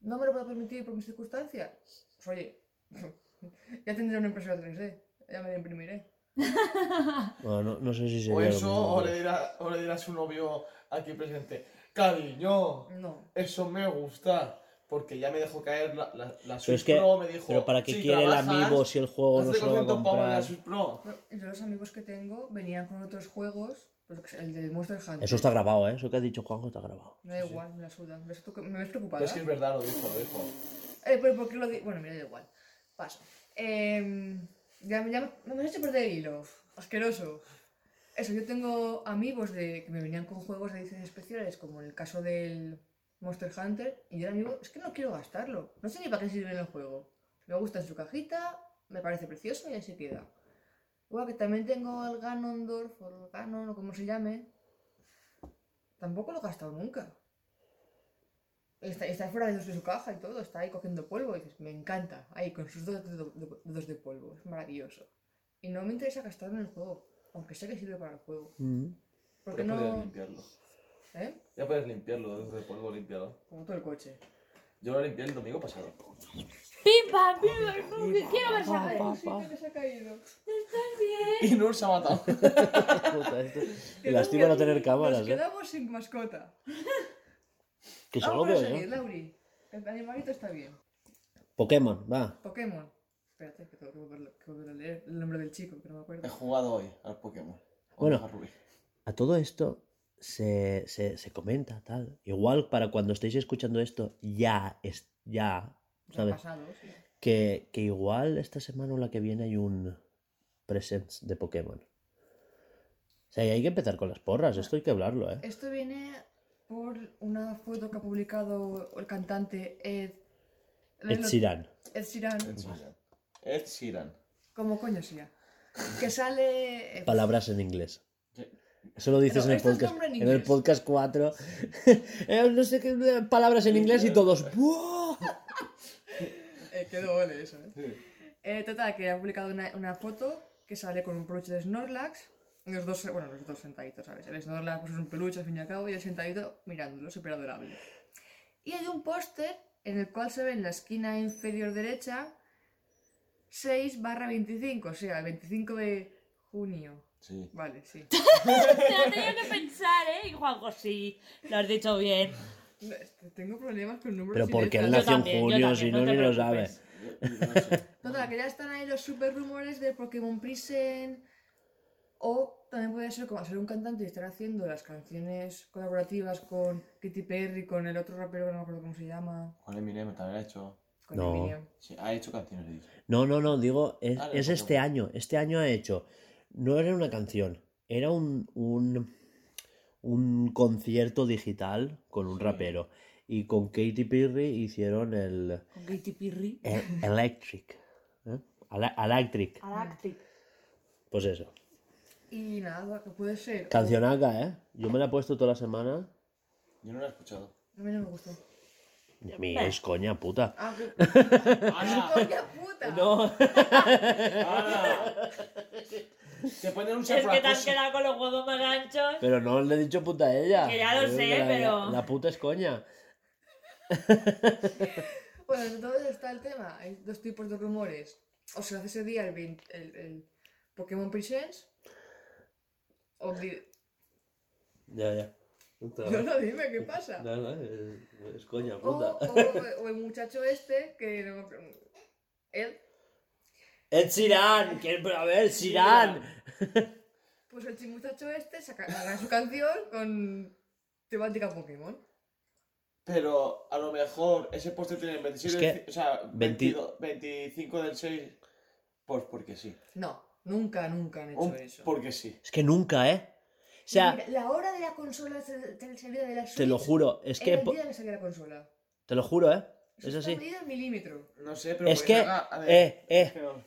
¿No me lo puedo permitir por mis circunstancias? Pues oye, ya tendré una impresora 3D. Ya me la imprimiré. Bueno, no, no sé si sería O eso, o le, dirá, o le dirá a su novio aquí presente, cariño, No. eso me gusta, porque ya me dejó caer la, la, la Pero Switch es que, Pro, me dijo, pero para qué si quiere el trabajas, amigo si el juego no se lo va a 200 pavos en la comprar? Switch Pro. Pero yo los amigos que tengo venían con otros juegos. Pues, el del Monster Hunter. Eso está grabado, ¿eh? Eso que ha dicho Juanjo está grabado. Me da Sí, sí. igual, me la suda. ¿Ves tú que me ves preocupada? Es que es verdad, lo dijo, lo dijo. Eh, pero ¿por qué lo digo? Bueno, mira, da igual. Paso. Eh, ya, ya me, me has hecho perder el hilo. Asqueroso. Eso, yo tengo amigos de, que me venían con juegos de ediciones especiales, como en el caso del Monster Hunter, y yo era amigo, es que no quiero gastarlo. No sé ni para qué sirve en el juego. Me gusta en su cajita, me parece precioso y así queda. Igual que también tengo el Ganondorf, o el Ganon, o como se llame. Tampoco lo he gastado nunca. Está, está fuera de su caja y todo, está ahí cogiendo polvo y dices, me encanta, ahí con sus dos dedos de, polvo, es maravilloso. Y no me interesa gastarlo en el juego, aunque sé que sirve para el juego. Porque puedes no... limpiarlo. ¿Eh? Ya puedes limpiarlo, desde el polvo limpiado. Como todo el coche. Yo lo limpié el domingo pasado. ¡Pim, pam, pim, pam! quiero ver sangre! que se ha caído. Y Nur se ha matado. Puta, esto- Y lástima no tener cámaras, Nos ¿eh? quedamos sin mascota. Que solo Vamos a veo seguir, yo. Lauri. El animalito está bien. Pokémon, va. Pokémon. Espérate, que tengo que volver, que volver a leer el nombre del chico, que no me acuerdo. He jugado hoy al Pokémon. Bueno. Omega Ruby. A todo esto se, se, se comenta, tal. Igual para cuando estéis escuchando esto, ya es. Ya. ¿Sabes? pasado, sí. Que, que igual esta semana o la que viene hay un Presents de Pokémon. O sea, y hay que empezar con las porras, esto hay que hablarlo, ¿eh? Esto viene por una foto que ha publicado el cantante Ed. Ed Sheeran. Ed Sheeran. Ed Sheeran. Ed Sheeran. Como coño sea. Que sale. eh, Palabras en inglés. Eso lo dices en el podcast. en En, el podcast 4. Eh, no sé qué palabras en inglés y todos. ¡buah! Eh, qué doble eso, ¿eh? Eh, Total, que ha publicado una, una foto que sale con un peluche de Snorlax. Los dos, bueno, los dos sentaditos, ¿sabes? El Snorlax pues, es un peluche al fin y al cabo y el sentadito mirándolo, súper adorable. Y hay un póster en el cual se ve en la esquina inferior derecha 6 barra 25, o sea, el 25 de junio. Sí. Vale, sí. Te lo tenía que pensar, ¿eh? Y Juanjo, sí, lo has dicho bien. Este, Tengo problemas con números. Pero porque él nació en junio, si no ni lo sabe. preocupes. No sé. Total, que ya están ahí los super rumores de Pokémon Prison. O también puede ser como ser un cantante y estar haciendo las canciones colaborativas con Katy Perry, con el otro rapero que no me acuerdo cómo se llama. Con Eminem también ha hecho. Con No. Eminem. Sí, ha hecho canciones. No, no, no, digo, es, Ah, es este año. Este año ha hecho. No era una canción, era un, un, un concierto digital con un Sí. rapero. Y con Katy Perry hicieron el, Con Katy Perry. el Electric. ¿eh? Electric. Galactic. Pues eso. Y nada, que puede ser. Cancionaca, ¿eh? Yo me la he puesto toda la semana. Yo no lo he escuchado. A mí no me gustó. Y a mí Eh. es coña puta. Ah, que. ¡Hala! ¡Coña puta! No. Te ponen un Es que te has quedado con los huevos más anchos. Pero no le he dicho puta a ella. Que ya lo sé, que la- pero- La puta es coña. Bueno, entonces está el tema. Hay dos tipos de rumores. O se hace ese día el, 20 el, el Pokémon Presents. O di- Ya, ya. No, no, dime qué pasa. No, no, es, es coña O, puta. o- o el muchacho este que no- él, ¡Es Sirán! ¿Quién- pero A ver, Sirán. Pues el chi- muchacho este saca, hará su canción con temática Pokémon. Pero a lo mejor ese póster tiene el 27 Es que del ci- o sea, 20 22 25 del 6. Pues porque sí. No, nunca, nunca han hecho Un- eso. porque sí. Es que nunca, ¿eh? O sea, Mira, la hora de la consola de de salida de la Switch te lo juro, es que. el día de la consola. Te lo juro, ¿eh? Eso Es está así. medido en milímetro. No sé, pero. Es que. haga- a ver, Eh, eh. pero-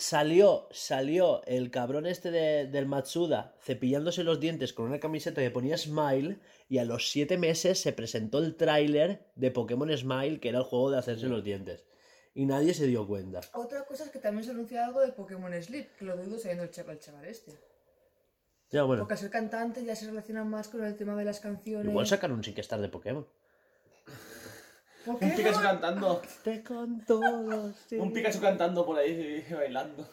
Salió, salió el cabrón este de- del Matsuda cepillándose los dientes con una camiseta que ponía Smile y a los siete meses se presentó el tráiler de Pokémon Smile que era el juego de hacerse los dientes. Y nadie se dio cuenta. Otra cosa es que también se anuncia algo de Pokémon Sleep, que lo dudo sabiendo el chaval, el chaval este. Ya, bueno. Porque al ser cantante ya se relaciona más con el tema de las canciones. Igual sacan un Star de Pokémon. Un. Pikachu cantando. Te con todos. Un Pikachu cantando por ahí y bailando.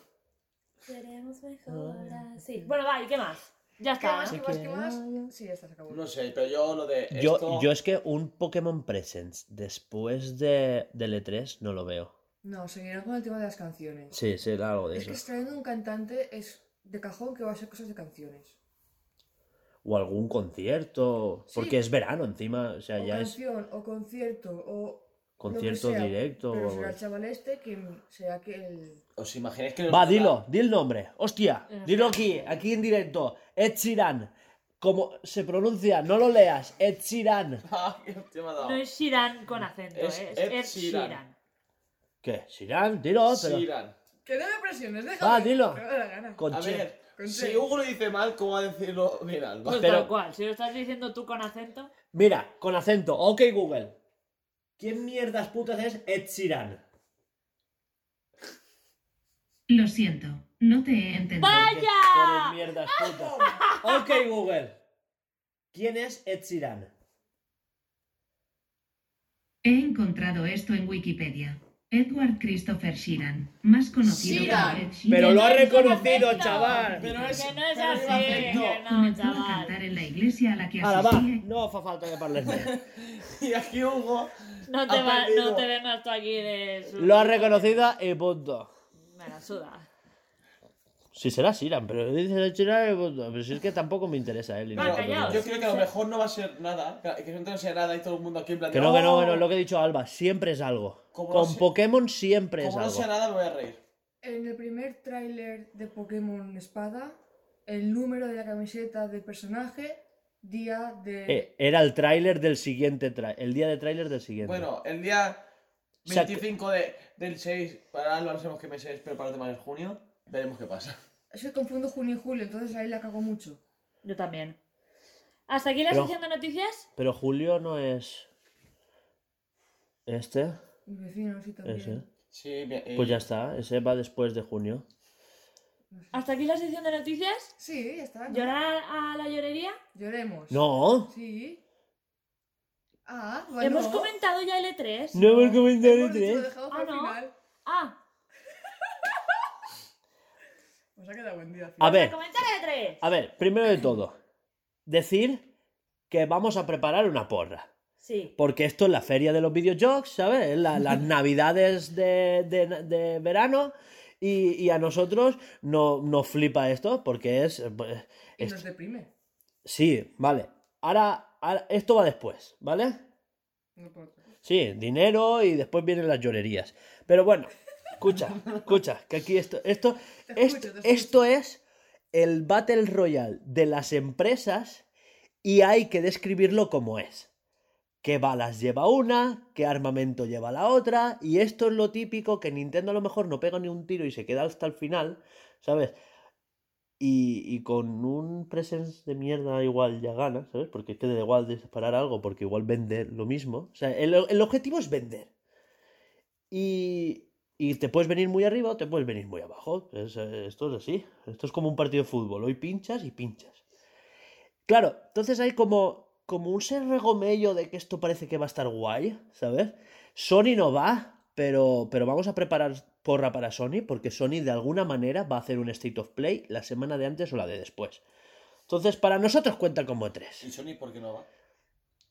Seremos mejor así. Bueno, va, ¿y qué más? Ya ¿Qué está. más? ¿no? ¿Qué más? ¿Qué más? Sí, ya está, se acabó. No sé, pero yo lo de. Yo, esto... yo es que un Pokémon Presents después de, del E3 no lo veo. No, seguirán con el tema de las canciones. Sí, sí, algo de es eso. que extrayendo un cantante es de cajón que va a ser cosas de canciones. O algún concierto. Sí. Porque es verano encima. O sea, o ya es canción, o concierto, o. concierto lo que sea, directo. Pero o será el chaval este quien sea que el. ¿Os imagináis que. Va, dilo, di el nombre. Hostia, dilo aquí, aquí en directo. Ed Sheeran. Como se pronuncia, no lo leas. Ed Sheeran. Ah, qué hostia me ha dado. No es Shiran con acento, Es ¿eh? es Ed Ed Sheeran. Sheeran. ¿Qué? Sheeran, dilo, pero. Siran. Que no me presiones, déjame. Va, dilo. que me da la gana. Con A ver, si. Hugo lo dice mal, ¿cómo va a decirlo bien Alba? Pues Pero- tal cual, si lo estás diciendo tú con acento. Mira, con acento. Ok, Google. ¿Quién mierdas putas es Ed Sheeran? Lo siento, no te he entendido. ¿Qué ¡Vaya! pones mierdas putas? Ok, Google. ¿Quién es Ed Sheeran? He encontrado esto en Wikipedia. Edward Christopher Sheeran, más conocido Sheeran. como Ed Sheeran. Pero lo ha no reconocido, chaval. Pero es- Que no es así, es acento. que no, a chaval. cantar en la iglesia a la que Ahora va, asistía. no fa falta que parles. Y aquí Hugo. No te, va- no te vengas tú aquí de... su- Lo ha reconocido y punto. Me la suda. Si será Siran, pero dices Sheeran y punto. Pero si es que tampoco me interesa él. y Va, no- callao. Yo creo que a lo mejor no va a ser nada. Que no no sea nada y todo el mundo aquí en plan. Que no, que no, "Oh". que no, es lo que he dicho Alba, siempre es algo. Como Con no Pokémon siempre es Como no algo. sea nada, me voy a reír. En el primer tráiler de Pokémon Espada, el número de la camiseta del personaje, día de... Eh, era el tráiler del siguiente el día de tráiler del siguiente. Bueno, el día O sea, 25 de, del 6, para Alba no sabemos qué mes es, pero para los demás es junio. Veremos qué pasa. Es que confundo junio y julio, entonces ahí la cago mucho. Yo también. ¿Hasta aquí la Pero- sección de noticias? Pero Julio no es. Este, Mi vecino sí también. ese. Sí, bien, eh, Pues ya está, ese va después de junio. Hasta aquí la sección de noticias. Sí, ya está. ¿no? ¿Llorar a la llorería? Lloremos. No, Sí. Ah, bueno. Hemos comentado ya el E3. no hemos comentado el Hemos dicho, lo E3. dejamos Ah, para el ¿no? final. Ah, Nos ha quedado buen día. A ver, comentar el E3. a ver, primero de todo, decir que vamos a preparar una porra. Sí. Porque esto es la feria de los videojuegos, ¿sabes? La- las navidades de, de- de verano. Y, y a nosotros no, nos flipa esto porque es... pues, Y es- nos deprime. Sí, vale. Ahora, ahora- esto va después, ¿vale? No puedo. Sí, dinero y después vienen las llorerías. Pero bueno, escucha, escucha, que aquí esto, esto, escucho, esto, esto es el Battle Royale de las empresas y hay que describirlo como es. ¿Qué balas lleva una? ¿Qué armamento lleva la otra? Y esto es lo típico que Nintendo a lo mejor no pega ni un tiro y se queda hasta el final, ¿sabes? Y, y con un presence de mierda igual ya gana, ¿sabes? Porque es que da igual disparar algo, porque igual vende lo mismo. O sea, el, el objetivo es vender. Y, y te puedes venir muy arriba o te puedes venir muy abajo. Eh, esto es así. Esto es como un partido de fútbol. Hoy pinchas y pinchas. Claro, entonces hay como, como un ser regomello de que esto parece que va a estar guay, ¿sabes? Sony no va, pero, pero vamos a preparar porra para Sony, porque Sony de alguna manera va a hacer un State of Play la semana de antes o la de después. Entonces, para nosotros cuenta como ¿Y tres. Sony por qué no va?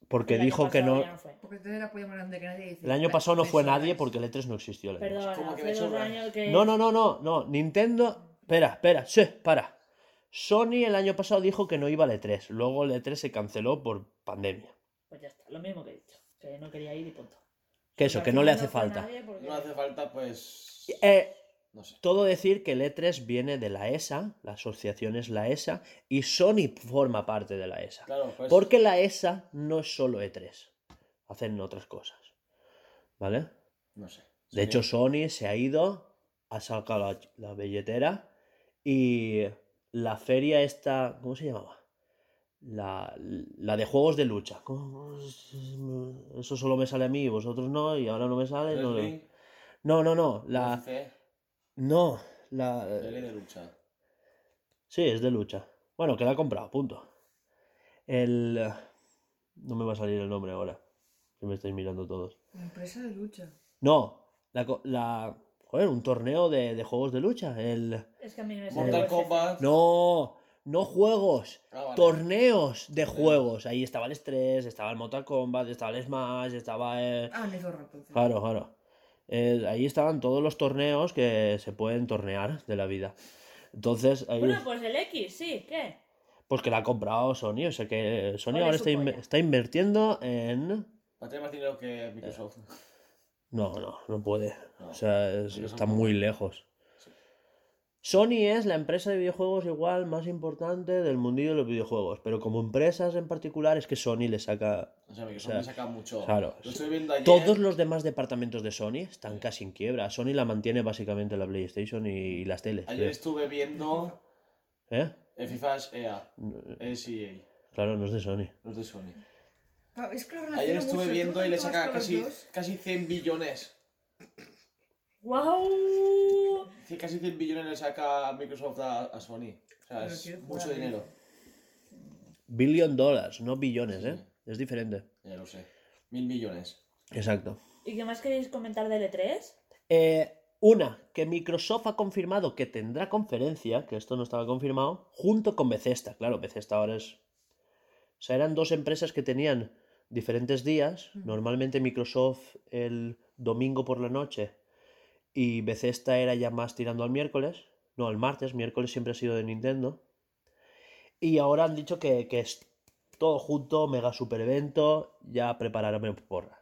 Porque dijo que no. fue. Porque el apoyo más grande que nadie. dice, El año "Ve, pasado no fue sobráis". nadie porque el E3 no existió. el año pasado. Perdón, ¿Cómo que hace me dos años que... No, no, no, no, no. Nintendo. Espera, espera, sí, para. Sony el año pasado dijo que no iba al E3. Luego el E3 se canceló por pandemia. Pues ya está, lo mismo que he dicho. Que no quería ir y punto. Que eso, que no le hace falta. porque- No hace falta, pues. Eh, No sé. todo decir que el E3 viene de la ESA, la asociación es la ESA, y Sony forma parte de la ESA. Claro, pues. Porque la ESA no es solo E3, hacen otras cosas. ¿Vale? No sé. De hecho, Sony se ha ido, ha sacado la, la billetera y la feria esta, ¿cómo se llamaba? La, la de juegos de lucha. Eso solo me sale a mí y vosotros no, y ahora no me sale. No, no, no, no, la, UFC, no, la, tele de lucha. sí, es de lucha. Bueno, que la he comprado, punto. El, no me va a salir el nombre ahora, que me estáis mirando todos. Empresa de lucha. No, la, co- la joder, un torneo de, de juegos de lucha. El, Es que a mí me sale Mortal. Kombat. no, no juegos, Ah, vale. torneos de juegos. Ahí estaba el Stress, estaba el Mortal Kombat, estaba el Smash, estaba el... Ah, entonces. Claro, claro. Eh, ahí estaban todos los torneos que se pueden tornear de la vida. Entonces, ahí, Bueno, pues el X, sí, ¿qué? pues que la ha comprado Sony, o sea que Sony ahora está, está invirtiendo en... Va a tener más dinero que Microsoft. No, no, no puede. No, O sea, es- está muy lejos. Sony es la empresa de videojuegos igual más importante del mundillo de los videojuegos, pero como empresas en particular es que Sony le saca... O sea, O sea, le saca mucho. claro, Lo estoy viendo ayer. Todos los demás departamentos de Sony están casi en quiebra. Sony la mantiene básicamente la PlayStation y, y las teles. Ayer estuve viendo. ¿Eh? FIFA es EA. Es EA. Claro, no es de Sony. No es de Sony. Ah, Es que Ayer estuve mucho, viendo y le saca casi, casi 100 billones. ¡Guau! Sí, Casi 100 billones le saca Microsoft a, a Sony. O sea, Pero es mucho jugar, dinero. Billion dólares, no billones, Sí. ¿eh? Es diferente. Ya lo sé. Mil millones. Exacto. ¿Y qué más queréis comentar del E3? Eh, una, que Microsoft ha confirmado que tendrá conferencia, que esto no estaba confirmado, junto con Bethesda. Claro, Bethesda ahora es... O sea, eran dos empresas que tenían diferentes días. Normalmente Microsoft el domingo por la noche y Bethesda era ya más tirando al miércoles. No, el martes, miércoles siempre ha sido de Nintendo. Y ahora han dicho que, que es todo junto, mega super evento, ya prepararme porra.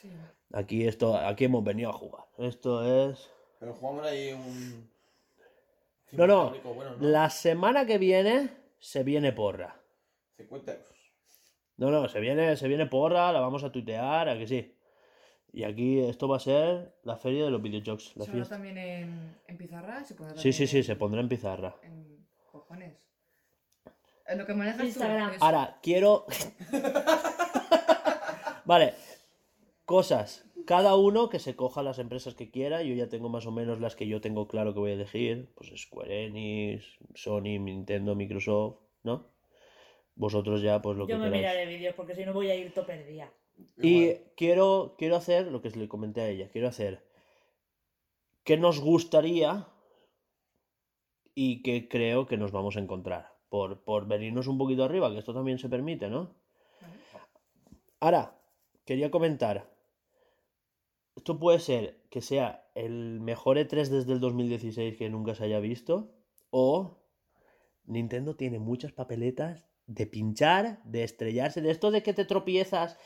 Sí. Aquí esto, aquí hemos venido a jugar. Esto es. Pero jugamos ahí un. No, no. Fabrico Bueno, ¿no? La semana que viene se viene porra. 50 euros. No, no, se viene, se viene porra, la vamos a tuitear, a que sí. Y aquí esto va a ser la feria de los videojuegos. La Se fiesta. también en, en pizarra. Se Sí, sí, sí, en- se pondrá en pizarra. En cojones. En lo que manejas Instagram. Ahora, quiero. vale. Cosas. cada uno que se coja las empresas que quiera. Yo ya tengo más o menos las que yo tengo claro que voy a elegir. Pues Square Enix, Sony, Nintendo, Microsoft, ¿no? Vosotros ya, pues lo Yo que me queráis. miraré vídeos porque si no voy a ir todo perdida. Y quiero, quiero hacer lo que le comenté a ella. Quiero hacer qué nos gustaría y qué creo que nos vamos a encontrar. Por, por venirnos un poquito arriba, que esto también se permite, ¿no? Ahora, quería comentar. Esto puede ser que sea el mejor E3 desde el 2016 que nunca se haya visto. O Nintendo tiene muchas papeletas de pinchar, de estrellarse, de esto de que te tropiezas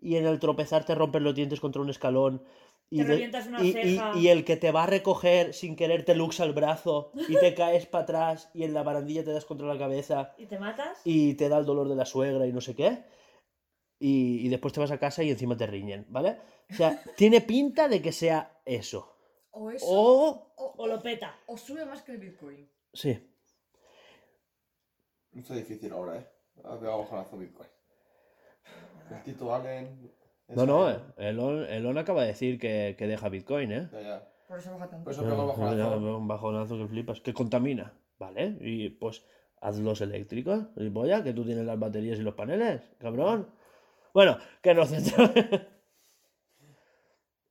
y en el tropezar te rompes los dientes contra un escalón. Y, Te de- revientas una y- ceja. y el que te va a recoger sin querer te luxa el brazo y te caes para atrás y en la barandilla te das contra la cabeza ¿Y te matas? y te da el dolor de la suegra y no sé qué. Y, y después te vas a casa y encima te riñen, ¿vale? O sea, tiene pinta de que sea eso. O eso. O... O, O lo peta. o sube más que el Bitcoin. Sí. No está difícil ahora, ¿eh? Ha pegado Bitcoin. El Tito Allen... No, no, eh, Elon, Elon acaba de decir que, que deja Bitcoin, ¿eh? Ya, ya. Por eso baja tanto. Por eso pegó el bajonazo. Un bajonazo que flipas. Que contamina, ¿vale? Y pues hazlos eléctricos, polla, que tú tienes las baterías y los paneles, cabrón. Bueno, que nos centramos.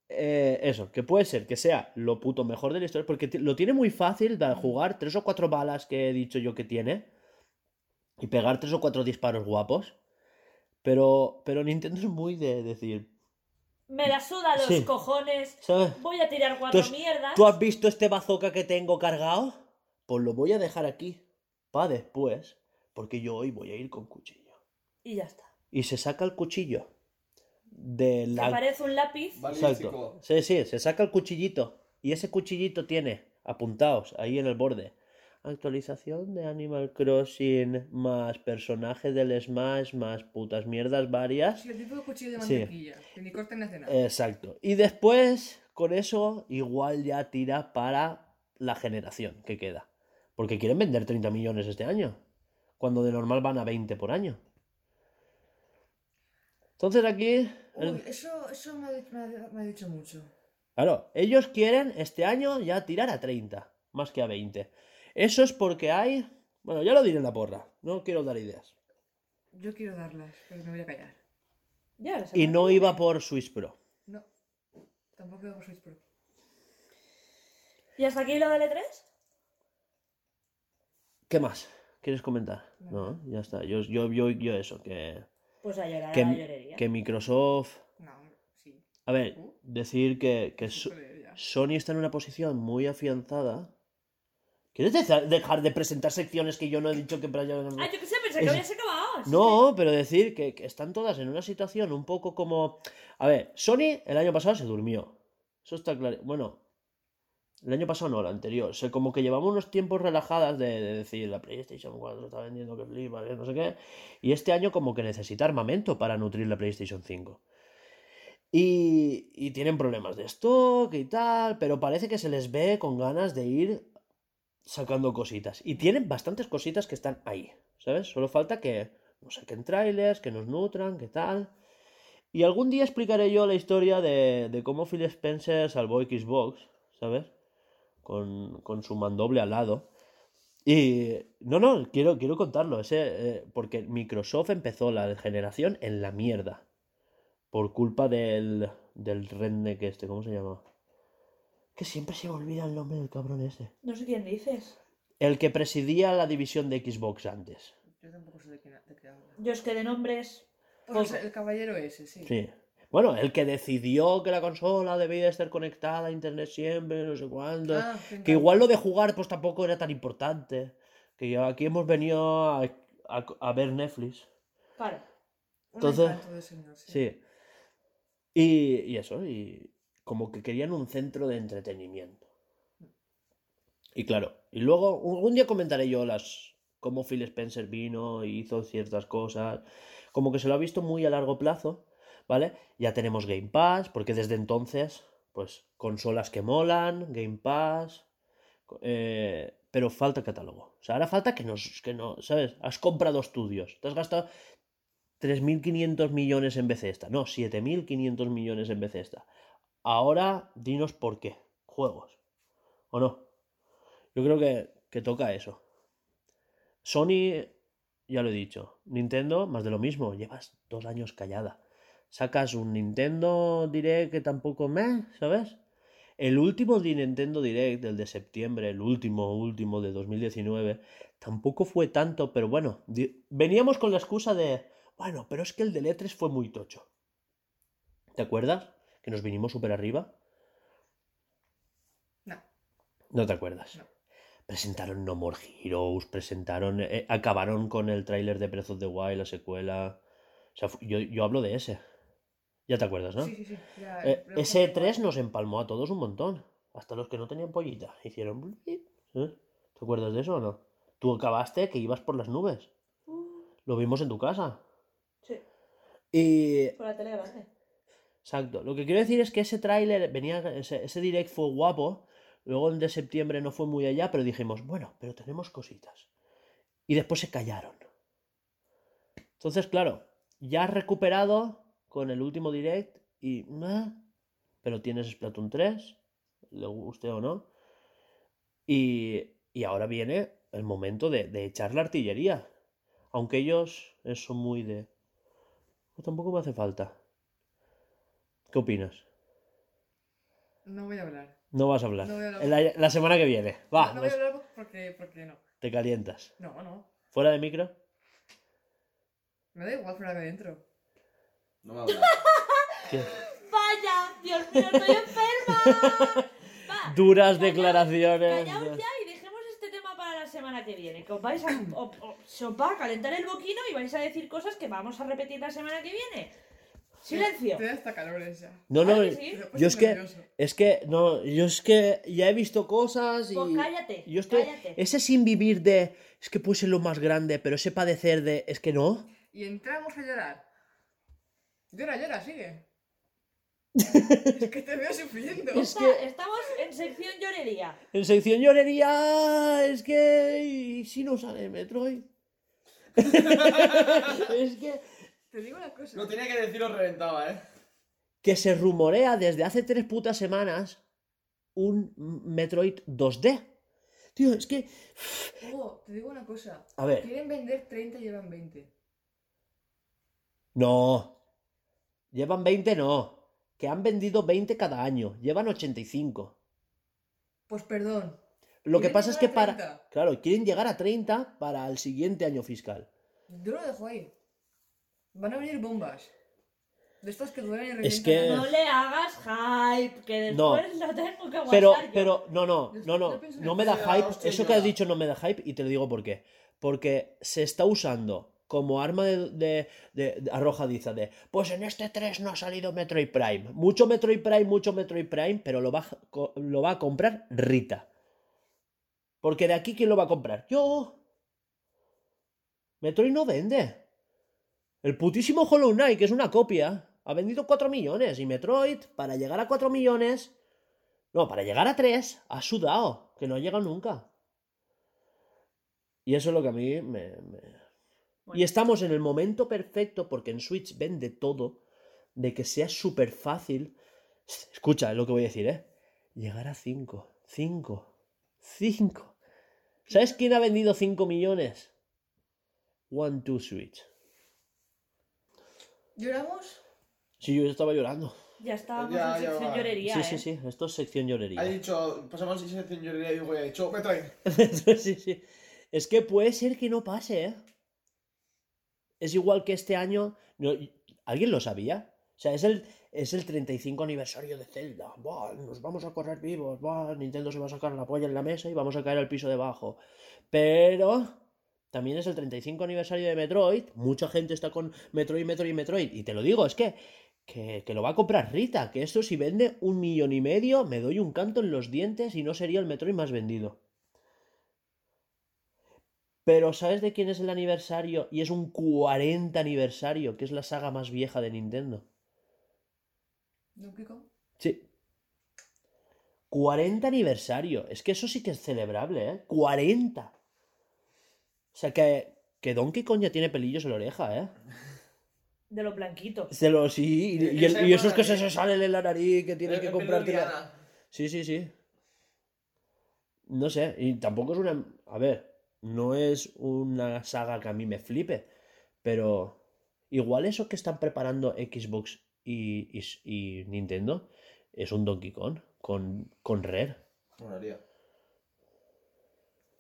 Eh, eso, que puede ser que sea lo puto mejor de la historia, porque lo tiene muy fácil de jugar tres o cuatro balas que he dicho yo que tiene y pegar tres o cuatro disparos guapos. Pero, pero Nintendo es muy de decir, Me la suda los Sí. cojones. ¿sabes? Voy a tirar cuatro Entonces, mierdas. ¿Tú has visto este bazooka que tengo cargado? Pues lo voy a dejar aquí. para después. Porque yo hoy voy a ir con cuchillo. Y ya está. Y se saca el cuchillo. De la. aparece un lápiz. Exacto. Sí, sí, se saca el cuchillito. Y ese cuchillito tiene apuntados ahí en el borde. Actualización de Animal Crossing más personaje del Smash más putas mierdas varias. Sí, el tipo de cuchillo de Sí. mantequilla. Que ni hace nada. Exacto. Y después, con eso, igual ya tira para la generación que queda. Porque quieren vender 30 millones este año. Cuando de normal van a 20 por año. Entonces aquí. el- Uy, eso, eso me, ha, di- me ha- me ha dicho mucho. Claro, ellos quieren este año ya tirar a 30, más que a 20. Eso es porque hay... Bueno, ya lo diré en la porra, no quiero dar ideas. Yo quiero darlas, pero me voy a callar. Ya, ves, Y ¿no? iba por Swiss Pro. No. Tampoco hago Switch Pro. ¿Y hasta aquí lo del E E3? ¿Qué más? ¿Quieres comentar? No, ya está. Yo, yo, yo, yo eso, que, Pues a llorar, que, a la llorería. que Microsoft... No, sí. A ver, decir que, que So-. Sony está en una posición muy afianzada. ¿Quieres dejar de presentar secciones que yo no he dicho que... para- Ah, yo qué sé, pensé que Es- habías acabado. No, pero decir que, que están todas en una situación un poco como... A ver, Sony el año pasado se durmió. Eso está claro. Bueno, el año pasado no, el anterior. O sea, como que llevamos unos tiempos relajadas de, de decir la PlayStation 4 está vendiendo que flipa, que no sé qué. Y este año como que necesita armamento para nutrir la PlayStation 5. Y, y tienen problemas de stock y tal, pero parece que se les ve con ganas de ir sacando cositas. Y tienen bastantes cositas que están ahí, ¿sabes? Solo falta que nos saquen trailers, que nos nutran, que tal. Y algún día explicaré yo la historia de, de cómo Phil Spencer salvó Xbox, ¿sabes? Con, con su mandoble al lado. Y no, no, quiero, quiero contarlo, ese, eh, porque Microsoft empezó la generación en la mierda. Por culpa del, del redneck este, ¿cómo se llama? Que siempre se me olvida el nombre del cabrón ese. No sé quién dices. El que presidía la división de Xbox antes. Yo tampoco sé de qué, de qué habla. Yo es que de nombres. Pues el caballero ese, sí. Sí. Bueno, el que decidió que la consola debía de estar conectada a internet siempre, no sé cuándo. Ah, que igual lo de jugar pues tampoco era tan importante. Que ya aquí hemos venido a, a- a ver Netflix. Claro. Entonces- señor, sí. Sí. Y, y eso, y como que querían un centro de entretenimiento. Y claro, y luego algún día comentaré yo las cómo Phil Spencer vino y hizo ciertas cosas. Como que se lo ha visto muy a largo plazo, ¿vale? Ya tenemos Game Pass, porque desde entonces, pues, consolas que molan, Game Pass. eh, pero falta catálogo. O sea, ahora falta que nos, que no, ¿sabes? Has comprado estudios, te has gastado 3.500 millones en Bethesda. No, 7.500 millones en Bethesda. Ahora dinos por qué. Juegos. ¿O no? Yo creo que, que toca eso. Sony, ya lo he dicho. Nintendo, más de lo mismo. Llevas dos años callada. Sacas un Nintendo Direct que tampoco me, ¿sabes? El último de Nintendo Direct, el de septiembre, el último, último de 2019, tampoco fue tanto, pero bueno, veníamos con la excusa de, bueno, pero es que el del E3 fue muy tocho. ¿Te acuerdas? Que nos vinimos súper arriba. No. No te acuerdas. No. Presentaron No More Heroes, presentaron. eh, acabaron con el tráiler de Breath of the Wild, la secuela. O sea, yo, yo hablo de ese. Ya te acuerdas, ¿no? Sí, sí, sí. ya, Eh, ese hemos E3 nos empalmó a todos un montón. Hasta los que no tenían pollita. Hicieron. ¿eh? ¿Te acuerdas de eso o no? Tú acabaste que ibas por las nubes. Lo vimos en tu casa. Sí, Y. por la tele grande. Exacto. Lo que quiero decir es que ese tráiler, venía, ese, direct fue guapo. Luego el de septiembre no fue muy allá, pero dijimos, bueno, pero tenemos cositas. Y después se callaron. Entonces, claro, ya has recuperado con el último direct y. "Meh", pero tienes Splatoon 3, le guste o no. Y, y ahora viene el momento de, de echar la artillería. Aunque ellos eh, son muy de. "Pues tampoco me hace falta. ¿Qué opinas? No voy a hablar. No vas a hablar. No voy a hablar. La, la semana que viene. Va, no, no voy a hablar porque, porque no. te calientas. No, no. ¿Fuera de micro? Me da igual fuera que dentro. No me hablas. ¿Qué? ¡Vaya! ¡Dios mío, estoy enferma! Va, Duras callaos- declaraciones. Callaos ya y dejemos este tema para la semana que viene. Que os vais a, o- o- se os va a calentar el boquino y vais a decir cosas que vamos a repetir la semana que viene. ¡Silencio! Te da hasta calores ya. No, no, sí. Puesto yo es que, es que, no, yo es que ya he visto cosas y... Pues cállate, Yo estoy, cállate. ese sin vivir de, es que puede ser lo más grande, pero ese padecer de, es que no. Y entramos a llorar. Llora, llora, sigue. es que te veo sufriendo. Es que- Estamos en sección llorería. En sección llorería, es que, ¿y si no sale Metroid? es que... Te digo una cosa. Lo tenía que decir o reventaba, ¿eh? que se rumorea desde hace tres putas semanas un Metroid 2D. Tío, es que. Oh, te digo una cosa. A ver. Quieren vender 30 y llevan 20. No. Llevan 20, no. Que han vendido 20 cada año. Llevan 85. Pues perdón. Lo que pasa es que para. 30. Claro, quieren llegar a 30 para el siguiente año fiscal. Yo lo dejo ahí. Van a venir bombas. De estas que duelen y Es que- No le hagas hype, que No. después lo tengo que aguantar Pero, yo. pero, no, no, no, no. No me da hype. hostia Eso que has dicho no me da hype y te lo digo por qué. Porque se está usando como arma de, de- de- de arrojadiza de pues en este 3 no ha salido Metroid Prime. Mucho Metroid Prime, mucho Metroid Prime, pero lo va, lo va a comprar Rita. Porque de aquí, ¿quién lo va a comprar? Yo. Metroid no vende. El putísimo Hollow Knight, que es una copia, ha vendido 4 millones. Y Metroid, para llegar a 4 millones. No, para llegar a 3, ha sudado. Que no ha llegado nunca. Y eso es lo que a mí me. me- Y estamos en el momento perfecto, porque en Switch vende todo, de que sea súper fácil. Escucha lo que voy a decir, ¿eh? Llegar a 5. 5. 5. ¿Sabes quién ha vendido 5 millones? One Two Switch. ¿Lloramos? Sí, yo estaba llorando. Ya estábamos Ya, en ya sección va. llorería, Sí, ¿eh? sí, sí. Esto es sección llorería. Ha dicho, pasamos a sección llorería y digo, he dicho, me trae. sí, sí. Es que puede ser que no pase, ¿eh? Es igual que este año. no- ¿Alguien lo sabía? O sea, es el, es el 35 aniversario de Zelda. Buah, nos vamos a correr vivos. Buah, Nintendo se va a sacar la polla en la mesa y vamos a caer al piso de abajo. Pero también es el 35 aniversario de Metroid. Mucha gente está con Metroid, Metroid, Metroid. Y te lo digo, es que, que, que lo va a comprar Rita. Que esto si vende un millón y medio, me doy un canto en los dientes y no sería el Metroid más vendido. Pero ¿sabes de quién es el aniversario? Y es un 40 aniversario, que es la saga más vieja de Nintendo. Donkey Kong. Sí. 40 aniversario. Es que eso sí que es celebrable, ¿eh? 40. O sea que, que Donkey Kong ya tiene pelillos en la oreja, ¿eh? De lo blanquito. De los- sí, y, y el- y esos que se de- salen en la nariz que tienes El- que comprarte. la-. Sí, sí, sí. No sé, y tampoco es una... A ver, no es una saga que a mí me flipe, pero igual eso que están preparando Xbox y, y, y Nintendo es un Donkey Kong con, con Rare.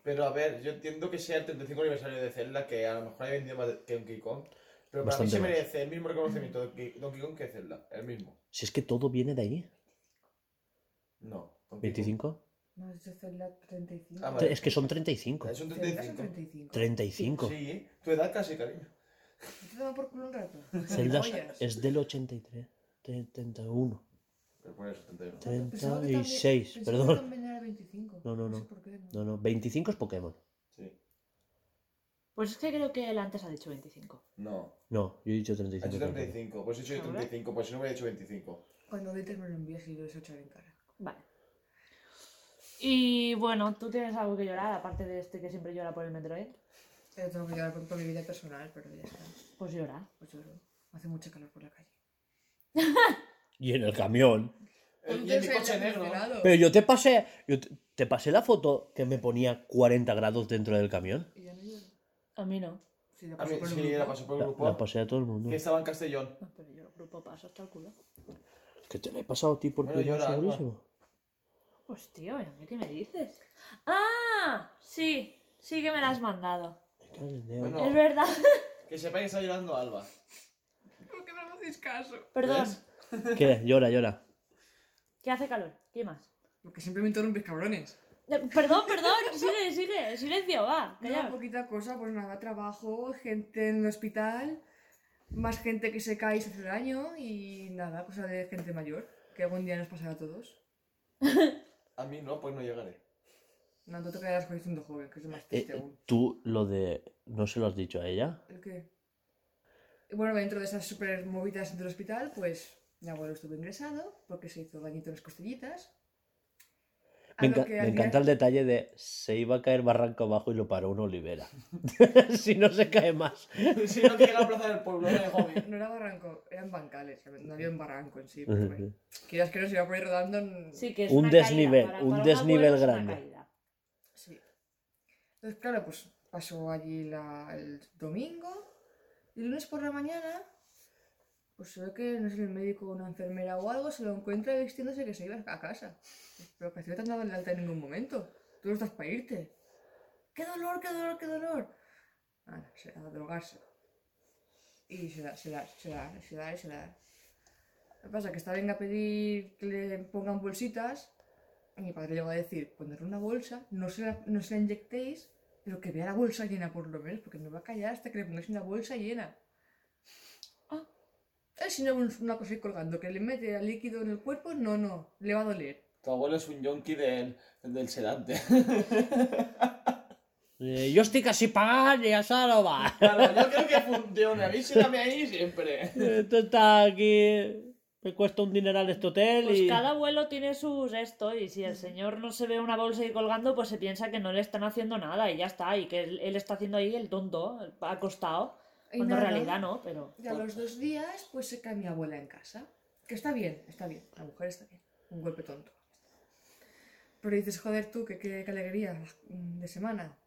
Pero a ver, yo entiendo que sea el 35 aniversario de Zelda, que a lo mejor ha vendido más de- que Donkey Kong. Pero para Bastante mí se más. merece el mismo reconocimiento Donkey, Donkey Kong que Zelda. El mismo. Si es que todo viene de ahí. No. Donkey Kong. ¿25? No, es de Zelda 35. Ah, vale. Es que son 35. Es un Zelda son 35. 35. 35. Sí, tu edad casi, cariño. ¿Te dan por culo un rato? Zelda es del 83. 31. Pero pone 71. Tre- Pensaba que también- 36, pensaba que perdón. también era 25. No, no, sé no. por qué, No, no, 25 es Pokémon. Sí. Pues es que creo que él antes ha dicho 25. No. No, yo he dicho Ha 35. hecho Pokémon. 35. Pues he hecho ¿Seguro? 35. Pues si no hubiera hecho 25. Cuando edites me lo envías y lo deseo echar en cara. Vale. Y bueno, ¿tú tienes algo que llorar, aparte de este que siempre llora por el Metroid? Yo tengo que llorar por, por mi vida personal, pero ya está. Pues llora. Pues lloro. Hace mucho calor por la calle. Y en el camión. El, y en mi coche negro. Pero yo te pasé, yo te, te pasé la foto que me ponía 40 grados dentro del camión. Y ya no lloro. A mí no. Sí, la A mí por el sí, grupo. la pasó por el La, grupo. la pasé a todo el mundo. Que estaba en Castellón. No, pero yo el grupo paso hasta el culo. Que te la he pasado a ti porque Bueno, iba llora, Alba. segurísimo. Pues tío, ¿y a mí qué me dices? ¡Ah! Sí, sí que me la has mandado. Me cago en Dios. Bueno. Es verdad. Que sepáis que está llorando Alba. ¿Por qué no me hacéis caso? Perdón. ¿Ves? ¿Qué? Llora, llora. ¿Qué hace calor? ¿Qué más? Porque siempre me interrumpes, cabrones. Perdón, perdón. Sigue, sigue. Silencio, va. Una Calla. poquita cosa, pues nada, trabajo, gente en el hospital, más gente que se cae y se hace daño y nada, cosa de gente mayor, que algún día nos pasará a todos. A mí no, pues no llegaré. No, tú te quedarás siendo joven, que es lo más Eh, triste eh, aún. tú lo de... ¿No se lo has dicho a ella? ¿El qué? Bueno, dentro de esas super movidas del hospital, pues mi abuelo estuvo ingresado porque se hizo dañito en las costillitas. A Me, enca- me encanta el detalle de se iba a caer barranco abajo y lo paró una olivera. si no se cae más. si no llega a la plaza del pueblo, no hobby. No era barranco, eran bancales, no había un barranco en sí. Pero bueno, quieras que no se iba por ahí rodando. en- Sí, que es Un una caída. desnivel, Para- un desnivel es una grande. caída. Sí. Entonces, claro, pues pasó allí la- el domingo y el lunes por la mañana, pues se ve que, no sé, el médico o una enfermera o algo se lo encuentra vistiéndose que se iba a casa. Pero que no te han dado el alta en ningún momento. Tú no estás para irte. ¡Qué dolor, qué dolor, qué dolor! Ah, a drogarse. Y se da, se da, se da, se da se da. Lo que pasa es que está venga a pedir que le pongan bolsitas y mi padre llegó a decir, ponerle una bolsa, no se, la, no se la inyectéis, pero que vea la bolsa llena por lo menos, porque no va a callar hasta que le pongáis una bolsa llena. Ah. Eh, si no, un- una cosa ahí colgando, que le mete el líquido en el cuerpo, no, no, le va a doler. Tu abuelo es un yonki del, del sedante. Eh, yo estoy casi pagando y ya no va. Claro, yo creo que funciona. Avísame ahí siempre. Esto está aquí... Me cuesta un dineral este hotel Pues y... cada abuelo tiene sus esto y si el señor no se ve una bolsa ahí colgando, pues se piensa que no le están haciendo nada y ya está, y que él, él está haciendo ahí el tonto, acostado, Y cuando en realidad no, pero... Y a los dos días, pues se cae mi abuela en casa. Que está bien, está bien, la mujer está bien. Un golpe tonto. Pero dices, joder tú, qué, qué alegría de semana.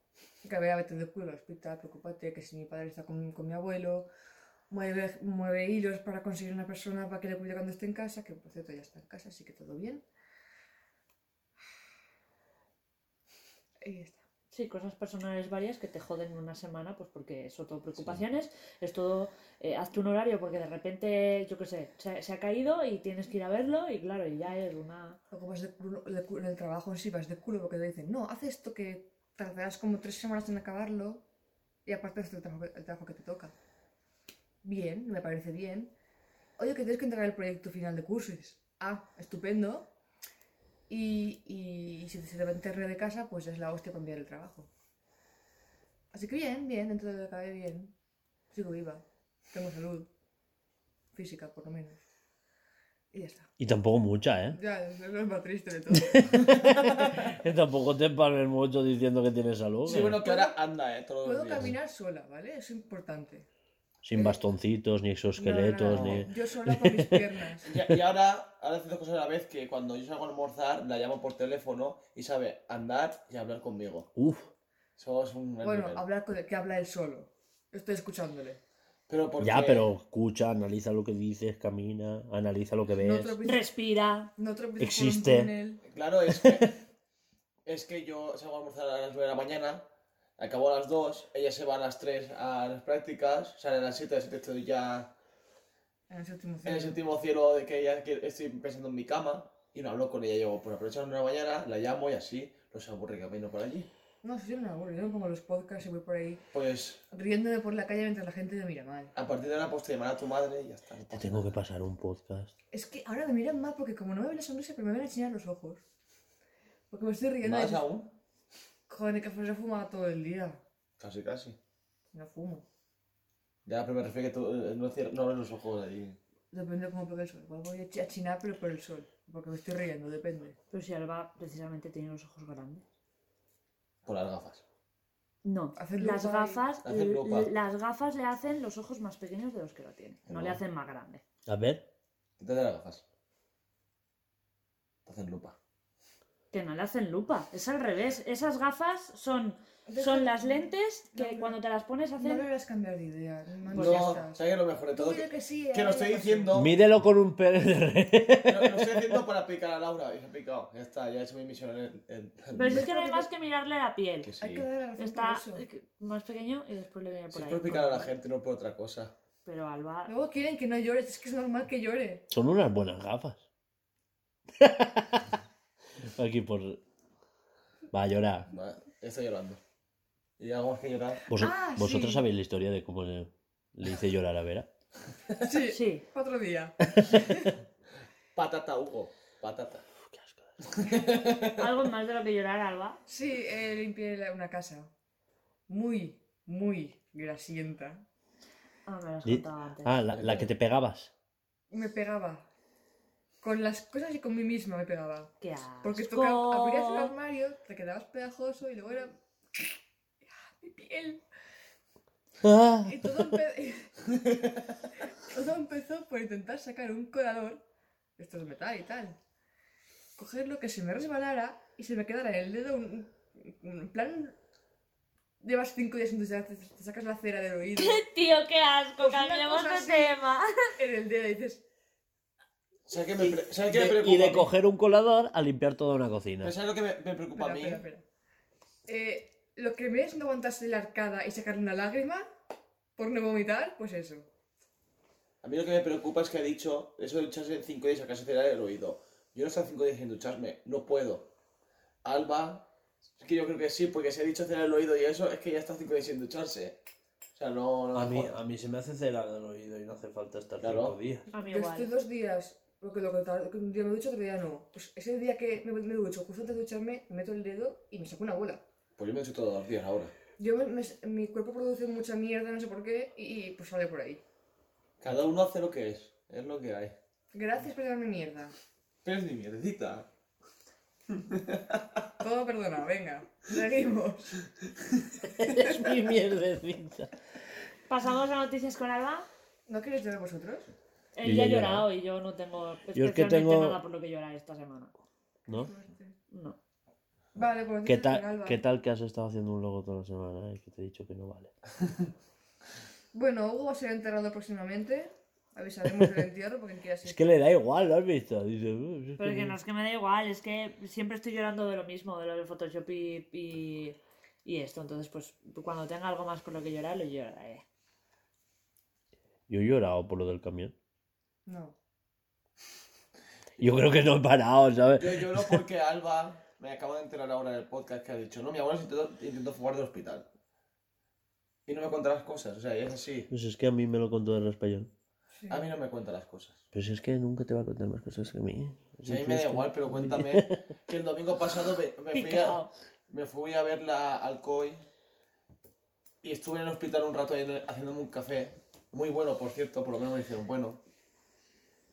Que vaya a vete de culo al hospital, preocúpate, que si mi padre está con, con mi abuelo, mueve, mueve hilos para conseguir una persona para que le cuide cuando esté en casa, que por cierto ya está en casa, así que todo bien. Y ya está. Sí, cosas personales varias que te joden en una semana, pues porque son todo preocupaciones, es todo, eh, hazte un horario porque de repente, yo qué sé, se, se ha caído y tienes que ir a verlo y claro, y ya es una... Luego vas de culo, de culo- en el trabajo en sí vas de culo porque te dicen, no, haz esto que tardarás como tres semanas en acabarlo y aparte es el trabajo, el trabajo que te toca. Bien, me parece bien. Oye, que tienes que entregar el proyecto final de cursos. Ah, estupendo. Y, y si se te va a internet de casa, pues es la hostia para enviar el trabajo. Así que bien, bien, dentro de lo que cabe bien. Sigo viva. Tengo salud. Física, por lo menos. Y ya está. Y tampoco mucha, ¿eh? Ya, eso es lo más triste de todo. Que tampoco te palmes mucho diciendo que tienes salud. Sí, ¿eh? bueno, que ahora anda, eh. Todos los Puedo días. caminar sola, ¿vale? Es importante. Sin bastoncitos, ni exoesqueletos, No, no, no. ni. Yo sola con mis piernas. Y, y ahora, ahora hace dos cosas a la vez que cuando yo salgo a almorzar, la llamo por teléfono y sabe andar y hablar conmigo. Uf. Eso es un Bueno, nivel. hablar con que habla él solo. Estoy escuchándole. Pero porque... Ya, pero escucha, analiza lo que dices, camina, analiza lo que No ves. tropieces, Respira. Existe. por un túnel. Claro, es que, es que yo salgo a almorzar a las 9 de la mañana, acabo a las 2, ella se va a las 3 a las prácticas, sale a las 7, a las 7 estoy ya En el séptimo en el cielo. séptimo cielo de que ya que estoy pensando en mi cama y no hablo con ella. Yo, pues aprovecho a las 9 de la mañana, la llamo y así no se aburre camino por allí. No, si yo no me aburro. Yo me pongo los podcasts y voy por ahí Pues riéndome por la calle mientras la gente me mira mal. a partir de ahora pues te llamará tu madre y ya está. Te tengo que pasar un podcast. Es que ahora me miran mal porque como no me ven la sonrisa, pero me ven a enseñar los ojos. Porque me estoy riendo. ¿Más aún? Joder, que se fumaba todo el día. Casi, casi. No fumo. Ya, pero me refiero que tú eh, no, no abres los ojos allí. Depende de cómo pegue el sol. Igual voy a ch- a chinar, pero por el sol. Porque me estoy riendo, depende. Pero si Alba precisamente tiene los ojos grandes. Por las gafas. No, Hacer las lupa y- gafas, Hacer l- lupa. las gafas le hacen los ojos más pequeños de los que lo tiene. No No. le hacen más grande. A ver. Quítate las gafas. Te hacen lupa. Que no le hacen lupa. Es al revés. Esas gafas son, Deja- son las lentes que No, cuando te las pones No hacen. deberás cambiar de idea. No, Pues no, ya insistas. ¿sabes qué es lo mejor de todo? Que, que sí. que eh, lo estoy diciendo. Mídelo con un PDR. Lo, lo estoy haciendo para picar a Laura y se ha picado. Ya está, ya he hecho mi misión en. en- en- Pero es que no hay más que mirarle la piel. que sí. Hay que dar a la Está más pequeño y después le viene Si por es ahí. por picar a la gente, no por otra cosa. Pero Alba. Luego quieren que no llores. Es que es normal que llore. Son unas buenas gafas. Aquí por. Va a llorar. Va, estoy llorando. Y algo más que llorar. Vos- Ah, ¿Vosotros sí. sabéis la historia de cómo le, le hice llorar a Vera? Sí. Sí. Otro día. Patata, Hugo. Patata. Uf, qué asco. Algo más de lo que llorar, Alba. Sí, eh, limpié una casa. Muy, muy grasienta. Ah, me lo has contado antes. Ah, la, la que te pegabas. Me pegaba. Con las cosas y con mí misma me pegaba. Qué asco. Porque tocaba, abrías el armario, te quedabas pegajoso y luego era. ¡Ah, Mi piel. Ah, Y todo, empe- todo empezó por intentar sacar un colador, esto es metal y tal, cogerlo que se me resbalara y se me quedara en el dedo un, un- plan... Llevas cinco días sin te te sacas la cera del oído Tío, qué asco. Pues Cambiamos de tema. en el dedo y dices... ¿Sabes qué me, pre- ¿sabes qué me de- preocupa? y de a mí? coger un colador a limpiar toda una cocina. ¿Pero ¿Sabes lo que me, me preocupa Espera, a mí? espera, espera. Eh, lo que me es no aguantarse la arcada y sacarle una lágrima por no vomitar, pues eso. A mí lo que me preocupa es que ha dicho eso de ducharse 5 días a casa cerrar el oído. Yo no estoy 5 días sin ducharme, no puedo. Alba, es que yo creo que sí, porque si ha dicho cerrar el oído y eso, es que ya está 5 días sin ducharse. O sea, no. no A me mí, a mí se me hace celar el oído y no hace falta estar Claro. cinco días. A mí Yo estoy dos días, porque lo que, que un día me ducho, otro día no. Pues ese día que me, me ducho, justo antes de ducharme, me meto el dedo y me saco una bola. Pues yo me he hecho todos los días ahora. Yo me- me- mi cuerpo produce mucha mierda, no sé por qué, y, y, pues sale por ahí. Cada uno hace lo que es, es lo que hay. Gracias por llamarme mierda. Pero es ni mierdecita. Todo perdonado, venga. Seguimos. es mi mierdecita. Pasamos a noticias con Alba. ¿No queréis llorar vosotros? Él ya ha llorado. llorado y yo no tengo Yo es que especialmente tengo- nada por lo que llorar esta semana. ¿No? No. Vale, pues ¿Qué tal. ¿Qué tal que has estado haciendo un logo toda la semana? eh? Que te he dicho que no vale. Bueno, Hugo va a ser enterrado próximamente. Avisaremos del entierro porque quiera ser. Es que le da igual, ¿lo has visto? Dice, "Uh, es Pero que que no". no es que me da igual, es que siempre estoy llorando de lo mismo, de lo del Photoshop y, y, y esto. Entonces, pues cuando tenga algo más por lo que llorar, lo lloraré. Yo he llorado por lo del camión. No. Yo creo que no he parado, ¿sabes? Yo lloro porque Alba, me acabo de enterar ahora en el podcast que ha dicho, no, mi abuela se intentó, intentó fugar del hospital. Y no me cuenta las cosas, o sea, y es así. Pues es que a mí me lo contó Raspallón. Sí. A mí no me cuenta las cosas. Pues es que nunca te va a contar más cosas que a mí. Sea, a mí me da igual, pero cuéntame que el domingo pasado me, me fui, a, me fui a verla al COI y estuve en el hospital un rato en haciéndome un café. Muy bueno, por cierto, por lo menos me hicieron bueno.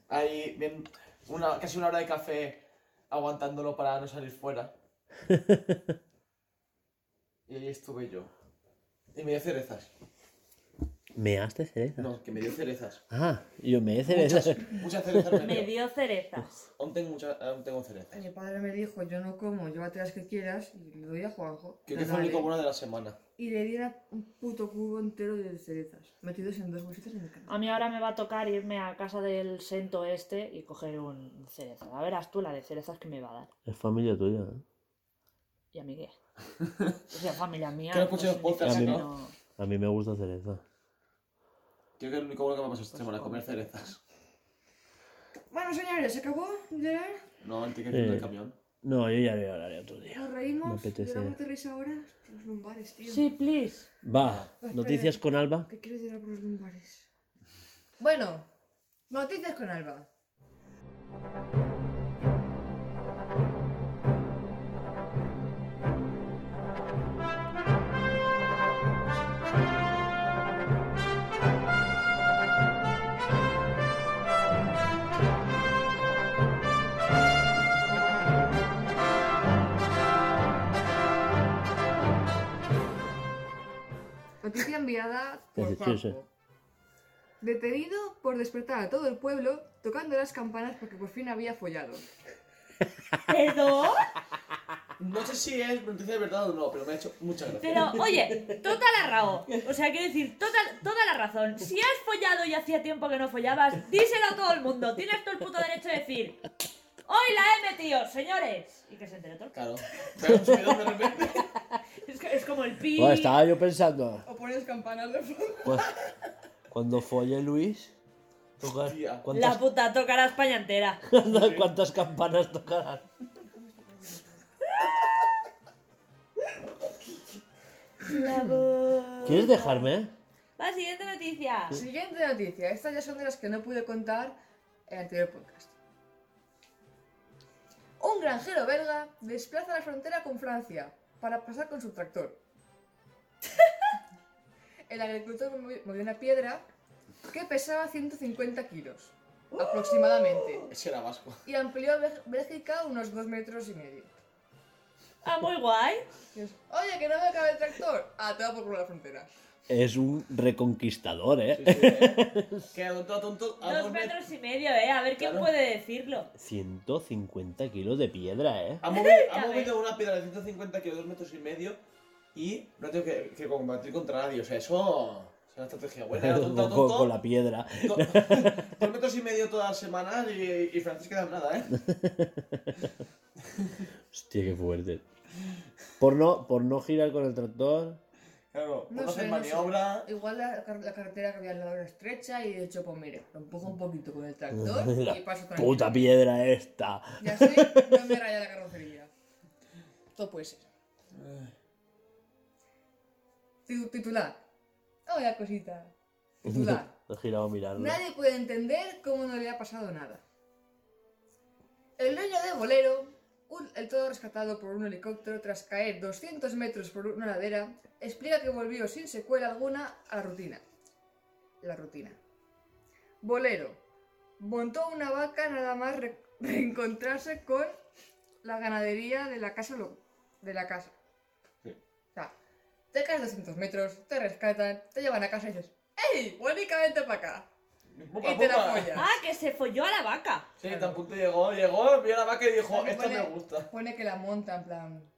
Ahí, bien, una, casi una hora de café aguantándolo para no salir fuera. Y ahí estuve yo. Y me dio cerezas. ¿Measte cereza? No, que me dio cerezas. Ah, yo me he cereza. Muchas, muchas cerezas me Me dio. dio cerezas. Aún tengo, muchas, aún tengo cerezas. Mi padre me dijo, yo no como, llévate las que quieras y le doy a Juanjo. Creo que fue el único daré. bueno de la semana. Y le di un puto cubo entero de cerezas, metidos en dos bolsitas en mi cama. A mí ahora me va a tocar irme a casa del Sento este y coger un cereza. A verás tú la de cerezas que me va a dar. Es familia tuya, ¿eh? ¿Y a mí qué? O sea, familia mía. Que no escuches pues, podcast, ¿no? que no- A mí me gusta cereza. Creo que es el único bueno que me ha pasado esta semana, comer cerezas. Bueno, señores, ¿se acabó? ¿Ya? No, el ticket del Eh. camión. No, yo ya lo hablaré otro día. ¿Nos Me reímos? apetece. ¿Lloramos de risa ahora? Los lumbares, tío. Sí, please. Va, noticias con Alba. ¿Qué quieres llorar por los lumbares? Bueno, noticias con Alba. Enviada por Sí, sí, sí. Juanjo. Detenido por despertar a todo el pueblo tocando las campanas porque por fin había follado. ¿Perdón? No sé si es noticia de verdad o no, pero me ha hecho mucha gracia. Pero, oye, total arrao. O sea, quiero decir, total, toda la razón. Si has follado y hacía tiempo que no follabas, díselo a todo el mundo. Tienes todo el puto derecho de decir, hoy la he metido, señores. Y que se entere todo. Claro. Pero de repente. Es, que- es como el pi. Bueno, estaba yo pensando, O pones campanas de fondo. pues, cuando folle Luis, tocar-. La ¿cuántas, puta toca la España entera. cuántas campanas tocarán? ¿Quieres dejarme? La siguiente noticia. Siguiente noticia. Estas ya son de las que no pude contar en el anterior podcast. Un granjero belga desplaza la frontera con Francia para pasar con su tractor. El agricultor movi- movió una piedra que pesaba 150 kilos, aproximadamente, Ese era vasco. y amplió Bélgica unos 2 metros y medio. Ah, muy guay. Oye, que no me cabe el tractor. Ah, te va por la frontera. Es un reconquistador, ¿eh? Sí, sí, eh. Que a tonto, a tonto, a Dos dos met- metros y medio, eh. A ver quién Claro. puede decirlo. 150 kilos de piedra, ¿eh? Ha movido, ha movido una piedra de 150 kilos, 2 metros y medio, y no tengo que, que combatir contra nadie. O sea, eso es una estrategia buena. Tonto, con, la piedra. do- dos metros y medio todas las semanas y, y Francis queda en nada, ¿eh? Hostia, qué fuerte. Por no, por no girar con el tractor. Claro, No sé, hacer no sé. maniobra. Igual la, la carretera que había al lado era estrecha y de hecho, pues mire, lo empujo un poquito con el tractor La y paso tranquilo. puta piedra esta. Y así no me raya la carrocería. Todo puede ser. Titu- Titular. Oh, la cosita. Titular. He girado a mirarlo. Nadie puede entender cómo no le ha pasado nada. El dueño de Bolero, un- el todo rescatado por un helicóptero tras caer 200 metros por una ladera, explica que volvió sin secuela alguna a la rutina. La rutina. Bolero. Montó una vaca nada más re- reencontrarse con la ganadería de la casa. de la casa. Sí. O sea, te caes 200 metros, te rescatan, te llevan a casa y dices ¡Ey! Únicamente para acá. Y te la follas. Ah, que se folló a la vaca. Sí, tan punto llegó, llegó, vio la vaca y dijo, Pone- esta me gusta. Pone que la monta en plan.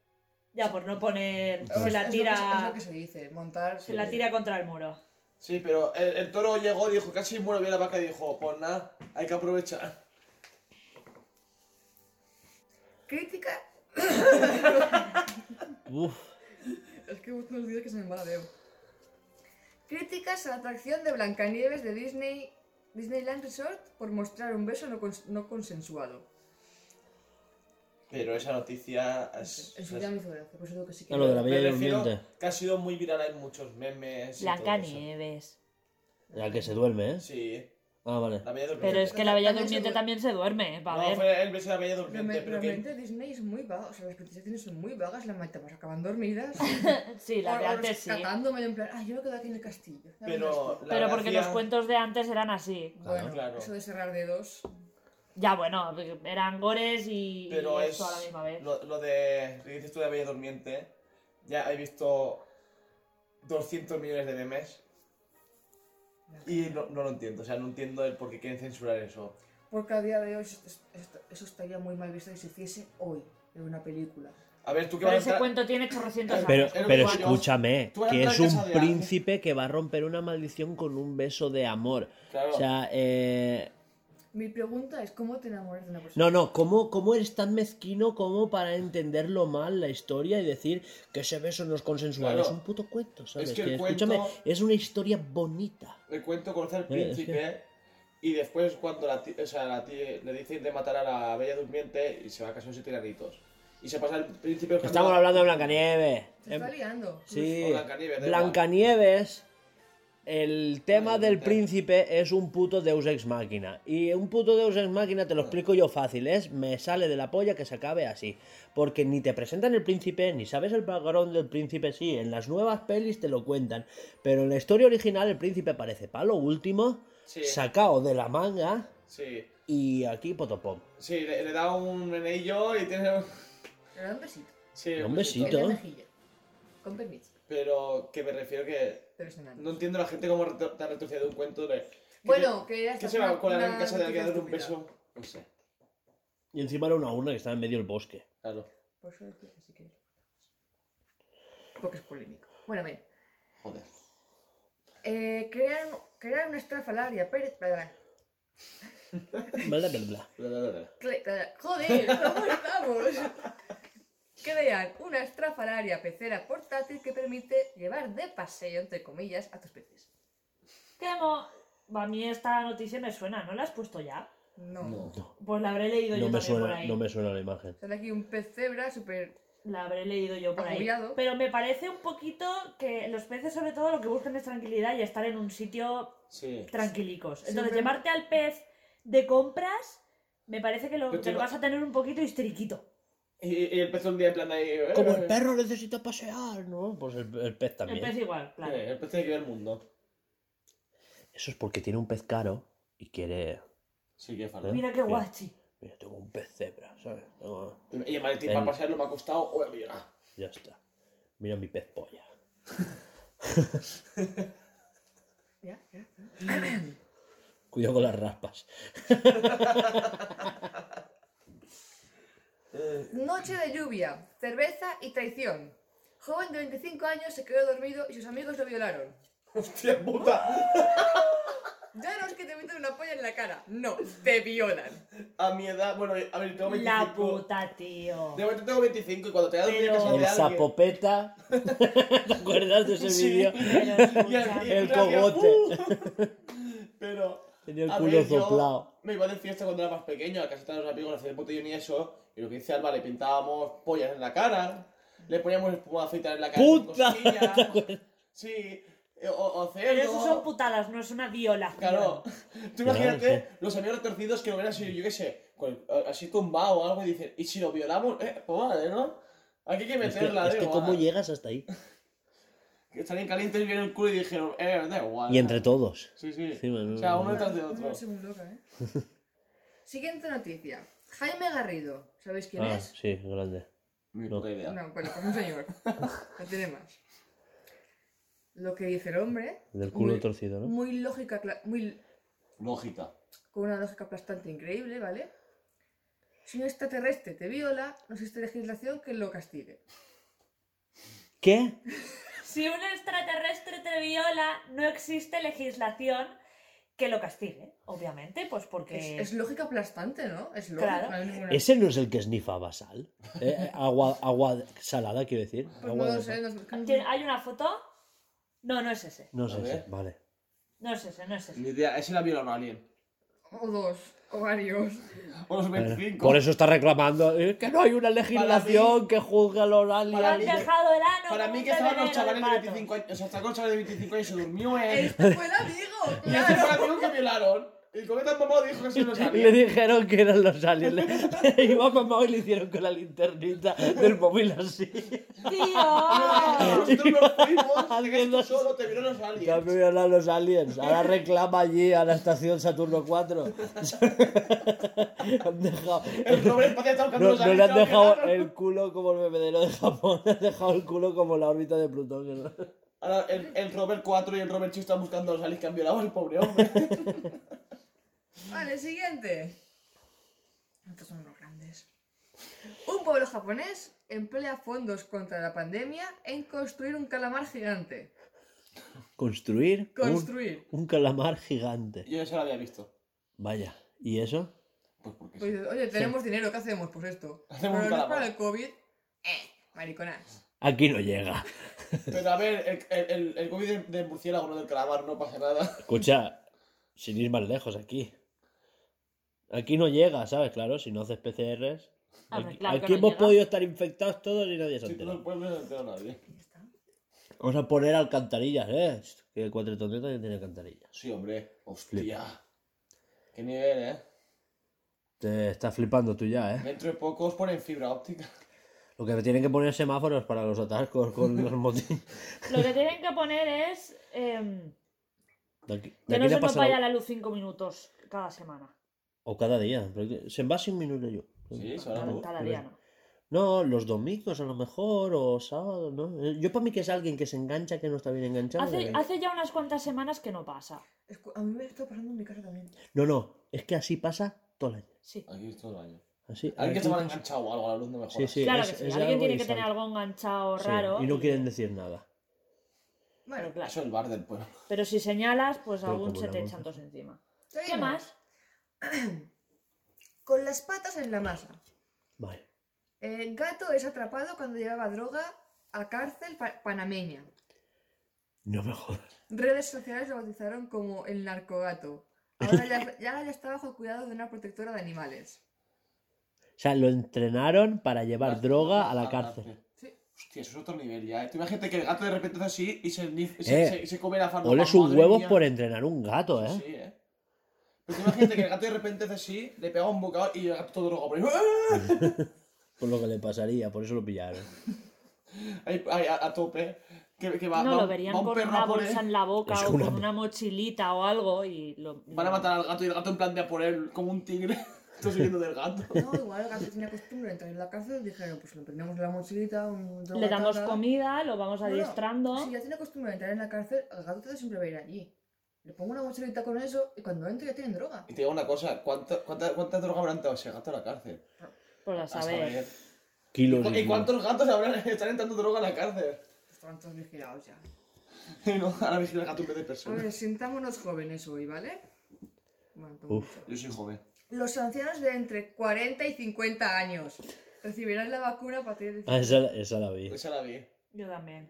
Ya, por no poner. Es- Se es la lo que- tira. Es lo que se dice, montar. Se la tira contra el muro. Sí, pero el, el toro llegó, dijo, casi muero, vio la vaca y dijo, pues nada, hay que aprovechar. Crítica. Uf, Es que unos días que se me embaladeo. Críticas a la atracción de Blancanieves de Disney. Disneyland Resort por mostrar un beso no, cons- no consensuado. Pero esa noticia es... En su día me hizo gracia, por eso digo que sí que. Lo de la me Bella refiero Durmiente. que ha sido muy viral, hay muchos memes y todo Blanca eso. Nieves. la que se duerme, ¿eh? Sí, Ah, vale. la Bella Durmiente. Pero es que la Bella Durmiente también se duerme. Va a No, ver. fue el beso de la Bella Durmiente, Realmente, pero que... realmente Disney es muy vaga, o sea, las princesas son muy vagas, las maitapas acaban dormidas. Sí, la de antes sí. rescatándome en plan, ah, yo me quedo aquí en el castillo. Dame Pero, esto". la Pero porque gracia- los cuentos de antes eran así. Bueno, claro. eso de cerrar dedos. Ya, bueno, eran gores y, Pero y es a la misma vez. lo, lo de lo que dices tú de Bella Durmiente. Ya he visto 200 millones de memes. Y no, no lo entiendo, o sea, no entiendo el por qué quieren censurar eso. Porque a día de hoy eso estaría muy mal visto si se hiciese hoy en una película. A ver, tú que Pero vas a ese entrar- cuento tiene 800 Pero, años. Pero que yo. escúchame, que es un príncipe que va a romper una maldición con un beso de amor. Claro. O sea, eh, Mi pregunta es, ¿cómo te enamoras de una persona? no, no, ¿cómo, ¿cómo eres tan mezquino como para entenderlo mal la historia y decir que ese beso no es consensuado? Claro. Es un puto cuento, ¿sabes? Es que el escúchame, cuento- es una historia bonita. El cuento conoce al es príncipe y después cuando la ti- o sea, la ti- le dicen de matar a la bella durmiente y se va a casar con siete enanitos. Y se pasa el príncipe Estamos hablando de Blancanieves. Se está liando. Sí, Blancanieves. Blancanieves, el tema del príncipe es un puto Deus Ex Máquina. Y un puto Deus Ex Máquina, te lo explico yo fácil, es me sale de la polla que se acabe así. Porque ni te presentan el príncipe, ni sabes el background del príncipe, sí, en las nuevas pelis te lo cuentan. Pero en la historia original el príncipe aparece para lo último, Sí. sacado de la manga, Sí, y aquí potopom. sí, le, le da un menillo y tiene... Le da un besito. Sí, Un En besito. Con permiso. Pero que me refiero que... No entiendo a la gente cómo retro- te ha retrocedido un cuento de... que Bueno, que que se va a colar en casa de alguien a dar un beso. No sé, Y encima era una urna que estaba en medio del bosque. claro. Por eso decía que si quieres. Porque es polémico. Bueno, bien. Joder. Eh, crear, crear una estrafalaria. Pérez. bla, Bla, bla. Joder, ¿cómo estamos? Crean una estrafalaria pecera portátil que permite llevar de paseo, entre comillas, a tus peces. ¿Qué mo- A mí esta noticia me suena, ¿no la has puesto ya? No. No. Pues la habré leído No yo me, también por suena, ahí. no me suena la imagen. Sale aquí un pez cebra súper. La habré leído yo por ahí. Pero me parece un poquito que los peces, sobre todo, lo que buscan es tranquilidad y estar en un sitio Sí. tranquilicos. Entonces, Siempre- llevarte al pez de compras, me parece que lo, que te lo va- vas a tener un poquito histériquito. Y, y empezó un día en plan ahí... eh, Como el eh, perro necesita pasear, ¿no? Pues el, el pez El también. pez igual, claro. eh, el pez tiene que ver el mundo. Eso es porque tiene un pez caro y quiere. Sí, que falta. Mira qué guachi. Mira, tengo un pez cebra, ¿sabes? Tengo- Y el maletín El- para pasearlo me ha costado... Oh, mira. Ya está. Mira mi pez polla. Ya, ya. Cuidado con las raspas. Noche de lluvia, cerveza y traición. Joven de 25 años se quedó dormido y sus amigos lo violaron. ¡Hostia puta! Ya no es que te meten una polla en la cara, no, te violan. A mi edad, bueno, a ver, tengo 25. La puta, tío. De momento tengo 25 y cuando te das dormir en El alguien... sapopeta. ¿Te acuerdas de ese Sí. vídeo? Y el- y cogote. "Uh". Pero... Tenía el a culo ver, yo soplado. Me iba de fiesta cuando era más pequeño, a casa de los amigos, hacía el botellón y eso. Y lo que hice Alba, le pintábamos pollas en la cara. Le poníamos espuma de afeitar en la cara. ¡Puta! Sí. eh, O, o Pero cerdo. eso son putadas, no es una violación. Claro. Tú Claro, imagínate sí. los amigos retorcidos que lo ven así, yo qué sé, con así tumbado o algo y dicen, ¿y si lo violamos? Eh, pues vale, ¿no? Aquí hay que Es que, meterla, es que. ¿cómo llegas hasta ahí? Que estarían calientes y vieron el culo y dijeron, eh, da igual. Y entre todos. Sí, sí. O sea, uno no- detrás de otro. No sé muy loca, ¿eh? Siguiente noticia. Jaime Garrido. ¿Sabéis quién Ah, es? sí, grande. Ni No. puta idea. No, bueno, pues un señor. No tiene más. Lo que dice el hombre. Del culo muy- torcido, ¿no? Muy lógica, cla- muy, Lógica. con una lógica aplastante increíble, ¿vale? Si un extraterrestre te viola, no existe legislación que lo castigue. ¿Qué? Si un extraterrestre te viola, no existe legislación que lo castigue, obviamente, pues porque... Es, es lógica aplastante, ¿no? Es lógica. Claro. no ninguna- ¿Ese no es el que snifaba sal? Eh, agua, agua salada, quiero decir. Pues no Agua de lo sé, no es- ¿Tiene- ¿Hay una foto? No, no es ese. No ver. sí, vale. No es ese, no es ese. Ni idea. Ese la violó a alguien. O dos, o varios. O los 25. Por eso está reclamando eh, que no hay una legislación que juzgue a los Lo aliens. han mí- dejado el ano Para mí que estaban los chavales de patos. 25 años. O sea, está con chavales de 25 años y se durmió en. Este fue el amigo, Y este claro. fue el amigo que violaron. El cometa mamá dijo que sí lo Le sabía. dijeron que eran los aliens. Le- Iba mamá y le hicieron con la linternita del móvil así. ¡Tío! Nosotros nos fuimos, Haciendo- solo, te vieron los aliens. han violado a los aliens. Ahora reclama allí a la estación Saturno 4. han dejado. El Robert Espacial está buscando No, los no le aliens. han dejado el culo como el bebedero de Japón, le han dejado el culo como la órbita de Plutón. ¿no? Ahora el, el Robert 4 y el Robert Chi están buscando a los aliens que han violado al pobre hombre. Vale, siguiente. Estos son los grandes. Un pueblo japonés emplea fondos contra la pandemia en construir un calamar gigante. Construir Construir. un, calamar gigante. Yo eso lo había visto. Vaya, ¿y eso? Pues porque Pues sí. oye, tenemos dinero, ¿qué hacemos? Pues esto. Hacemos Pero un no para el COVID. Eh, mariconas. Aquí no llega. Pero a ver, el, el, el, COVID del, del murciélago, no del calamar, no pasa nada. Escucha, sin ir más lejos aquí. Aquí no llega, ¿sabes? Claro, si no haces PCRs. Aquí, claro que aquí no hemos llega. podido estar infectados todos y nadie se ha Si todo el enterado. pueblo no se entera nadie. Ya está. Vamos a poner alcantarillas, ¿eh? Que Cuatretón también tiene alcantarillas. Sí, hombre. Hostia. Qué nivel, ¿eh? Te estás flipando tú ya, ¿eh? Dentro de poco os ponen fibra óptica. Lo que tienen que poner semáforos para los atascos con los motines. Lo que tienen que poner es em, De aquí, de que aquí no le se nos pasa vaya la- la luz cinco minutos cada semana. O cada día. porque Se va sin minuto yo. Sí, Cada, día no. No, los domingos a lo mejor, o sábados, ¿no? Eh, Yo para mí que es alguien que se engancha, que no está bien enganchado. Hace, que- hace ya unas cuantas semanas que no pasa. Es A mí me está pasando en mi casa también. No, no, es que así pasa todo el año. Sí. Aquí es todo el año. Así, Alguien que se pasa- enganchado o algo a la luz no me Sí, sí, claro es- que sí. es Alguien tiene y que tener algo enganchado Sí, raro. y no quieren decir nada. Bueno, Pero, claro. Eso es el bar del pueblo. Pero si señalas, pues Pero aún como se te echan todos encima. ¿Qué más? Con las patas en la masa. Vale. El gato es atrapado cuando llevaba droga a cárcel pa- panameña. No me jodas. Redes sociales lo bautizaron como el narcogato. Ahora ya, ya ya está bajo el cuidado de una protectora de animales. O sea, lo entrenaron para llevar droga a la cárcel. Sí. Hostia, eso es otro nivel ya. ¿eh? Tú imagínate que el gato de repente hace así y se, nif- Eh, se, se, se come la farmacia. Ole sus huevos por entrenar un gato, ¿eh? Sí, ¿eh? Tú imagínate que el gato de repente hace así, le pega un bocado y el gato todo drogado por ahí. Por lo que le pasaría, por eso lo pillaron. Ahí, ahí, a, a tope. Que, que va, no, va lo verían va un con perro una a por bolsa él. en la boca Es o una con una mochilita o algo y lo... Van a matar al gato y el gato en plan de a por él como un tigre. Estoy siguiendo del gato. No, igual el gato tenía costumbre de entrar en la cárcel dijeron, pues le prendemos en la mochilita, un Le damos comida, lo vamos No, no, adiestrando. Si ya tiene costumbre de entrar en la cárcel, el gato todo siempre va a ir allí. Le pongo una mochilita con eso y cuando entre ya tienen droga. Y te digo una cosa, ¿cuánta, cuánta, cuánta droga habrá entrado ese gato a la cárcel? Pues a A saber. Kilos ¿Y, cu- cuántos gatos habrán, están entrando droga a la cárcel? Estaban todos vigilados ya. Y no, ahora vigila el gato en vez de A persona. ver, sintámonos jóvenes hoy, ¿vale? Bueno, Uf. Yo soy joven. Los ancianos de entre 40 y 50 años recibirán la vacuna a partir de... Ah, esa, esa la vi. Esa la vi. Yo también.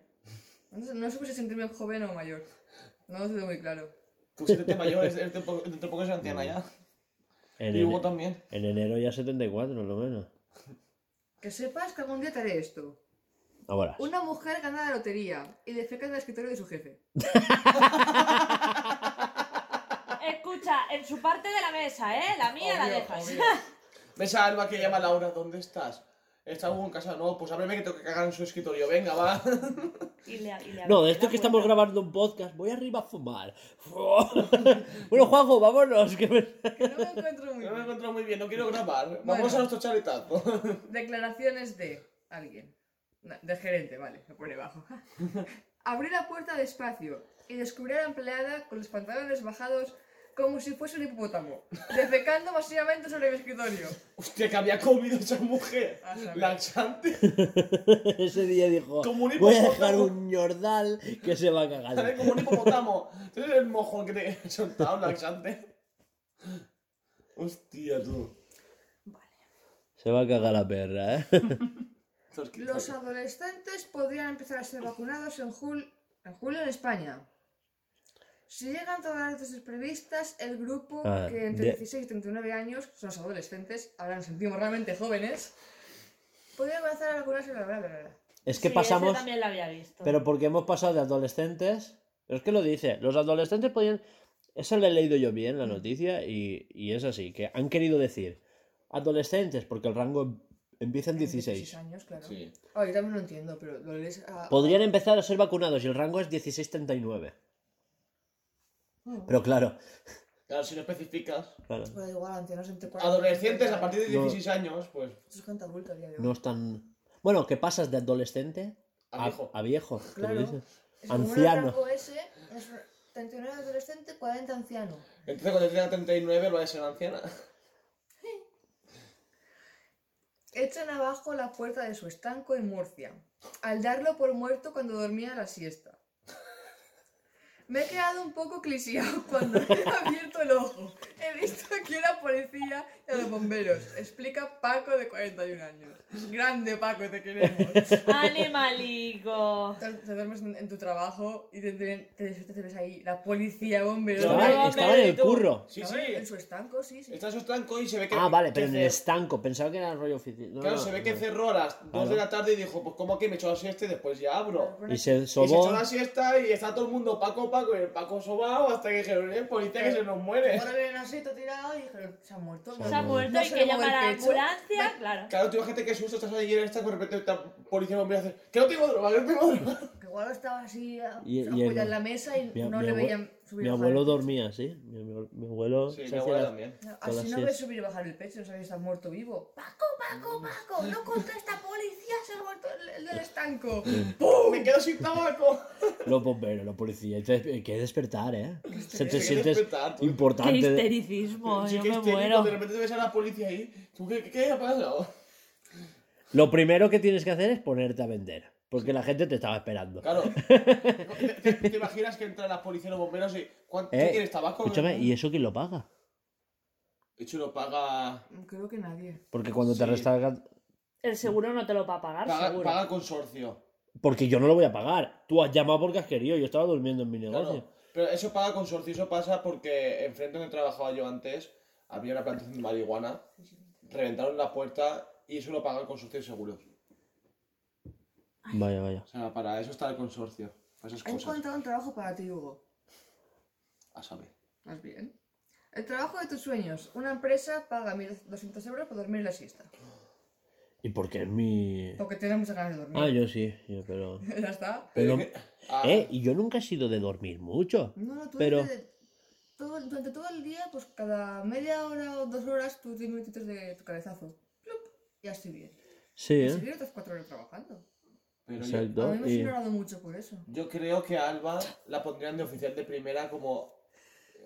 No sé, no sé si sentirme joven o mayor. No lo tengo muy claro. Eres mayor, dentro de poco eres anciana ya. En, Y Hugo también. en enero ya 74, lo menos. Que sepas que algún día te haré esto. Ahora. Una mujer gana la lotería y defeca en el escritorio de su jefe. Escucha, en su parte de la mesa, ¿eh? La mía la dejas. obvio. ¿Ves a Alba que llama a Laura? ¿Dónde estás? ¿Está Hugo en casa? No, pues ábreme que tengo que cagar en su escritorio. Venga, va. Y le, y le No, de esto que estamos grabando un podcast, voy arriba a fumar. bueno, Juanjo, vámonos. Que me... Que no me encuentro muy No me bien. encuentro muy bien, no quiero grabar. Bueno. Vamos a nuestro charetazo. Declaraciones de alguien. No, del gerente, vale, me pone bajo. Abrí la puerta despacio y descubrí a la empleada con los pantalones bajados como si fuese un hipopótamo, defecando masivamente sobre mi escritorio. Hostia, que había comido esa mujer. A saber. Laxante. Ese día dijo, Como un voy a hipopótamo". dejar un ñordal que se va a Sale cagar. como un hipopótamo. Tú eres el mojón que te he soltado, laxante. Hostia, tú. Se va a cagar la perra, ¿eh? Los adolescentes podrían empezar a ser vacunados en, jul- en julio en España. Si llegan todas las dosis previstas, el grupo Ah, que entre de- 16 y 39 años son los adolescentes, ahora nos sentimos realmente jóvenes, podrían empezar a vacunarse. Bla, bla, bla, bla. Es que Sí, pasamos... ese también lo había visto. Pero porque hemos pasado de adolescentes. Pero es que lo dice. Los adolescentes podían. Eso lo he leído yo bien Mm. la noticia y, y es así. Que han querido decir adolescentes porque el rango empieza en 16. años, claro. Sí. Ah, yo también lo entiendo, pero lo lees a... Podrían empezar a ser vacunados y el rango es 16-39. Oh. Pero claro. Claro, si no especificas. claro, Pues igual, ancianos entre 40 y Adolescentes 50. a partir de No. 16 años, pues. Es gente adulta a hoy. no están. Bueno, que pasas de adolescente A viejo. A viejo que lo Claro. dices. Es como un Anciano. rango ese, es 39 adolescente, 40 anciano. Entonces cuando tenga 39 va a ser anciana. Echan abajo la puerta de su estanco en Murcia, al darlo por muerto cuando dormía la siesta. Me he quedado un poco clisiado cuando he abierto el ojo. He visto aquí a la policía y a los bomberos. Explica Paco de 41 años. Grande Paco, te queremos. Animalico. Te, te duermes en, en tu trabajo y te, te, te despiertas y ves ahí la policía, bomberos. No, Estaba, estaba en el tú. curro. Sí, sí. En su estanco, sí, sí. Está en su estanco y se ve que. Ah, vale, pero en el estanco. Pensaba que era el rollo oficial. No, Claro, no, se ve no. que cerró a las 2 Claro. de la tarde y dijo, pues como que me he hecho la siesta y después ya abro. Y se Y se sobó. echó la siesta y está todo el mundo Paco, Paco, y el Paco sobao hasta que dijeron, eh, policía que se nos muere. Ahora vienen así, tirado y dijeron, se ha muerto. Se Se ha No muerto no y se que llamar a la ambulancia. Claro. Claro, tú imagínate que susto, estás ahí en estanco, de repente está policía bombero hace, que no tengo droga, que no tengo droga. Que igual estaba así apoyado en la mesa y Mi, no mi le veían subir mi abuelo dormía así. Mi, mi- mi abuelo Sí, mi la- también. Así Todas no ves subir y bajar el pecho, no sabes si está muerto vivo. Paco, Paco, Paco, no contesta policía, se ha muerto el, el del estanco. ¡Pum! Me quedo sin tabaco. Los bomberos, los policías. Hay que despertar, ¿eh? Se te sientes. Qué importante. de- histericismo. Sí, Yo que me muero. De repente te ves a la policía ahí. ¿Tú qué, qué, qué ha pasado? Lo primero que tienes que hacer es ponerte a vender. Porque la gente te estaba esperando. Claro. ¿Te, te- te imaginas que entran las policías los bomberos y. ¿cuánto Eh, quieres tabaco? Escúchame, ¿y eso quién lo paga? De hecho, lo paga. Creo que nadie. Porque cuando te restauran. El seguro no te lo va a pagar, Paga, seguro. paga el consorcio. Porque yo no lo voy a pagar. Tú has llamado porque has querido. Yo estaba durmiendo en mi Claro. negocio. Pero eso paga consorcio. Eso pasa porque enfrente donde trabajaba yo antes había una plantación de marihuana. Reventaron la puerta y eso lo paga el consorcio de seguros. Vaya, vaya. O sea, para eso está el consorcio. Para esas He cosas. encontrado un trabajo para ti, Hugo. A saber. Más bien. El trabajo de tus sueños. Una empresa paga 1.200 euros por dormir la siesta. ¿Y por qué es mi.? Porque tienes muchas ganas de dormir. Ah, yo sí, yo, pero. ya está. pero que- ah, Eh, y yo nunca he sido de dormir mucho. No, no, tú Pero- eres de- todo, durante todo el día, pues cada media hora o dos horas, tú 10 minutitos de tu cabezazo. Plup, ya estoy bien. Sí, Y ¿eh? seguir otras cuatro horas trabajando. Pero yo, Exacto. A mí me has y- ignorado mucho por eso. yo creo que a Alba la pondrían de oficial de primera como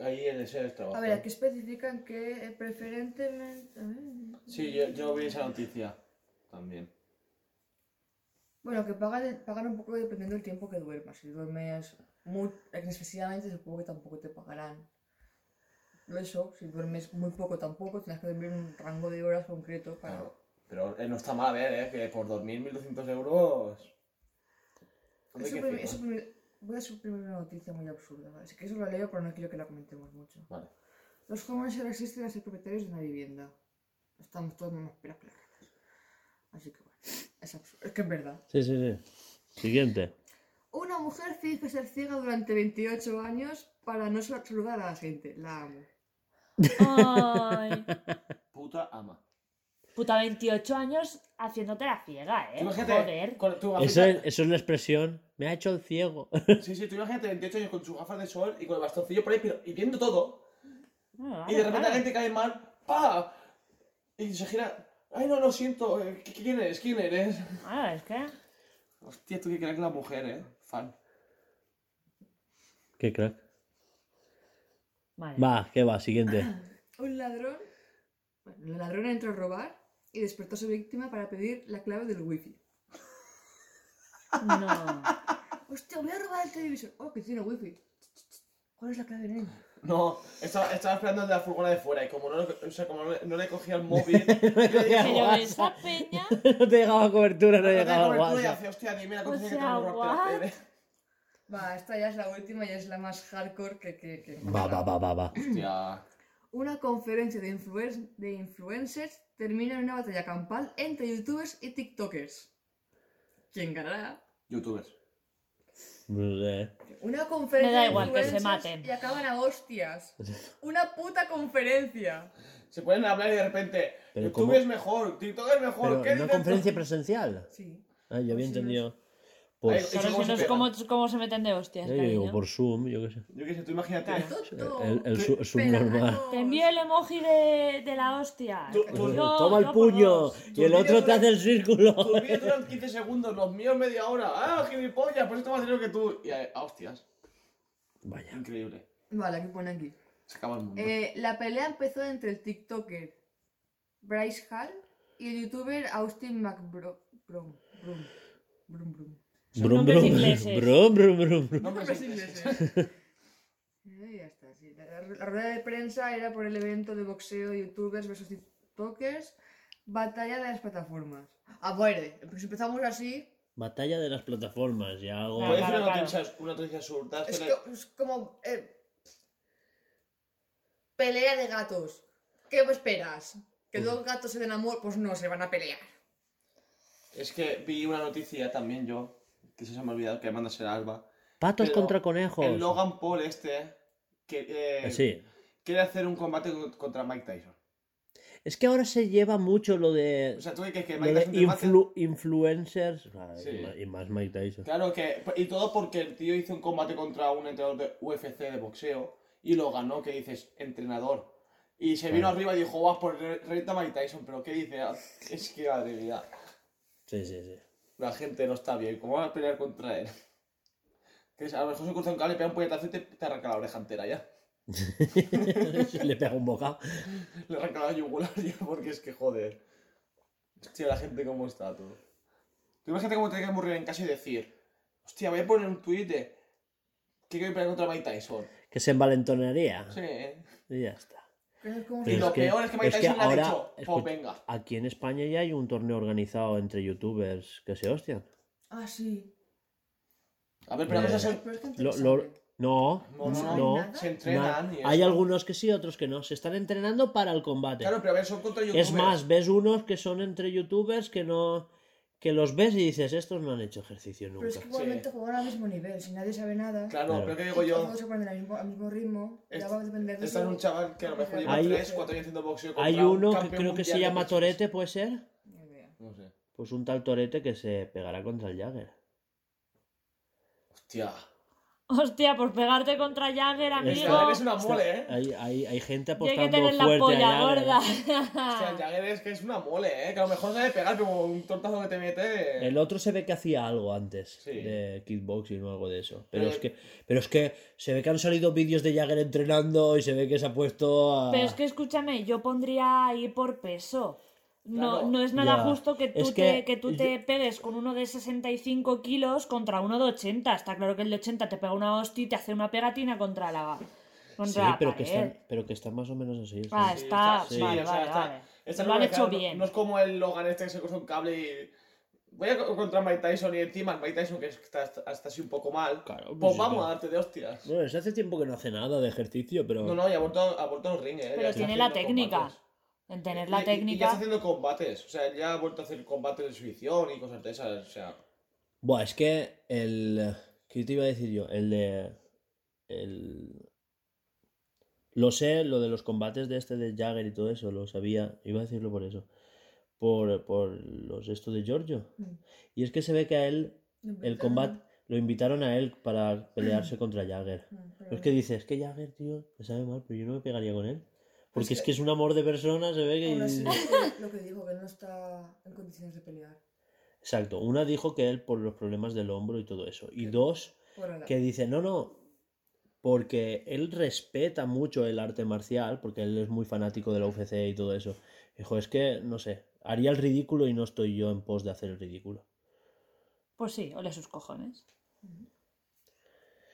ahí en ese trabajo. A ver, aquí especifican que eh, preferentemente... a. Sí, yo, yo vi esa noticia también. Bueno, que pagan, pagan un poco dependiendo del tiempo que duermas. Si duermes muy excesivamente, supongo que tampoco te pagarán. Eso, si duermes muy poco tampoco, tienes que dormir un rango de horas concreto para... Claro. Pero eh, no está mal, ¿eh? Que por dormir 1.200 euros... Voy a suprimir una noticia muy absurda, ¿vale? Así que eso lo leo, pero no quiero que la comentemos mucho. Vale. Los jóvenes se resisten a ser propietarios de una vivienda. Estamos todos más pera que. Así que bueno, es absurdo. Es que es verdad. Sí, sí, sí. Siguiente. Una mujer finge ser ciega durante 28 años para no sal- saludar a la gente. La amo. Ay. Puta ama. Puta, 28 años haciéndote la ciega, ¿eh? imagínate, Joder. con- Eso es, eso es una expresión. Me ha hecho el ciego. Sí, sí, tú imagínate 28 años con sus gafas de sol y con el bastoncillo por ahí, pero, y viendo todo. Ah, y de repente vale. alguien te cae mal, ¡pa! Y se gira, ¡ay, no, lo siento! eh, ¿qui- ¿Quién eres? ¿Quién eres? Ah, es que. Hostia, tú que crees que la mujer, ¿eh? Fan. Qué crack. Vale. Va, ¿qué va? Siguiente. Un ladrón. Bueno, el ladrón entró a robar y despertó a su víctima para pedir la clave del wifi. No. Hostia, voy a robar el televisor. Oh, que tiene wifi. ¿Cuál es la clave, nene? No, estaba, estaba esperando el de la furgona de fuera y como no, le- o sea, como no, le, no le cogía el móvil, Pero esa peña. no te llegaba cobertura, no, no tenía llegaba cobertura y WhatsApp. hace, hostia, dime la O contraseña que sea, tengo que what? Va, esta ya es la última y es la más hardcore que... que, que Va, va, va, va, va. Hostia. Una conferencia de, influer- de influencers termina en una batalla campal entre youtubers y tiktokers. ¿Quién ganará? Youtubers. Una conferencia Me da de igual que se maten. y acaban a hostias. Una puta conferencia. Se pueden hablar y de repente, Pero YouTube ¿cómo? es mejor, TikTok es mejor, Pero ¿qué una conferencia presencial. Sí. Ah, yo había sí, entendido. Por, Ay, yo Eso no es pega. cómo, cómo se meten de hostias, digo, cariño. por Zoom, yo qué sé. Yo qué sé, tú imagínate. El, el el subnormal. Te envío el emoji de, de la hostia. Tú- tú- Yo- Toma el yo por puño dos. y el Tus otro vídeos te hace el círculo. Tus vídeos duran 15 segundos, los míos media hora. ¡Ah, gilipollas! Pues esto más dinero que tú. Y eh, ah, hostias. Vaya. Increíble. Vale, aquí pone aquí. Se acaba el mundo. Eh, la pelea empezó entre el TikToker Bryce Hall y el youtuber Austin McBrum. Brum, brum, brum, brum. Son Brum, nombres brum, ingleses. brum, brum, brum, brum. Nombres ingleses. ya está, sí. La, la rueda de prensa era por el evento de boxeo de youtubers versus tiktokers. Batalla de las plataformas. A ver, pues empezamos así. Batalla de las plataformas, ya algo. Claro, ¿Puedes decir claro, una claro. noticia, una noticia absurda? Es, que es como. eh, pelea de gatos. ¿Qué esperas? ¿Que dos gatos se den amor? Pues no, se van a pelear. Es que vi una noticia también yo, que se me ha olvidado, que manda ser Alba. Patos Pero contra conejos. El Logan Paul este, que eh, Sí. quiere hacer un combate con- contra Mike Tyson. Es que ahora se lleva mucho lo de. O sea, tú que, que Mike Tyson influ- influencers. ah, Sí. y más- Mike Tyson. Claro que. Y todo porque el tío hizo un combate contra un entrenador de UFC de boxeo y lo ganó, que dices, entrenador. Y se vino arriba y dijo, vas por renta Mike Tyson, pero ¿qué dice? Ah, Es que madre mía. Sí, sí, sí. La gente no está bien. ¿Cómo van a pelear contra él? Que a lo mejor se cruza un cable, pega un puñetazo y te, te arranca la oreja entera ya. Le pega un bocado. Le arranca la yugular ya, porque es que joder. Hostia, la gente cómo está, tú. Tú imagínate cómo te que aburrir en casa y decir, hostia, voy a poner un tuit de que quiero pelear contra Mike Tyson. Que se envalentonaría. Sí, ¿eh? Y ya está. Pero Y lo es que- peor es que Mike es que Tyson le ha ahora- dicho, pues escucha- venga. Aquí en España ya hay un torneo organizado entre youtubers que se hostian. Ah, sí. A ver, pero vamos a Eh, es que Lo- lo- no, No, no, hay no. Se entrenan y Hay eso. algunos que sí, otros que no. Se están entrenando para el combate. Claro, pero a ver, son contra youtubers. es más, ves unos que son entre youtubers que no. Que los ves y dices, estos no han hecho ejercicio Pero es nunca. que igualmente juegan al mismo nivel. Si nadie sabe nada. Claro, Claro. pero ¿qué digo yo? Todos se ponen al mismo, al mismo ritmo. Este- ya va a depender de Está en un chaval que a lo mejor lleva Hay- 3, 4 años haciendo boxeo contra Hay un uno que creo que se llama. Torete, ¿puede ser? No sé. Pues un tal Torete que se pegará contra el Jagger. Hostia. Hostia, por pegarte contra Jagger, amigo. Jagger es una mole, ¿eh? Hay, hay, hay gente Y hay apostando que tener la fuerte polla Jagger. gorda. Hostia, Jagger es que es una mole, ¿eh? Que a lo mejor sabe pegar, pero un tortazo que te mete... El otro se ve que hacía algo antes Sí. de kickboxing o algo de eso. Pero, Pero- es que, pero es que se ve que han salido vídeos de Jagger entrenando y se ve que se ha puesto a. Pero es que escúchame, yo pondría ahí por peso. No, Claro. no es nada Ya. justo que tú, Es te, que que tú yo- te pegues con uno de 65 kilos contra uno de 80. Está claro que el de 80 te pega una hostia y te hace una pegatina contra la, contra Sí, la pero que, pared. están, pero que están más o menos así. sí. Ah, Sí, está... sí, vale, o sea, vale, está- vale. está Lo han hecho no- bien. No, es como el Logan este que se cruza un cable y... Voy a co- contra Mike Tyson y encima Mike Tyson que está hasta, así un poco mal. Claro, pues pues vamos claro. a darte de hostias. Bueno, desde hace tiempo que no hace nada de ejercicio, pero. No, no, y ha vuelto, ha vuelto al ring, ¿eh? Pero tiene la técnica. combates. En tener Y- la y- Y, ya técnica... está haciendo combates. O sea, ya ha vuelto a hacer combates de exhibición y cosas de esas. O sea, Buah, es que el. ¿Qué te iba a decir yo? El de. El. Lo sé, lo de los combates de este de Jagger y todo eso, lo sabía. Iba a decirlo por eso. Por, por los esto de Giorgio. Mm. Y es que se ve que a él, el combate, lo invitaron a él para pelearse contra Jagger. Mm, pero- es que dice, es que Jagger, tío, me sabe mal, pero yo no me pegaría con él. Porque Pues es que es un amor de persona, se ve que... Aún así, lo que dijo, que no está en condiciones de pelear. Exacto, una dijo que él por los problemas del hombro y todo eso. Y dos, que dice, no, no, porque él respeta mucho el arte marcial, porque él es muy fanático de la UFC y todo eso. Dijo, es que, no sé, haría el ridículo y no estoy yo en pos de hacer el ridículo. Pues sí, ole sus cojones.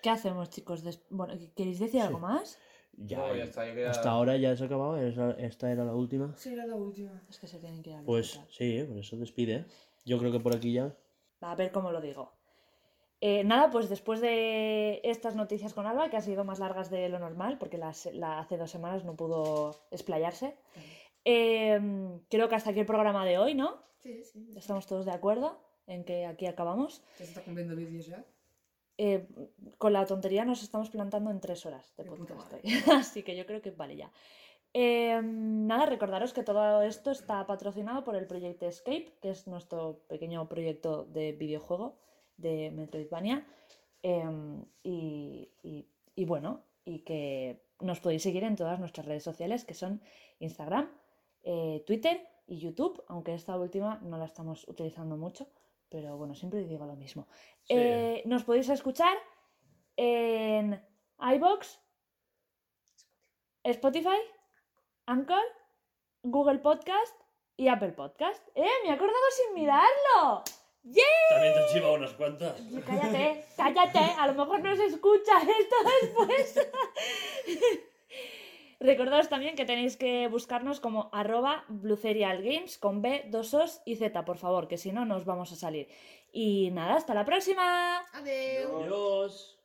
¿Qué hacemos, chicos? Bueno, ¿queréis decir algo más? Ya, no, ya está. quería- hasta ahora ya se ha acabado, esa- esta era la última. Sí, era la última. Es que se tienen que ir al Pues hospital. sí, por eso despide. Yo creo que por aquí ya. A ver cómo lo digo. Eh, nada, pues después de estas noticias con Alba, que han sido más largas de lo normal, porque las, la, hace dos semanas no pudo explayarse, eh, creo que hasta aquí el programa de hoy, ¿no? Sí, sí. Ya Estamos todos de acuerdo en que aquí acabamos. se está cumpliendo vídeos ya. Eh, con la tontería nos estamos plantando en tres horas de podcast. Así que yo creo que vale ya. Eh, nada, recordaros que todo esto está patrocinado por el proyecto Escape, que es nuestro pequeño proyecto de videojuego de Metroidvania. Em, y, y- y bueno, y que nos podéis seguir en todas nuestras redes sociales, que son Instagram, eh, Twitter y YouTube, aunque esta última no la estamos utilizando mucho, pero bueno, siempre digo lo mismo. Sí. Eh, nos podéis escuchar en iBox, Spotify, Anchor, Google Podcast y Apple Podcast. ¡Eh! Me he acordado sin mirarlo. ¡Yeah! También te chiva unas cuantas. Cállate, cállate. A lo mejor no se escucha esto después. Recordaos también que tenéis que buscarnos como arroba Games con B, dos Os y Z, por favor, que si no nos vamos a salir. Y nada, hasta la próxima. Adiós. Adiós.